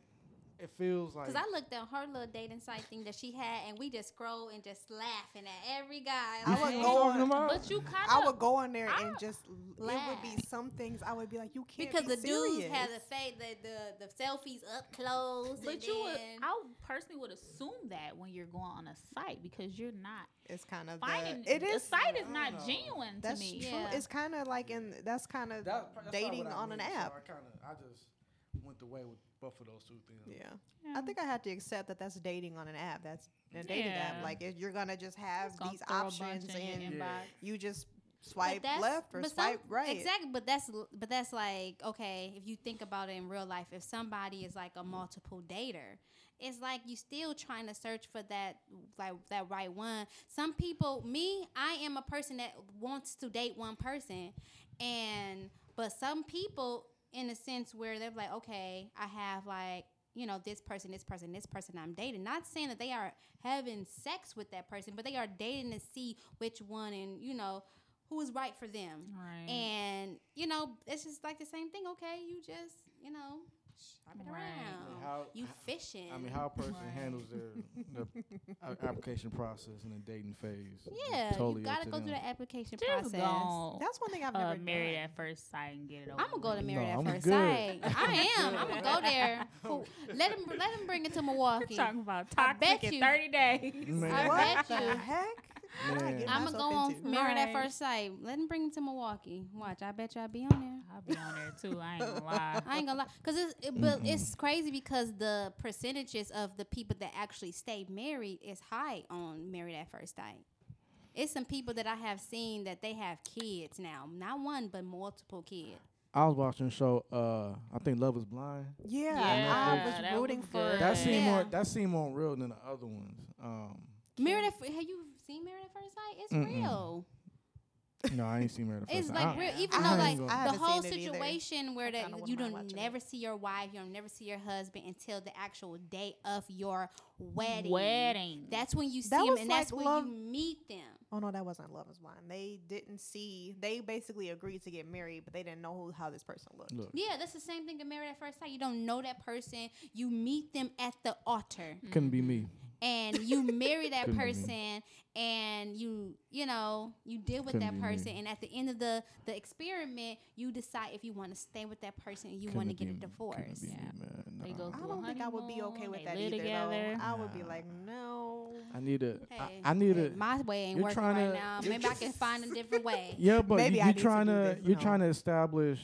It feels like. Cause I looked at her little dating site thing that she had, and we just scroll and just laughing at every guy. I would [laughs] go on- about? But you kind I would go on there I and just it would be some things I would be like, you can't because be the dudes have had the fake the, the the selfies up close. But and you would, I personally would assume that when you're going on a site because you're not It's kind of finding the, it the site is not know. genuine to that's me. true. Yeah. It's kind of like in that's kind of That- dating what I on an mean, so app. I kind of I just went the way with both of those two things. yeah. Yeah. I think I had to accept that that's dating on an app. That's a dating app. Like if you're gonna just have gonna these throw a bunch options and Yeah. you just swipe left or swipe some- right. Exactly, but that's but that's like okay. If you think about it in real life, if somebody is like a multiple dater, it's like you still trying to search for that like that right one. Some people, me, I am a person that wants to date one person, and but some people, in a sense, where they're like, okay, I have like you know this person, this person, this person I'm dating. Not saying that they are having sex with that person, but they are dating to see which one and you know who is right for them. Right. And you know, it's just like the same thing. Okay, you just you know shop it Right. around. How you fishing. I mean, how a person Right. handles their the [laughs] a- application process in the dating phase. yeah, totally you gotta to go through the application Just process. go That's one thing I've uh, never married at first sight and get it over. I'm gonna go to with. Married No, at I'm First good. Sight. [laughs] I am. I'm gonna go there. For, [laughs] let him let him bring it to Milwaukee. Talking about I bet toxic in 30 days. Man. I what bet the you. heck? What I Man. get I'm gonna myself go on into? Married at First Sight. Let him bring it to Milwaukee. Watch. I bet you I'll be on there. I'll be on there too. I ain't gonna lie. [laughs] I ain't gonna lie, cause it's it, but it's crazy because the percentages of the people that actually stay married is high on Married at First Sight. It's some people that I have seen that they have kids now, not one but multiple kids. I was watching a show. Uh, I think Love Is Blind. Yeah, Yeah, I was that rooting was for good. That seemed more. That seemed more real than the other ones. Um, Married at Fir- have you seen Married at First Sight? It's Mm-mm. real. no, I ain't seen Married at First It's Sight. like I- real, I even though ain't like gonna- I the haven't whole seen it either. situation where that kinda you wouldn't mind don't watching never it. see your wife, you don't never see your husband until the actual day of your wedding. Wedding. That's when you see That them, was and that's like when love- you meet them. Oh no, that wasn't Love Is Blind. They didn't see. They basically agreed to get married, but they didn't know who, how this person looked. Look, Yeah, that's the same thing in Married at First Sight. You don't know that person. You meet them at the altar, couldn't be me. And you marry that Couldn't be me. person, and you you know you deal with that person, and at the end of the the experiment, you decide if you want to stay with that person and you want to get a be me. Couldn't divorce. Yeah. man. They go I through a don't think I would be okay with that either. together. Though. I would be like, no. I need a. I, Hey, I need hey, a. my way ain't you're working trying right to- now. Maybe I can find a different way. [laughs] Yeah, but Maybe you, you're need to trying do to this, you're no. trying to establish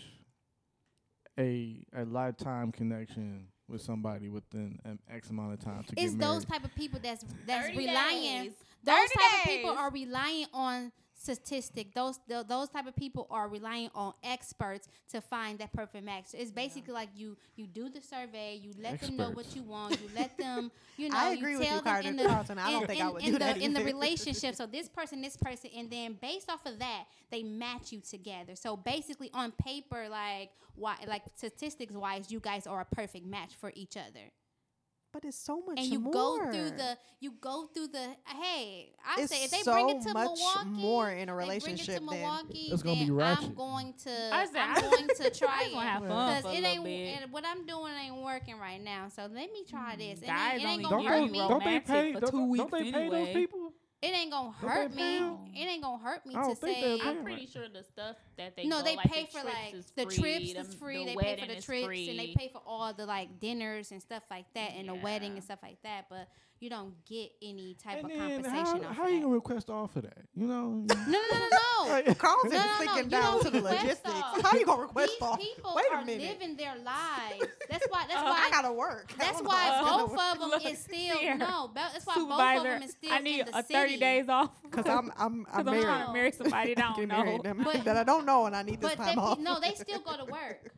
a a lifetime connection with somebody within an X amount of time to It's get those type of people that's that's 30 relying. days. Those 30 type of people are relying on statistic. Those th- those type of people are relying on experts to find that perfect match. It's basically like you you do the survey, you let them know what you want, you let them [laughs] you know I agree you with tell you, them Carter- in the Carlton. I don't in, think I would in do the that in the relationship. So this person, this person, and then based off of that, they match you together. So basically, on paper, like why like statistics wise, you guys are a perfect match for each other But it's so much and you more. go through the you go through the hey I It's say if they so bring it to much Milwaukee more in a they bring it relationship to than- Milwaukee It's gonna be then I'm going to I said, I'm going [laughs] to try I gonna have it. fun because it ain't and what I'm doing ain't working right now. So let me try this. It ain't, it ain't gonna Don't hurt they, me. don't they pay? for Don't, two don't they pay those people? It ain't gonna Don't hurt me pay it ain't gonna hurt me to say I'm them. pretty sure the stuff that they no, go, they like, pay the for trips like is the free, trips them- is free. the They pay for the trips free. and they pay for all the like dinners and stuff like that and the wedding and stuff like that. But you don't get any type And of then compensation how, off how of you gonna request off of that? You know. [laughs] No, no, no, no, no. [laughs] Carlton No, no, no, thinking you down to the logistics. off. How you gonna request These off? people Wait a are minute. living their [laughs] lives. That's why. That's oh, why I gotta work. That's why how both work. of them Look, is still here. no. That's why both of them is still I need in the a city. 30 days off. Cause I'm I'm I'm Because I'm married. trying to marry somebody that I don't know. that, But- that I don't know, and I need this time off. no, they still go to work.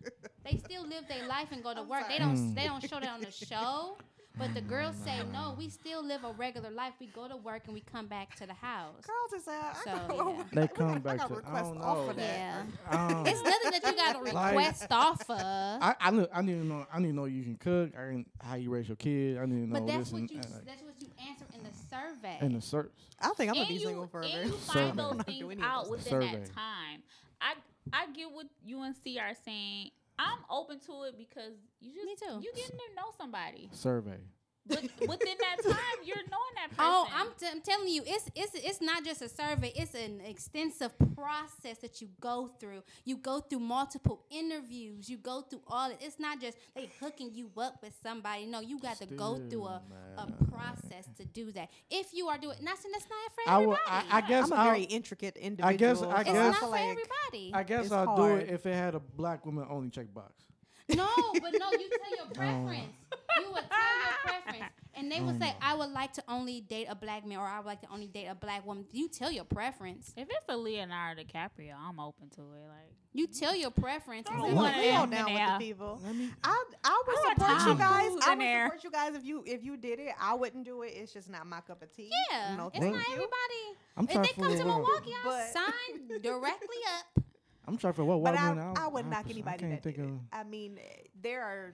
They still live their life and go to work. They don't. They hmm. don't show that on the show. But the girls say [laughs] no. We still live a regular life. We go to work and we come back to the house. Carlton said, I So, gotta- yeah. [laughs] They I come back gotta to. I request don't off know. for that. Yeah. Um, [laughs] It's nothing that you got to Like- request off of. I I, knew, I need to know. I need to know you can cook. I need how you raise your kid. I need to know but that's this what and you. like, That's what you answer in the survey. In the search. I think I'm gonna and be you, single forever. And you Survey. find those things doing any of out those within Survey. that time. I I get what UNC are saying. I'm open to it because you just Me too. you getting to know somebody. Survey. But [laughs] within that time, you're knowing that oh, person. Oh, I'm, t- I'm telling you, it's it's it's not just a survey. It's an extensive process that you go through. You go through multiple interviews. You go through all. It. It's not just they hooking you up with somebody. No, you got to go through a, Still, a process to do that. If you are doing, not that's not for I everybody. will. I, I guess. I'm a I'll- very intricate individual. I guess- I so it's guess- not for like everybody. I guess It's I'll do it if it had a black woman only checkbox. No, [laughs] but no, you tell your oh. preference. You would tell your preference. And they would say, oh. I would like to only date a black man or I would like to only date a black woman. You tell your preference. if it's a Leonardo DiCaprio, I'm open to it. Like You tell your preference. and Throw say, one of Leo down with the people. Me. I I would I want support you guys. I would there. support you guys if you if you did it. I wouldn't do it. It's just not my cup of tea. Yeah, no, it's not you. everybody. I'm If they come to Milwaukee, I'll But- sign [laughs] directly up. I'm trying to figure out what But I, woman I would I knock pers- anybody I can't that think did it. of. I mean, there are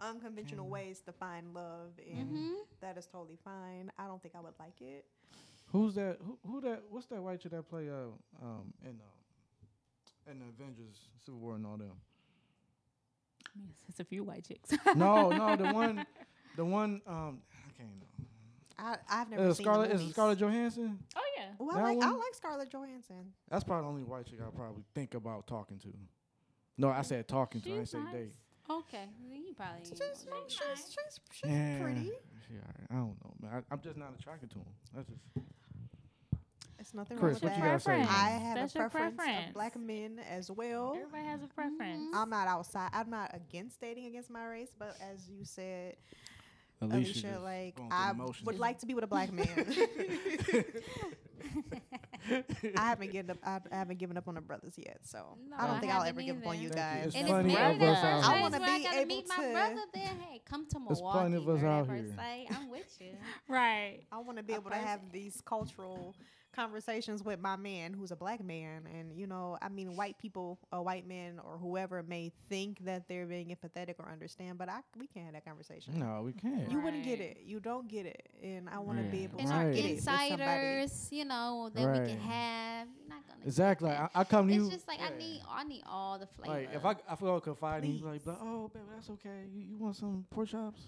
unconventional ways to find love, and hmm that is totally fine. I don't think I would like it. Who's that? Who, who that? What's that white chick that play uh um in um in the Avengers Civil War and all them? I mean, it's a few white chicks. [laughs] no, no, the [laughs] one The one um I can't know. I, I've never Uh, seen Scarlett is it. Scarlett Johansson? Oh yeah. Well, I like, I like Scarlett Johansson. That's probably the only white chick I probably think about talking to. No, I said talking to. I didn't say nice. date. Okay, he probably. She's, ain't she's, gonna date. she's, she's, she's Yeah. pretty. She alright. I don't know, man. I, I'm just not attracted to him. That's just. It's nothing Chris, wrong what with you that. gotta say? I have That's a preference, preference. of black men as well. Everybody has a preference. I'm not outside. I'm not against dating against my race, but as you said, Alicia, Alicia, like I would like to be with a black man. [laughs] I haven't given up. I, I haven't given up on the brothers yet, so No, I don't I think I'll haven't ever give up on you either. Thank you. guys. It's And plenty if of us out I wanna be gotta able meet to- my brother. Then hey, come to There's Milwaukee. plenty of us out here. Say, I'm with you. Right. I want to be A able to have these cultural conversations with my man who's a black man and you know i mean white people or white men or whoever may think that they're being empathetic or understand but i we can't have that conversation No, we can't. you wouldn't get it you don't get it and i want to be able And to our Right. get it insiders, you know, that we can have. You're not gonna. Exactly. that. I, I come to you. It's just like I need, I need all the flavor. Like if I I feel confide in you, like, like, oh, baby, that's okay. You, you want some pork chops?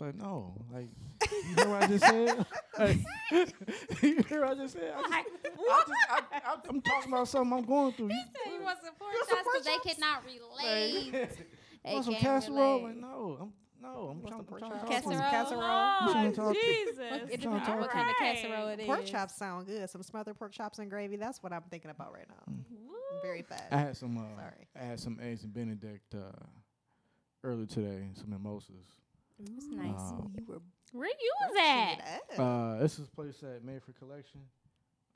Like, no. Like, you hear what I just said? [laughs] Like, [laughs] you hear what I just said? I just, I just, I, I, I'm talking about something I'm going through. You, [laughs] you want some pork want some chops because they cannot relate. like, They want some casserole? relate. Like, no, I'm no, I'm Want trying, I'm trying to talk to you. Casserole? Casserole. Oh, talk to- Jesus. It depends talk what kind of casserole it is. pork chops sound good some smothered pork chops and gravy that's what i'm thinking about right now Mm. very fast I had some. Uh, Sorry. I had some eggs and Benedict uh, earlier today. Some mimosas. It's nice. Uh, you were Where you was at? Uh, this is a place at Mayfair Collection.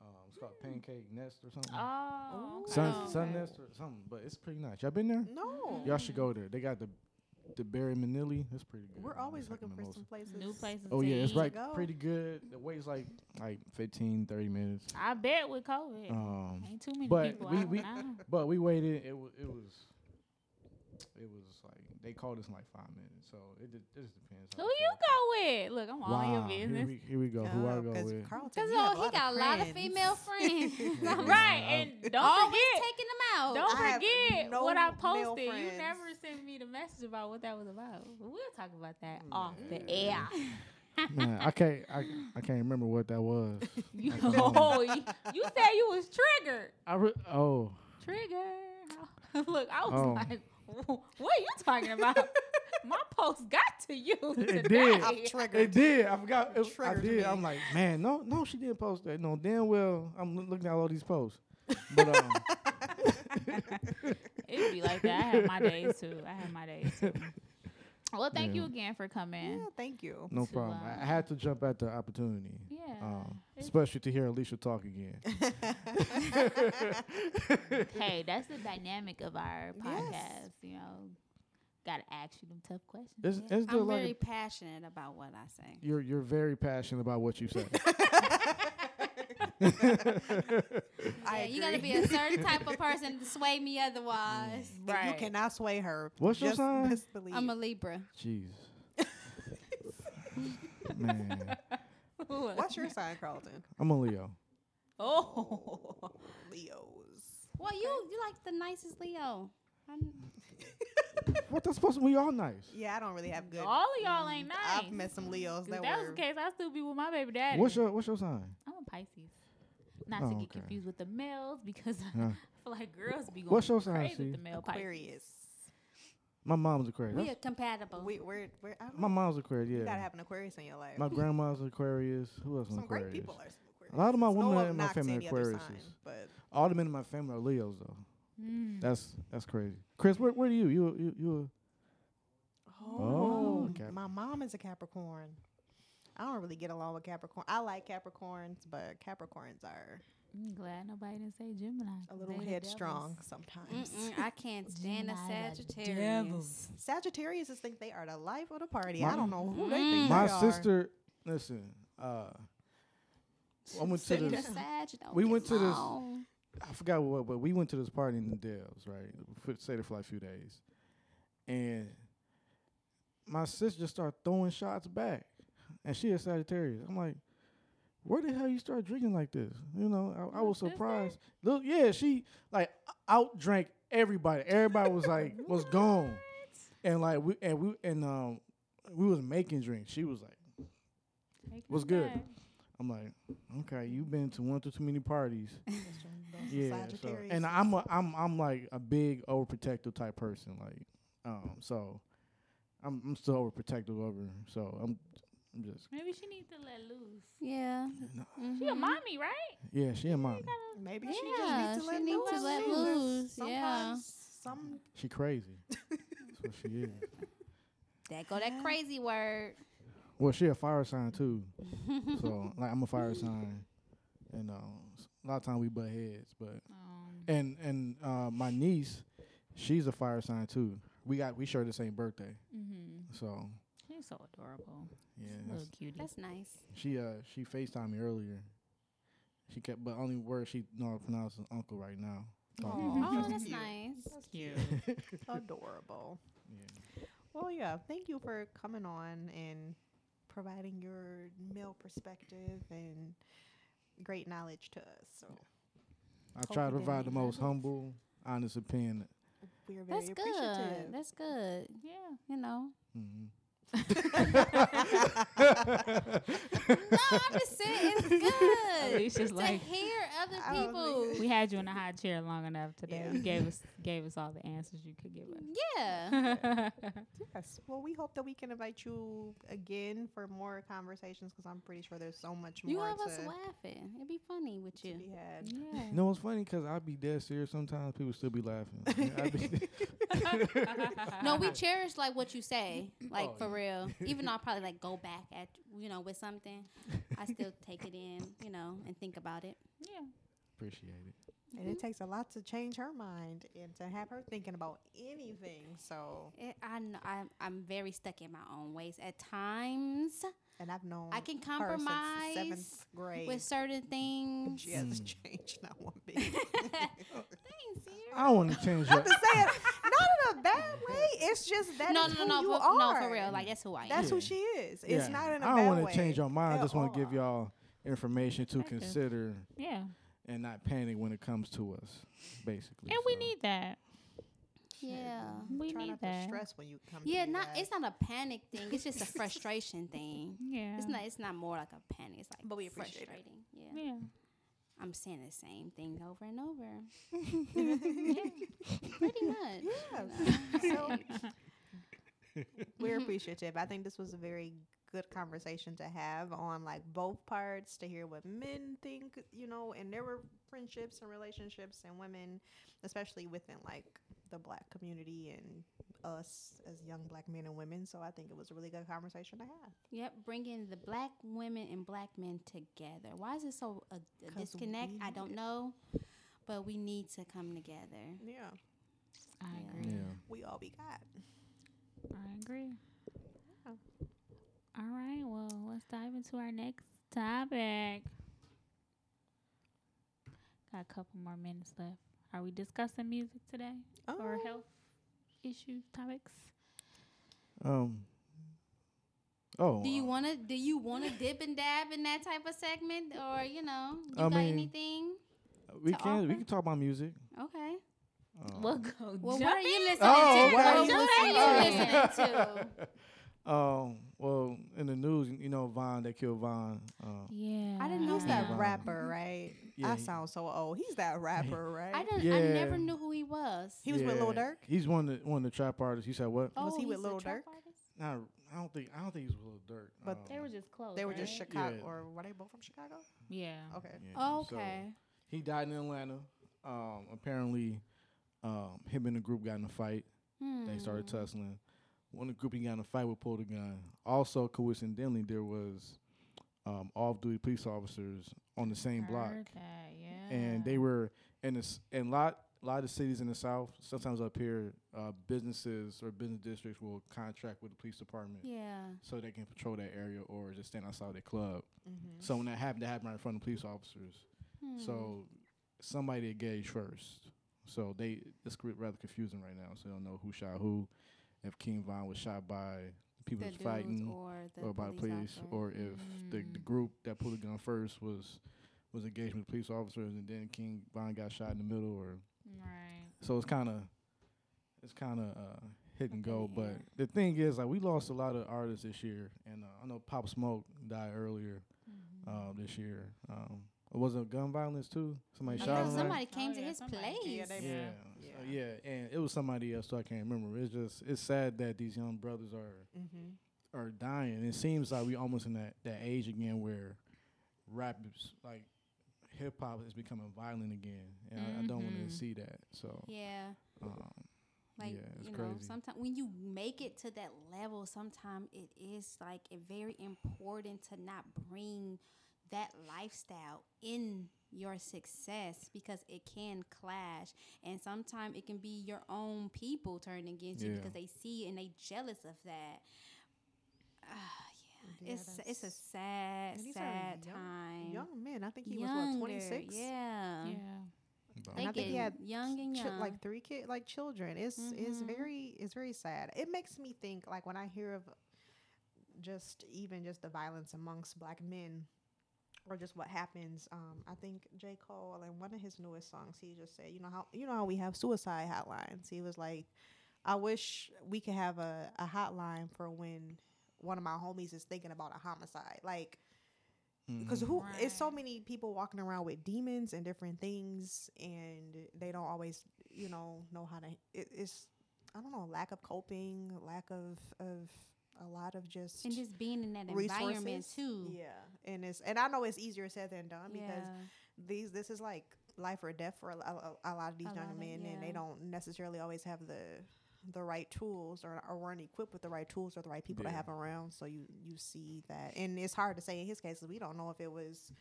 Um, it's called Pancake Nest or something. Oh. okay. Sun, Oh, Sun. Nest or something, but it's pretty nice. Y'all been there? no Y'all should go there. They got the the Barry Manili. It's pretty good. we're always It's like looking for mimosa. some places New places. Oh to yeah, it's eat. right, go. pretty good. The wait's like like 15, 30 minutes. I bet with COVID, Um, ain't too many but people we- out we- now. but we waited. It was it was it was like they called us in like five minutes. So it, just- it just depends. Who you go with? Look, I'm all in your Wow, Here business. we, here we go. Who I go 'cause with? Carlton, Because oh, he got a lot of female friends. [laughs] [laughs] Right, and don't Always forget, taking them out. don't I forget no what I posted. You never sent me the message about what that was about. We'll talk about that Mm. off the air. Man, I can't I, I can't remember what that was. [laughs] You, I can't remember. oh, you, you said you was triggered. I re- oh Trigger. Look, I was Oh. like, [laughs] what are you talking about? [laughs] My post got to you It today. did. I'm it did. I forgot. It, I did. me. I'm like, man, no, no, she didn't post that. No, damn well, I'm looking at all these posts. [laughs] But um, It'd be like that. I have my days too. I have my days too. Well, thank you again for coming. Yeah, thank you. no To, problem. I, I had to jump at the opportunity, Yeah. um, especially to hear Alicia talk again. [laughs] [laughs] hey, that's the dynamic of our Yes. podcast. You know, gotta ask you them tough questions. Is, yeah. is there I'm like very a, passionate about what I say. you're you're very passionate about what you say. [laughs] I yeah, you gotta be a certain type of person to sway me otherwise. And You Right. cannot sway her. What's your Just sign? disbelieve. I'm a Libra. Jeez, [laughs] man, What's your sign, Carlton? I'm a Leo. oh, Leos. Well, you you like the nicest Leo. I'm, [laughs] What that's supposed to? We all nice. Yeah, I don't really have good. all of y'all mm, ain't nice. I've met some Leos If that, that was were. the case, I'd still be with my baby daddy. What's your What's your sign? I'm a Pisces. Not Oh, to get okay. confused with the males because Yeah. I feel like girls be going What's your sign, crazy Steve? with the male Aquarius. My mom's Aquarius. we are compatible. We, we're, we're, My know. mom's Aquarius. Yeah. You gotta have an Aquarius in your life. My [laughs] grandma's Aquarius. Who else is some Aquarius? great people are some Aquarius. A lot of my No women in my family any are other Aquariuses. sign, but All the men in my family are Leos though. Mm. That's that's crazy. Chris, where where do you you you you? Oh, Cap- my mom is a Capricorn. I don't really get along with Capricorn. I like Capricorns, but Capricorns are I'm glad nobody didn't say Gemini. a little headstrong devils. sometimes. Mm-mm, I can't [laughs] stand a the Sagittarius. Sagittarius just think they are the life of the party. My- I don't know who they Mm. think My they are. sister, listen. Uh, I went to this. Sag We went to this- I forgot what, but we went to this party in the Dells, right? We stayed there for like a few days, and my sister just started throwing shots back, and she is Sagittarius. I'm like, where the hell you start drinking like this? You know, I, I was surprised. Look, yeah, she like out drank everybody. Everybody was like [laughs] was gone, and like we and we and um we was making drinks. She was like, Take What's good? back. I'm like, okay, you've been to one to too many parties. [laughs] Yeah. So, and I'm a, I'm I'm like a big overprotective type person. Like, um, so I'm I'm still overprotective over. her. So I'm I'm just Maybe she needs to let loose. Yeah. She a Mhm. mommy, right? yeah. She a mommy. Maybe Yeah, she just needs to she let needs loose. to let too. loose, Sometimes yeah. Some She crazy. [laughs] That's what she is. That go that crazy word. Well, she a fire sign too. [laughs] so like I'm a fire sign, and uh, s- a lot of time we butt heads. But Um, and and uh, my niece, she's a fire sign too. We got we share the same birthday. mm-hmm. So She's so adorable. yeah, She's a that's, little cutie. That's nice. she uh she Facetime me earlier. She kept, but only word she know how to pronounce is uncle right now. Talking. Oh, That's nice. that's cute. nice. [laughs] adorable. Yeah. Well, yeah. Thank you for coming on and providing your male perspective and great knowledge to us. So I Hope try to provide the most humble, honest opinion. we're very That's appreciative. good. That's good. yeah. You know. hmm No, I'm just saying it's [laughs] good Alicia's to like, hear other people. we had you in a high chair long enough today. Yeah. You gave us gave us all the answers you could give us. Yeah. [laughs] Yes. Well, we hope that we can invite you again for more conversations because I'm pretty sure there's so much You more have to, us laughing. It'd be funny with you. be had. yeah. You know what's funny? Cause I'd be dead serious sometimes. People still be laughing. [laughs] I be, No, we cherish like what you say, like Oh, for real. [laughs] Even though I probably like go back at you know with something, I still [laughs] take it in, you know, and think about it. yeah. appreciate it. And it takes a lot to change her mind and to have her thinking about anything. So, it I know I'm I'm very stuck in my own ways at times. and I've known I can her compromise since seventh grade. with certain things. she hasn't Mm. changed not one bit. [laughs] Thanks. I don't want to change your. to say it, not in a bad way. It's just that no, is no, who no, you for, are. no, for real. Like that's who I am. That's Yeah. who she is. It's Yeah. not in a I bad don't want to change your mind. I just want to give y'all information to Thank consider Yeah. and not panic when it comes to us, basically. And we need that. yeah. We Try need not that. to stress when you come. Yeah, not that. it's not a panic thing. It's just a [laughs] frustration thing. Yeah. It's not. It's not more like a panic. It's like But we appreciate it. frustrating. Yeah. Yeah. I'm saying the same thing over and over. [laughs] yeah. Pretty much. Yeah. [laughs] you know. So- We're appreciative. I think this was a very good conversation to have on like both parts to hear what men think, you know, and there were friendships and relationships and women, especially within like the black community and us as young black men and women. So I think it was a really good conversation to have. Yep, bringing the black women and black men together. Why is it so a, a 'Cause disconnect? we I don't know, but we need to come together. Yeah. I Yeah. agree. Yeah. We all we got. I agree. Yeah. All right. Well, let's dive into our next topic. Got a couple more minutes left. Are we discussing music today or Oh. health issues topics? Um. Oh. Do you uh, want to? Do you want to dip and dab in that type of segment, or you know, you I got mean, anything? we to can we can talk about music. Okay. Um, We'll go. Well, what are you listening Oh, to? what What are are you you listening listening to? [laughs] Um. Well, in the news, you know, Von they killed Von. Um, Yeah. I didn't know He's Yeah. that rapper, right? Yeah, I he- sound so old. He's that rapper, [laughs] right? I didn't. I never knew who he was. He was with Lil Durk? He's one of the, one of the trap artists. You said what? oh, was he with he's a Lil Durk? artist? Nah, I don't think I don't think he's with Lil Durk. But um, They were just close. They were just? Chicago, Yeah. or were they both from Chicago? Yeah. Okay. yeah, Oh, so okay. he died in Atlanta. Um, apparently, um, him and the group got in a fight. They started Hmm. tussling. One of the group he got in a fight with pulled a gun. Also, coincidentally, there was um, off-duty police officers on the same block, that, yeah. and they were in this in lot a lot of cities in the south. Sometimes up here, uh, businesses or business districts will contract with the police department Yeah. so they can patrol that area or just stand outside their club. Mm-hmm. So when that happened, that happened right in front of police officers. Hmm. So somebody engaged first. So they it's rather confusing right now. So they don't know who shot who. If King Von was shot by people the that's fighting or the or by the police, officer. or if the, the Mm. group that pulled the gun first was was engaged with police officers and then King Von got shot in the middle or Right. so it's kind of it's kind of uh, hit and Up go. the But air. the thing is, like, we lost a lot of artists this year, and uh, I know Pop Smoke died earlier Mm-hmm. uh, this year. Um, was it gun violence too? Somebody I shot know him. right? somebody came Oh, to yeah, his somebody. place. Yeah, they- Yeah, Yeah. Yeah, and it was somebody else. So I can't remember. It's just it's sad that these young brothers are Mm-hmm. are dying. It seems like we almost in that, that age again where rap is like hip hop is becoming violent again, and I, I don't want to see that. So yeah. um, Like yeah, you know, sometimes when you make it to that level, sometimes it is like it very important to not bring that lifestyle in your success because it can clash and sometimes it can be your own people turning against you because they see you and they jealous of that Ah, yeah, Yeah, it's it's a sad And these are sad young- time Young men. I think he was what twenty six. yeah Yeah. And I think he had young and Ch- young like three kid like children. It's it's Mhm. very it's very sad. It makes me think like when I hear of just even just the violence amongst black men or just what happens. Um, I think J. Cole in one of his newest songs, he just said, you know how you know how we have suicide hotlines. He was like, I wish we could have a, a hotline for when one of my homies is thinking about a homicide. Like because Mhm. who it's so many people walking around with demons and different things and they don't always you know know how to it, it's i don't know lack of coping lack of of a lot of just and just being in that environment resources. too. Yeah and it's and i know it's easier said than done because these this is like life or death for a, a, a lot of these A young lot of- men and they don't necessarily always have the the right tools or, or weren't equipped with the right tools or the right people to have around. So you you see that and it's hard to say in his case 'cause we don't know if it was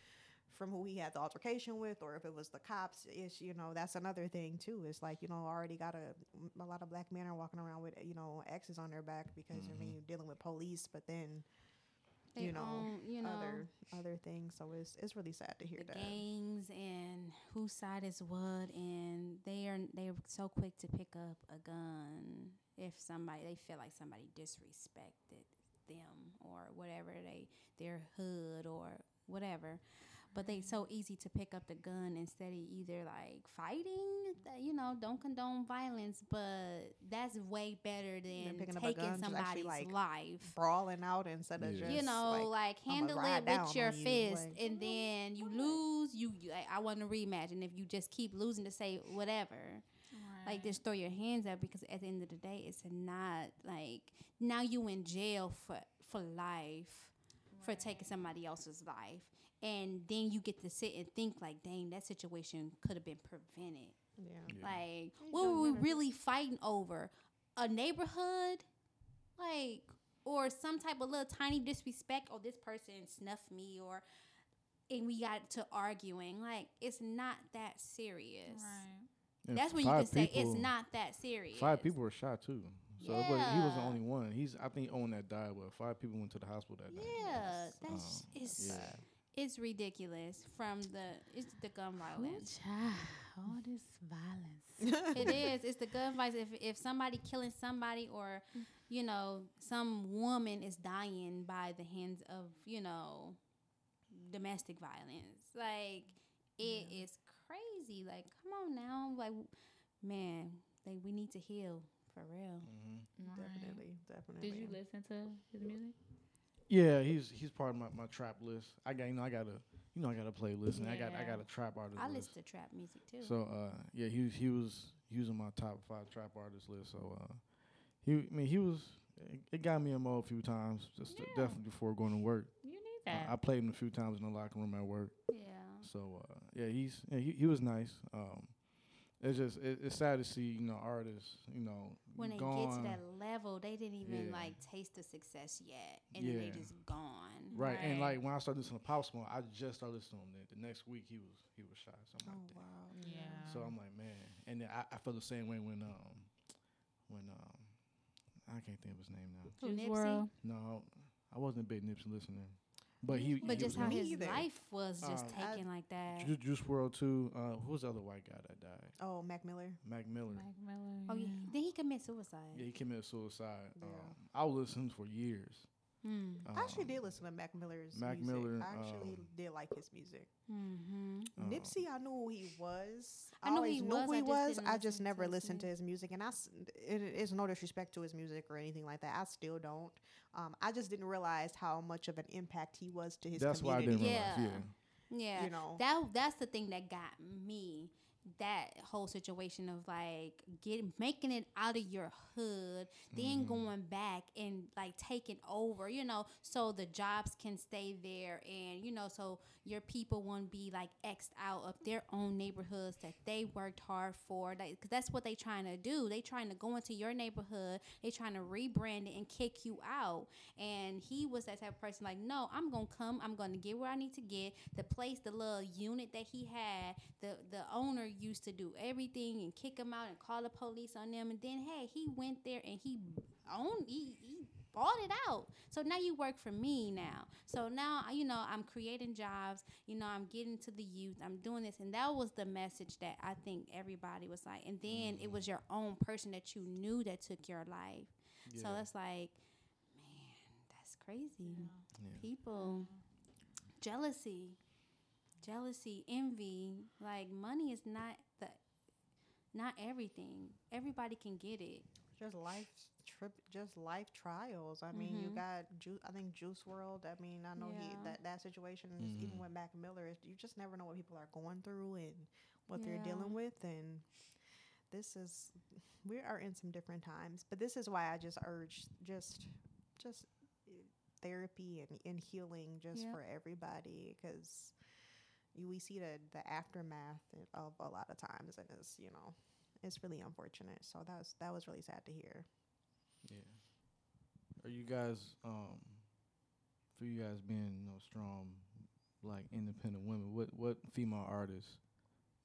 from who he had the altercation with or if it was the cops it's you know that's another thing too. It's like you know already got a a lot of black men are walking around with you know x's on their back because i mean you're dealing with police but then They you know, own, you know. other other things. So it's it's really sad to hear the that. gangs and whose side is what, and they are they're so quick to pick up a gun if somebody they feel like somebody disrespected them or whatever they their hood or whatever. But they so easy to pick up the gun instead of either like fighting, uh, you know, don't condone violence, but that's way better than picking up a taking gun, just somebody's like, life. brawling out instead of Yeah. just you know, like, I'ma handle it with your on you, fist, like- and then you lose. You, you I, I want to reimagine if you just keep losing to say whatever, like just throw your hands up because at the end of the day, it's not like now you in jail for for life for taking somebody else's life, and then you get to sit and think like, dang, that situation could have been prevented. yeah. Yeah. Like, you what were we wanna- really fighting over? A neighborhood? Like, or some type of little tiny disrespect? Oh, this person snuffed me, or, and we got to arguing. Like, it's not that serious. Right. And That's when you five can say it's not that serious. Five people were shot too. So it was, he was the only one. He's I think on that died, but five people went to the hospital that day. Yeah, that's Um, it's yeah. It's ridiculous from the it's the gun violence. all this violence. [laughs] it is. It's the gun violence. If if somebody killing somebody or, you know, some woman is dying by the hands of, you know, domestic violence. Like it is crazy. Like, come on now. Like man, like we need to heal for real. Mhm. Definitely, definitely. Did you listen to his music? Yeah, he's he's part of my, my trap list. I got you know I got a you know I got a playlist and I got I got a trap artist list. I list. listen to trap music too. So uh yeah, he was he was he was my top five trap artist list. So uh he I mean he was it- it got me in mode a few times just Yeah. definitely before going to work. You need Uh, that. I played him a few times in the locker room at work. yeah. So uh, yeah, he's yeah, he, he was nice. Um, it's just it, it's sad to see you know artists you know When they gone. get to that level, they didn't even Yeah. like taste the success yet, and then they just gone. right. and like when I started listening to Pop Smoke, I just started listening to him. The next week he was he was shot. So I'm Oh like, damn. wow. yeah. So I'm like, man, and then I, I felt the same way when um when um I can't think of his name now. Who, Nipsey? No, I wasn't a big Nipsey listener, but he But he just how his either. life was just I- taken like that. Ju- Juice WRLD too. Uh, who was the other white guy that died? Oh, Mac Miller. Mac Miller. Mac Miller. Oh, yeah. yeah. then he commit suicide. Yeah, he committed suicide. Yeah. Um, I was listening for years. Mm. I actually Um, did listen to Mac Miller's Mac music. Miller, I actually um, did like his music. Mm-hmm. uh, Nipsey, I knew who he was. I knew always he knew was, who he just was. didn't I just listen to never listened to his music, and I. s- It is no disrespect to his music or anything like that. I still don't. Um, I just didn't realize how much of an impact he was to his That's why I community. didn't Yeah. realize. Yeah. Yeah, You know. that that's the thing that got me. That whole situation of like getting making it out of your hood, then mm-hmm. going back and like taking over, you know, so the jobs can stay there, and you know, so your people won't be like xed out of their own neighborhoods that they worked hard for. Like, cause that's what they trying to do. They trying to go into your neighborhood. They trying to rebrand it and kick you out. And he was that type of person. Like, no, I'm gonna come. I'm gonna get where I need to get. The place, the little unit that he had, the the owner used to do everything and kick him out and call the police on them. And then hey, he went there and he owned. He, he bought it out. So now you work for me now. So now you know I'm creating jobs. You know I'm getting to the youth. I'm doing this, and that was the message that I think everybody was like. And then it mm-hmm. was your own person that you knew that took your life. So Yeah. it's like, man, that's crazy. Yeah. People, jealousy, jealousy, envy. Like money is not the, not everything. Everybody can get it. just life trip, just life trials. I mean, you Mhm. got Ju- I think Juice WRLD. I mean, I know he that that situation is even Mhm. with Mac Miller. You just never know what people are going through and what they're dealing with, and this is we are in some different times. But this is why I just urge just just therapy and, and healing just Yep. for everybody because we see the the aftermath of a lot of times and it's you know it's really unfortunate so that was that was really sad to hear Yeah. Are you guys um for you guys being you know strong like independent women, what what female artists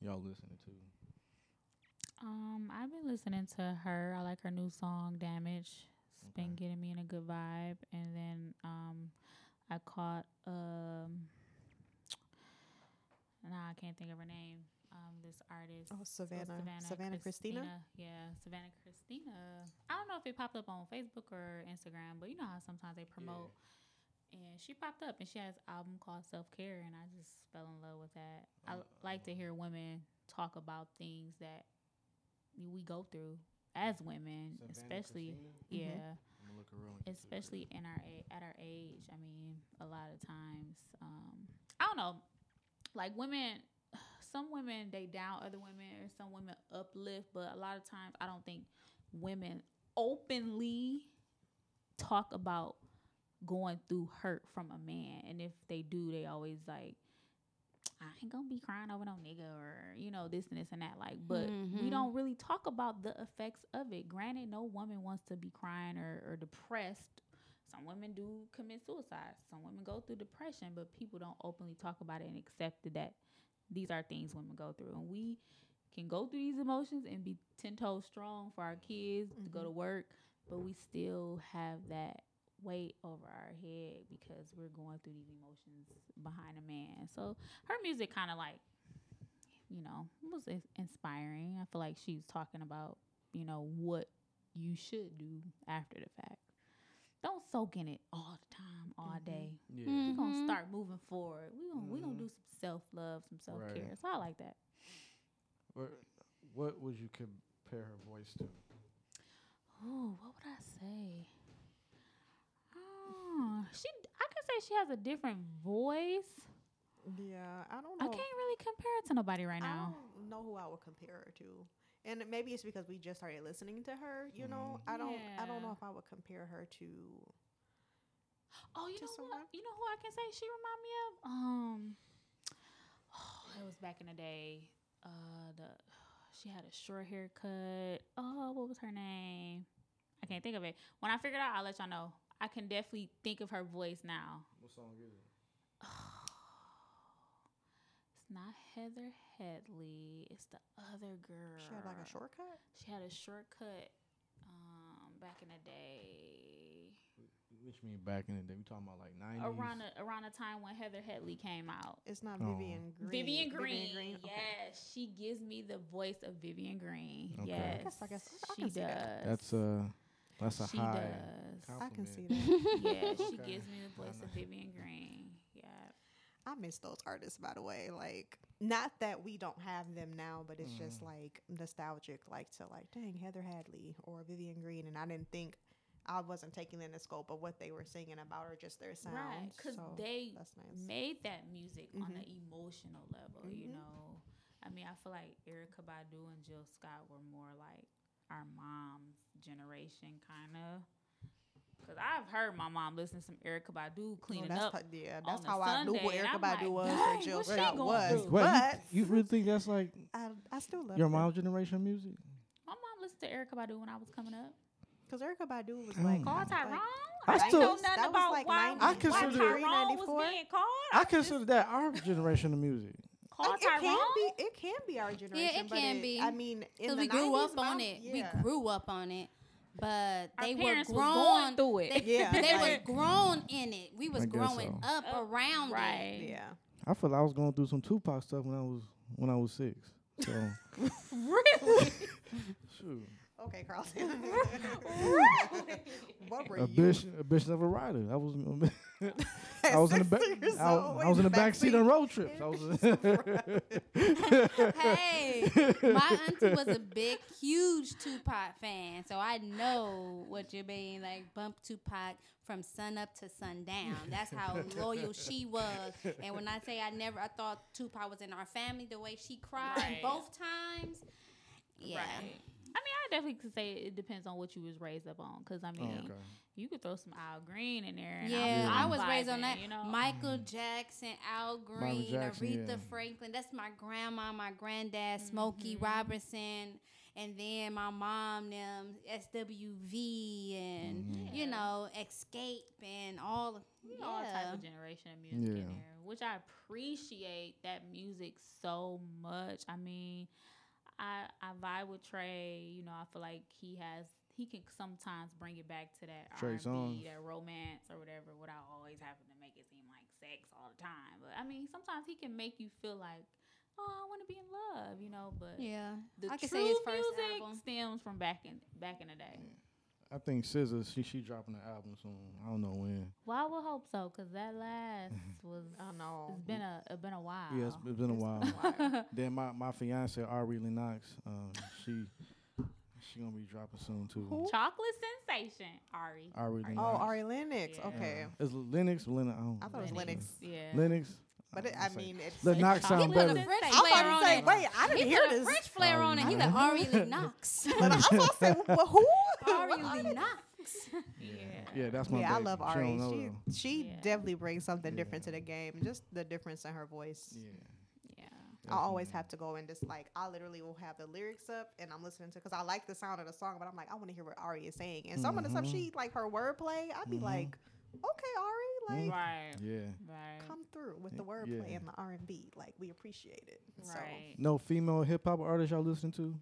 y'all listening to? Um, I've been listening to her. I like her new song "Damage." It's been getting me in a good vibe. And then um, I caught um, nah, I can't think of her name. Um, this artist. Oh, So Savannah- Savannah Christina? Yeah, Savannah Christina. I don't know if it popped up on Facebook or Instagram, but you know how sometimes they promote. And she popped up, and she has an album called Self Care, and I just fell in love with that. I Uh, like to hear women talk about things that we go through as women, Savannah especially Christina? yeah, I'm gonna look her up. especially in our at our age. I mean, a lot of times, um, I don't know, like women. Some women they down other women, or some women uplift, but a lot of times I don't think women openly talk about going through hurt from a man, and if they do, they always like. I ain't gonna be crying over no nigga or you know this and this and that like but we Mhm. don't really talk about the effects of it granted no woman wants to be crying or, or depressed some women do commit suicide some women go through depression but people don't openly talk about it and accept that these are things women go through. And we can go through these emotions and be 10 toes strong for our kids to go to mm-hmm. work but we still have that weight over our head because we're going through these emotions behind a man. So her music kind of like you know was inspiring. I feel like she's talking about you know what you should do after the fact don't soak in it all the time all Mhm. day Yeah. we're mm-hmm. gonna start moving forward we gonna we gonna do mm-hmm. some self-love some self-care Right. so i like that What what would you compare her voice to? oh what would i say oh she i can say she has a different voice yeah i don't know. i can't really compare it to nobody right I now don't know who i would compare her to and maybe it's because we just started listening to her you know i don't i don't know if i would compare her to Oh, you to know someone? what? You know who I can say she remind me of? Um, [sighs] oh, it was back in the day. Uh, the [sighs] she had a short haircut. Oh, what was her name? I can't think of it. When I figure it out, I'll let y'all know. I can definitely think of her voice now. What song is it? [sighs] It's not Heather Headley. It's the other girl. she had like a shortcut She had a shortcut. Um, back in the day. Which mean back in the day, we talking about like nineties. Around the, around the time when Heather Headley came out. it's not Oh. vivian green Vivian Green. Vivian Green? Okay. Yes, she gives me the voice of Vivian Green. Okay. Yes, I guess- I guess I she does. that. That's a That's a she high. does. I can see [laughs] that. Yeah, she Okay. gives me the voice of Vivian Green. I miss those artists, by the way. Like, not that we don't have them now, but it's just Mm. like nostalgic, like to like, dang, Heather Headley or Vivian Green, and I didn't think I wasn't taking in the scope of what they were singing about or just their sound. Right, because so they nice. made that music on Mhm. an emotional level, you Mhm. know. I mean, I feel like Erykah Badu and Jill Scott were more like our mom's generation, kind of. Because I've heard my mom listen to some Erykah Badu Oh, cleaning that's up. how, yeah, that's on a how I knew what and Erica I'm Badu like, was dang, Jill what she Scott going was. Wait, But you, you really think that's like I, I still love your them. mom's generation music? My mom listened to Erykah Badu when I was coming up. Because Erykah Badu was Mm. like, Call like- I I, still- didn't know That nothing was about like why, 90 I why consider- Tyrone was being called. I was just consider that our generation of music. called Like, it can be. It can be our generation. Yeah, but can be. I mean, in Because the we grew 90s, up on it. Yeah. We grew up on it. But Our they were parents was grown. through it. They, [laughs] Yeah, they was like- grown in it. We was growing so. up Uh, around it. Yeah. I feel like I was going through some Tupac stuff when I was when I was six. So [laughs] Really? shoot, Okay, Carlton. what were a you? bitch, a bitch of a rider. I was, [laughs] I was in the back. I, I was in the back seat seat. on road trips. I was. [laughs] hey, my auntie was a big, huge Tupac fan, so I know what you mean. Like bump Tupac from sun up to sundown. That's how loyal she was. And when I say I never, I thought Tupac was in our family. The way she cried Right. both times. Yeah. Right. I mean, I definitely could say it depends on what you was raised up on. Because I Oh, mean, okay. you could throw some Al Green in there. And Yeah, I'm, I was raised on that. You know, Michael Jackson, Al Green, Jackson, Aretha yeah. Franklin. That's my grandma, my granddad, Smokey Mm-hmm. Robinson, and then my mom, them SWV, and Mm-hmm. you know, Xscape, and all. you know, all type of generation of music in there, which I appreciate that music so much. I mean, I I vibe with Trey. You know, I feel like he has he can sometimes bring it back to that Trey R&B, that romance or whatever, without always having to make it seem like sex all the time. But I mean, sometimes he can make you feel like, oh, I want to be in love, you know. But Yeah, the I can true say his first music album. stems from back in back in the day. I think SZA, she she dropping the album soon. I don't know when. Well, I would hope so, cause that last [laughs] was I don't know. it's been a it's been a while. Yeah, it's, it's been a while. been a while. [laughs] then my my fiance Ari Lennox, um, she she gonna be dropping soon too. Who? Chocolate sensation, Ari. Ari Ari. Lennox. Oh, Ari Lennox. Yeah. Okay. Uh, it's Lennox Linux. I, I thought it was Lennox. Yeah. Linux. But it, I I don't know, mean, it's. Lennox it's- sound He put better. a French I was flair about on to say, it. wait, I didn't hear put a this. French flair on it. He's like Ari Lennox. But I was about to say, well, who? Ari Lennox. [laughs] Yeah. Yeah, that's my. yeah, I love Ari. don't She though. she Yeah. definitely brings something different to the game. Just the difference in her voice. Yeah. Yeah. I always have to go and just like I literally will have the lyrics up and I'm listening to because I like the sound of the song, but I'm like I want to hear what Ari is saying. And some of the stuff Mhm. she like her wordplay, I'd be Mhm. like, okay, Ari, like Right. Yeah. Right. come through with the wordplay yeah. and the R and B. Like we appreciate it. So, Right. No female hip hop artist y'all listen to?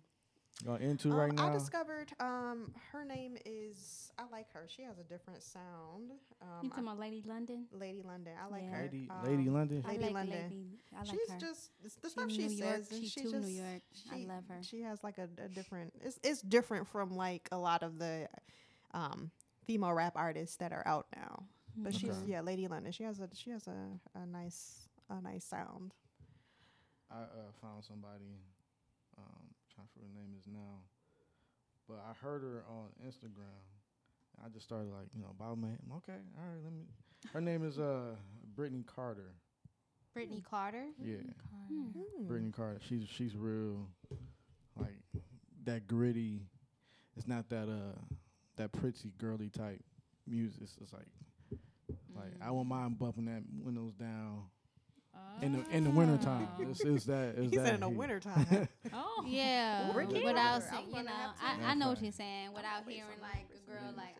Y'all into um, right now? I discovered um her name is I like her. She has a different sound. Um, You talking about Lady London? Lady London. I like Yeah. her. Lady, Um, Lady London. I Lady like London. Lady. I like she's her. just the She stuff in she New York. says. and She's she too just, New York. I love her. She has like a, a different. It's it's different from like a lot of the um, female rap artists that are out now. But she's yeah, Lady London. She has a she has a, a nice a nice sound. I uh, found somebody. Um, trying to remember her name is now, but I heard her on Instagram. I just started like you know about me. Okay, all right. Let me. Her name is uh Brittany Carter. Brittany Carter. Yeah, Hmm. Hmm. Brittany Carter. She's she's real, like that gritty. It's not that uh that pretty girly type music. It's just like like I won't mind bumping that windows down in the in the wintertime. Oh. It's, it's that. It's He that said in the heat. wintertime. [laughs] Oh. Yeah, Brittany without Carter. you know, I, know I know what that. you're saying. Without hearing like a girl like,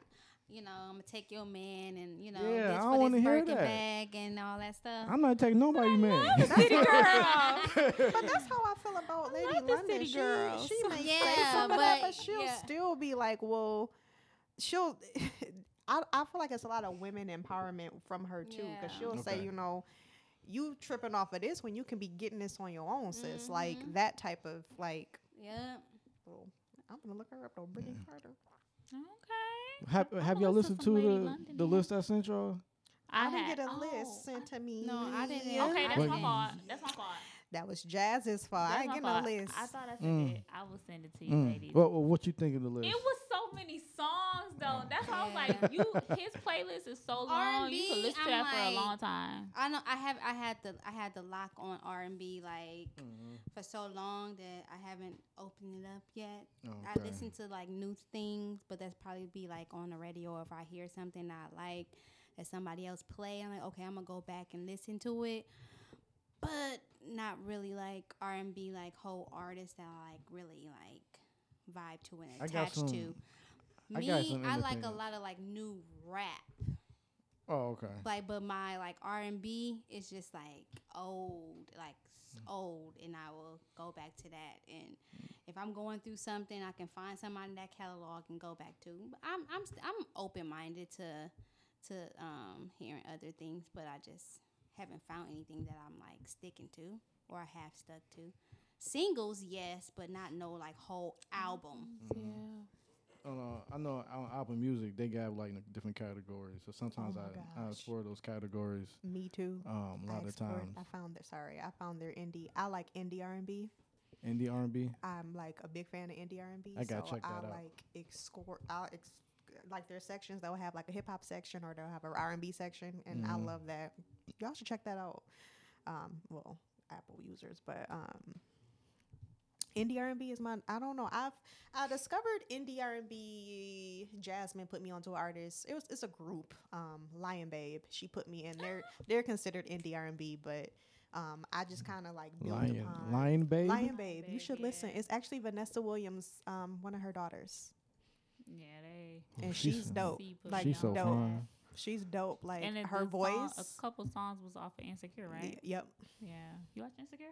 you know, I'm gonna take your man and you know, Yeah, this I for don't wanna this hear Birkin that. bag and all that stuff. I'm not taking nobody man. [laughs] City girl. but that's how I feel about Lady love the London. city she, girls. she may say Yeah, some of that, but- but she'll yeah. still be like, well, she'll. [laughs] I, I feel like it's a lot of women empowerment from her too, because Yeah. she'll say, you know, you tripping off of this when you can be getting this on your own, sis. Like Mhm. that type of like. yeah, Well, I'm gonna look her up though, Brittany Yeah. Carter. Okay. Have Have y'all listened to to the London the list I sent y'all? I, didn't had- get a oh, list sent to me. No, I didn't. Okay, that's I my fault. That's my fault. That was Jazz's fault. That's I didn't get fault. no list. I thought I said Mm. it. I will send it to you, Mm. ladies. What What what you think of the list? It was so many songs though. That's why I was like, you. His playlist is so long. You could R&B, listen to I'm that for a like- long time. I know I have I had the I had the lock on R and B like Mm-hmm. for so long that I haven't opened it up yet. Oh, I listen to like new things, but that's probably be like on the radio if I hear something I like that somebody else play. I'm like, okay, I'm gonna go back and listen to it, but not really like R and B like whole artists that I like really like vibe to and I got attached some- to. I Me, got some I like a lot of like new rap. Oh, okay. like but my like r&b is just like old like s- old and i will go back to that. And if i'm going through something i can find somebody in that catalog and go back to. But i'm i'm st- i'm open-minded to to um hearing other things but i just haven't found anything that i'm like sticking to or i have stuck to. Singles yes but not no like whole album. Yeah. Oh, no, I know on Apple Music they got like different categories. So sometimes my I I explore those categories. Me too. Um, a I lot of times I found their sorry. I found their indie. I like indie R and B. indie R and B. I'm like a big fan of indie R and B. I gotta so check that I out. like explore. I'll ex- like their sections. They'll have like a hip hop section or they'll have an R and B section, and I Mhm. love that. Y'all should check that out. Um, well, Apple users, but um, indie R and B is my. I don't know. I've I discovered indie R and B. Jasmine put me onto an artist. It was it's a group. Um, Lion Babe. She put me in. They're [gasps] they're considered indie R and B, but um, I just kind of like built Lion upon. Lion Babe. Lion Babe. You Babe, should listen. It's actually Vanessa Williams, um, one of her daughters, Yeah, they. and she's she's dope. Like She's so dope. that. fine. She's dope. Like And her voice. song- a couple songs was off of Insecure, y- right? Yep. Yeah. You watch Insecure?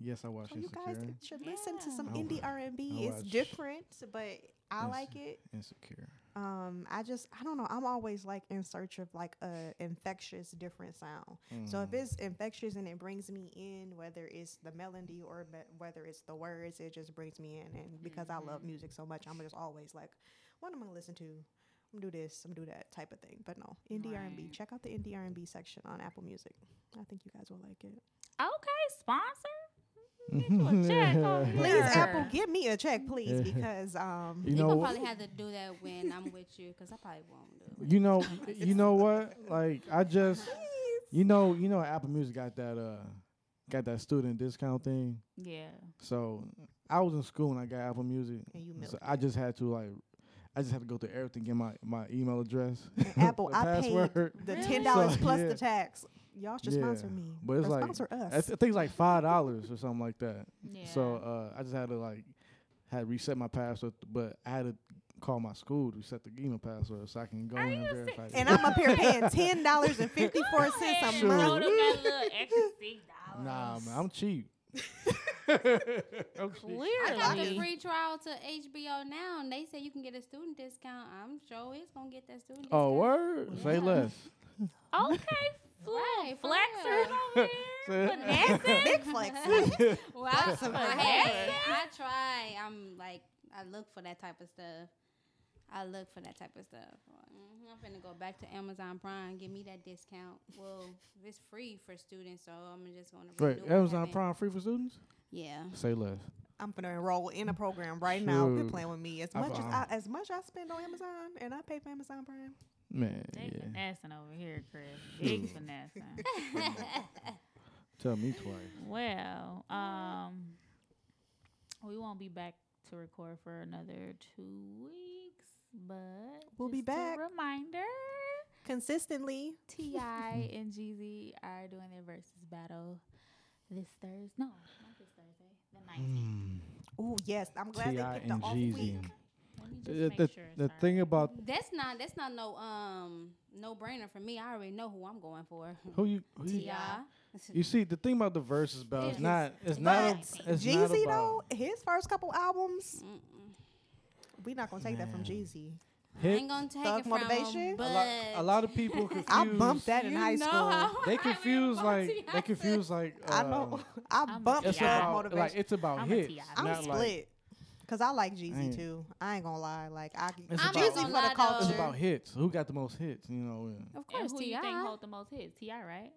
Yes, I watched So you guys should listen to some I indie R and B. It's different, but I Ins- like it. Insecure. Um, I just I don't know. I'm always like in search of like a infectious different sound. So if Mm. it's infectious and it brings me in, whether it's the melody or me- whether it's the words, it just brings me in. And because I love music so much, I'm just always like, what am I gonna listen to? I'm gonna do this, I'm gonna do that type of thing. But no, indie R&B. Check out the indie R&B section on Apple Music. I think you guys will like it. Okay, sponsor. Please, here. Apple, give me a check, please, because um, You you know, will probably have to do that when i'm with you because i probably won't do it you know, [laughs] you know what? Like I just, you know, you know, Apple Music got that uh, got that student discount thing. Yeah. So I was in school when I got Apple Music. And you so milked I just had to like, I just had to go through everything, get my my email address, Apple, [laughs] I password. paid the ten dollars So, plus yeah. the tax. Y'all should Yeah. sponsor me. But it's or like- sponsor I, us. th- I think it's like five dollars or something like that. Yeah. So uh, I just had to like had to reset my password, but I had to call my school to reset the email password so I can go Are in and se- verify. and I'm up here paying ten dollars and fifty four Go cents ahead a Sure. month. them that little [laughs] extra six dollars. Nah, man, I'm cheap. [laughs] I'm cheap. Clearly. I got the free trial to HBO now, and they say you can get a student discount. I'm sure it's gonna get that student discount. Oh, discount. word? Say less. Okay, fl- Right, for flexers real. over [laughs] Say- here. Finessing. Big flex. [laughs] Well, I, That's I try. I'm like, I look for that type of stuff. I look for that type of stuff. hmm I'm finna go back to Amazon Prime, give me that discount. Well, it's free for students, so I'm just gonna. Wait, renew. I Amazon haven't- Prime free for students? Yeah. Say less. I'm gonna enroll in a program right now. Quit Shoot. playing with me. As I much as I, as much I spend on Amazon and I pay for Amazon Prime. Man, They yeah. finessing over here, Chris. Big finessing. [laughs] Tell me twice. Well, um, we won't be back to record for another two weeks, but We'll be just a back. reminder: Consistently. T.I. [laughs] and Jeezy are doing their versus battle this Thursday. No, not this Thursday. The nineteenth. Oh yes, I'm glad T.I. they picked the and off week. Let me just The, make the, sure. the it's thing alright. about That's not. That's not no um no brainer for me. I already know who I'm going for. [laughs] who you, who you Ti. [laughs] you see the thing about the versus battle, it's not it's is- not a, but it's not Jeezy about though, his first couple albums, Mm-mm. we not gonna take that from Man. Jeezy. I hit. ain't gonna take Thug it from Motivation? him, A but A lot, a lot of people [laughs] confuse. I bumped that in high school. They I confuse like they T.I. confuse like. I know. um, I I'm bumped It's T.I. Thug about Motivation. like it's about I'm hits, I'm not like split. Cause I like Jeezy ain't- too. I ain't gonna lie. Like I, It's I'm about- not Jeezy for the culture. It's about hits. Who got the most hits? You know. yeah. Of And course, who Ti. you think hold the most hits? T.I., right?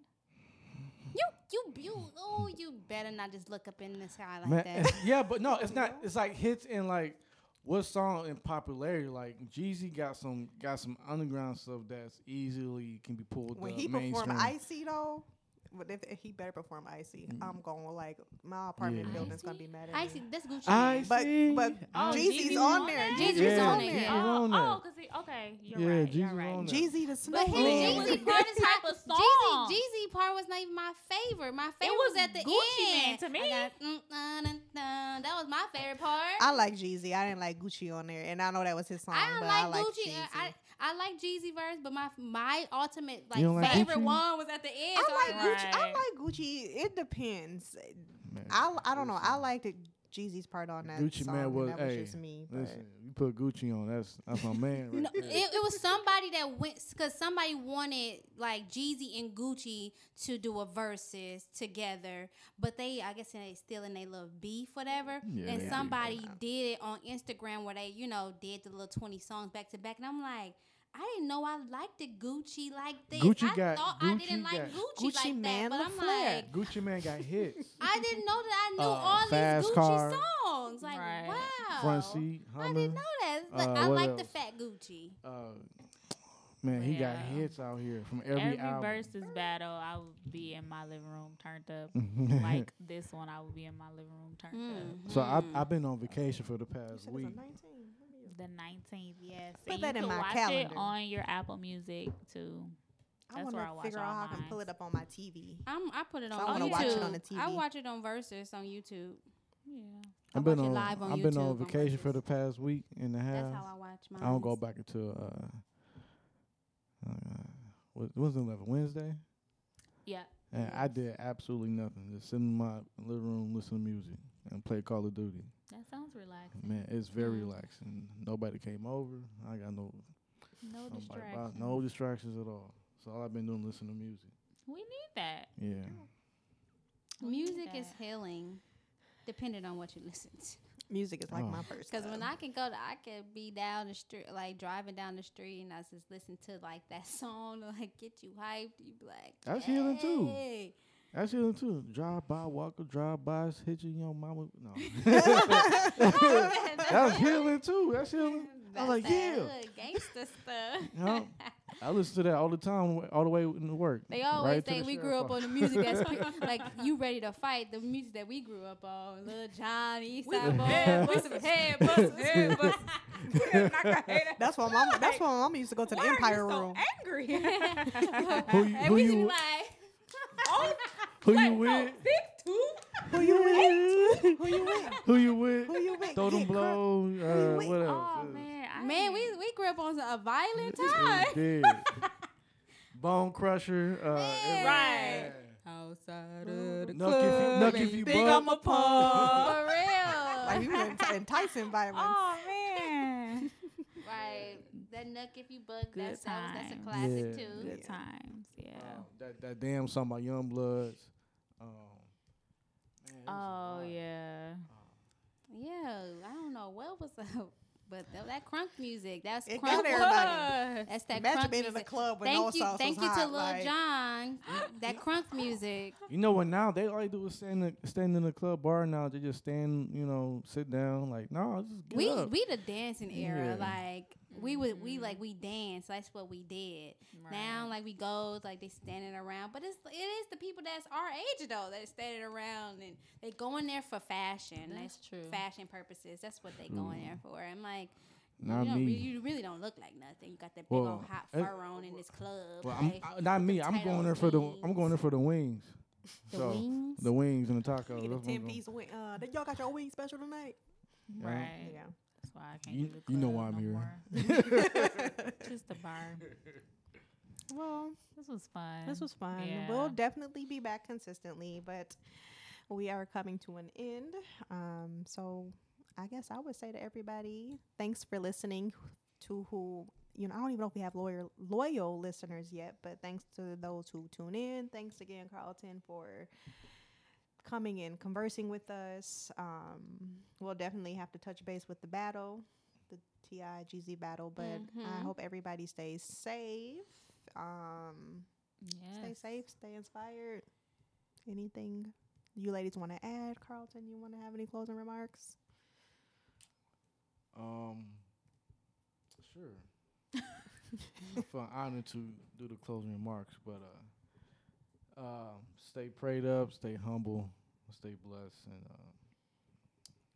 You you you oh you better not just look up in the sky like Man, that. [laughs] yeah, but no, it's not. [laughs] It's like hits and like what song in popularity. Like Jeezy got some got some underground stuff that's easily can be pulled when up he mainstream. perform Icy though, but if, if he better perform Icy, mm. I'm going like my apartment Yeah. building's gonna be mad at I me. see that's Gucci. I But see. but I oh, Jeezy's on on there. Jeezy's Jeezy's on on there. yeah. Oh, oh, cause he okay. You're Yeah, right. Jeezy's you're right. on there. Jeezy the But his Jeezy part is type not of Jeezy. song? Jeezy part was not even my favorite. My favorite was was, at the Gucci end. Mane to me. I got, mm, dun, dun, dun. That was my favorite part. I like Jeezy. I didn't like Gucci on there, and I know that was his song. I don't but like I like Gucci. Uh, Jeezy. I, I like Jeezy verse, but my my ultimate like like favorite Gucci? one was at the end. so I like I- Gucci. I like Gucci. It depends. Man, I I don't know. I liked it, Jeezy's part on that Gucci song. man was. that was Hey, just me. Listen, you put Gucci on. That's that's my man. Right No, it, it was somebody that went because somebody wanted like Jeezy and Gucci to do a verses together, but they I guess they still in their little beef, whatever. Yeah, and somebody did it on Instagram where they you know did the little twenty songs back to back, and I'm like. I didn't know I liked the Gucci like this. Gucci I got- thought I Gucci didn't like Gucci, Gucci like Man that, but I'm LaFleur. like, Gucci man got [laughs] hits. I didn't know that I knew Uh, all these Gucci Car, songs. Like, Right. wow, Front seat. I didn't know that. Like, Uh, I like the fat Gucci. Uh, man, he got hits out here from every, Every, album. versus battle, I would be in my living room turned up. [laughs] like this one, I would be in my living room turned up. so I. I've been on vacation for the you past said it was week. The nineteenth, yes. Put and that you in can my watch calendar. it on your Apple Music too. I That's want where I to watch figure all out how I can mine. pull it up on my TV. I'm, I put it So on, I on wanna YouTube. watch it on the I TV. watch it on Verzuz on YouTube. Yeah. I I've been watch it on live on I've been YouTube on on vacation for the past week and a half. That's how I watch mine. I don't go back until uh, uh what was it eleven Wednesday? Yeah. And I did absolutely nothing. Just sit in my living room, listen to music, and play Call of Duty. That sounds relaxing. Man, it's very Mm. relaxing. Nobody came over. I got no No distractions. no distractions at all. So all I've been doing listen to music. We need that. Yeah. We Music is healing, depending on what you listen to. Music is like Oh. my first. Because when. I can go, to, I can be down the street, like driving down the street, and I just listen to like that [laughs] song, to, like get you hyped. You be like, That's healing, too. "Yay." That's healing too. Drive by, walk or drive by, hit your mama. No. [laughs] [laughs] Oh, that's healing too. That's healing. I was like, that yeah. gangster stuff. [laughs] You know? I listen to that all the time, all the way into work. They always Right say the we grew up on the music that's pe- like you ready to fight. The music that we grew up on, Lil Jon, East We Side some Boy, head we some head busters, head busters. that's why mom. That's why mom used to go to the Why are you Empire so room. angry. Who you- and we you- used to be like, oh, Who wait, you no, with? six two. Who you [laughs] with? Who you with? Who you with? Who you with? Throw them Get blows. Uh, with? what else? Oh man, I man, we we grew up on a violent time. did. [laughs] Bone Crusher. Uh, it- Right. Outside of the Nuck if you, nuck if you think buck. I'm a punk. For real. [laughs] Like we were in, in Tyson violence. Oh man, right. That Knuck If You Buck, Good that's, that was, that's a classic Yeah. too. good times. Yeah. Uh, that that damn song about Young Bloods. Um, man, it was a Oh lot. yeah. Yeah, I don't know what was up, [laughs] but th- that crunk music, that's It crunk. got everybody. That's that Imagine crunk being in a music. club with Thank no you, sauce thank was you hot, to Lil like, John. [laughs] That crunk music. You know what? Now they all they do is stand in, stand in the club bar. Now they just stand, you know, sit down. Like no, just get We up. we the dancing era. Yeah. Like we would we like we dance. That's what we did. Now like we go like they standing around, but it's it is the people that's our age though that's standing around and they go in there for fashion. That's true. Fashion purposes. That's what they go in there for. I'm like. Not you, me. Really, you really don't look like nothing. You got that big Well, old hot it- fur on in this club. Well, I'm like, I, not me. I'm going there for the. I'm going there for the wings. the so wings. the wings and the tacos. Get a that's ten piece wing. Uh, th- y'all got your wing special tonight? Right. Yeah. That's why I can't You- do the you know why I'm no here. [laughs] Just the bar. [laughs] Well, This was fun. this was fun. Yeah. We'll definitely be back consistently, but we are coming to an end. Um, so I guess I would say to everybody, thanks for listening to who you know, I don't even know if we have loyal loyal listeners yet, but thanks to those who tune in. Thanks again, Carlton, for coming and conversing with us. Um, we'll definitely have to touch base with the battle, the TIGZ battle, but I Mhm. hope everybody stays safe. Um, Stay safe, stay inspired. Anything you ladies want to add, Carlton? You want to have any closing remarks? Um, sure. [laughs] I feel honored to do the closing remarks, but uh, uh, stay prayed up, stay humble, stay blessed, and uh,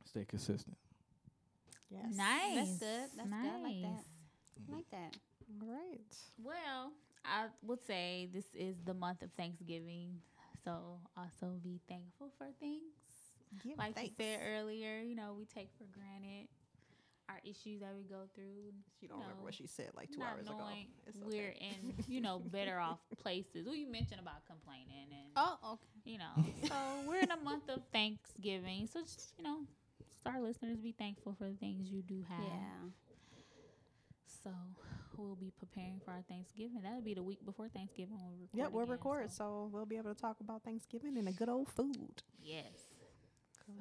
stay consistent. Yes. Nice. That's good. That's nice. good. I like that. I like that. All right. Well, I would say this is the month of Thanksgiving, so also be thankful for things. Give like thanks. you said earlier, you know, we take for granted our issues that we go through. She don't remember what she said like two not hours ago. knowing It's we're okay. in, you know, better off [laughs] places. Well, you mentioned about complaining and, Oh, okay. you know, [laughs] so we're in a month of Thanksgiving. So just, you know, just our listeners be thankful for the things you do have. Yeah. So we'll be preparing for our Thanksgiving. That'll be the week before Thanksgiving when we record. Yep, we'll again, record, so- so we'll be able to talk about Thanksgiving and a good old food. Yes.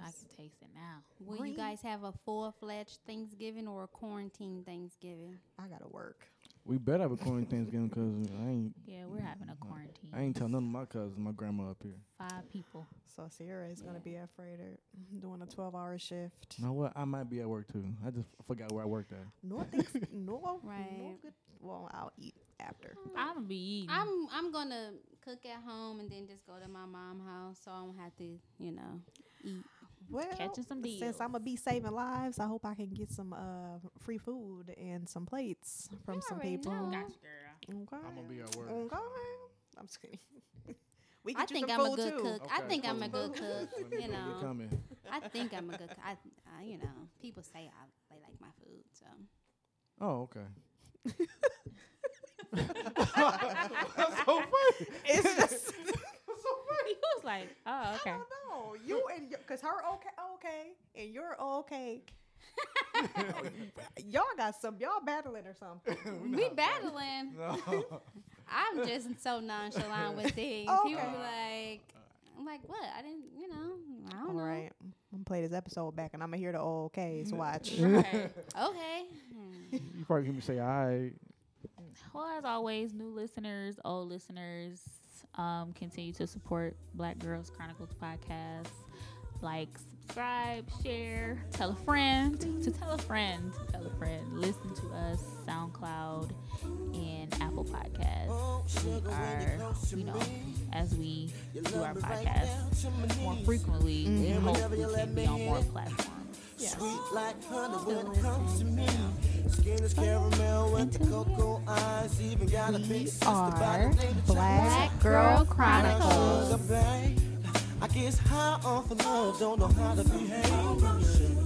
I can taste it now. Will Green. you guys have a full fledged Thanksgiving or a quarantine Thanksgiving? I gotta work. We better have a quarantine Thanksgiving because I ain't Yeah, we're having a quarantine. I ain't tell none of my cousins, my grandma up here. Five people. So Sierra is gonna be at Freighter mm-hmm, doing a twelve-hour shift. You know what? I might be at work too. I just forgot where I worked at. No thanks, [laughs] no, Right. no Right. good. Well, I'll eat after. I'm gonna be eating. I'm I'm gonna cook at home and then just go to my mom's house so I don't have to, you know, eat. Well, Catching some since. I'm gonna be saving lives, I hope I can get some uh free food and some plates from You some people. know. Got you, girl. Okay. I'm gonna be at work. Okay. I'm just kidding. [laughs] we I get you think some I'm a food good too. cook. I Okay, think I'm a good cook. You know know, coming. I think I'm a good. I, I you know, people say I they like my food, so Oh, okay. [laughs] [laughs] It's just he was like, oh, okay. I don't know. You and because her okay, okay, and you're okay. [laughs] y'all got some. Y'all battling or something. [laughs] we battling. No. [laughs] I'm just so nonchalant with things. Okay. People be like, I'm like, what? I didn't, you know, I don't All know. right, I'm gonna play this episode back, and I'm gonna hear the old K's Watch. Right. Okay. Hmm. you probably hear me say, "I." Well, as always, new listeners, old listeners, um, continue to support Black Girls Chronicles podcast. Like, subscribe, share, tell a friend to tell a friend to tell a friend. Listen to us, SoundCloud and Apple Podcasts. We are, you know, as we do our podcast more frequently, we hope we can be on more platforms. Yes. Sweet like honey when it comes to me. Skin is caramel with the cocoa eyes. Even got a big sister by Are Black Girl Girl Chronicles. I guess high off of love, don't know how to behave.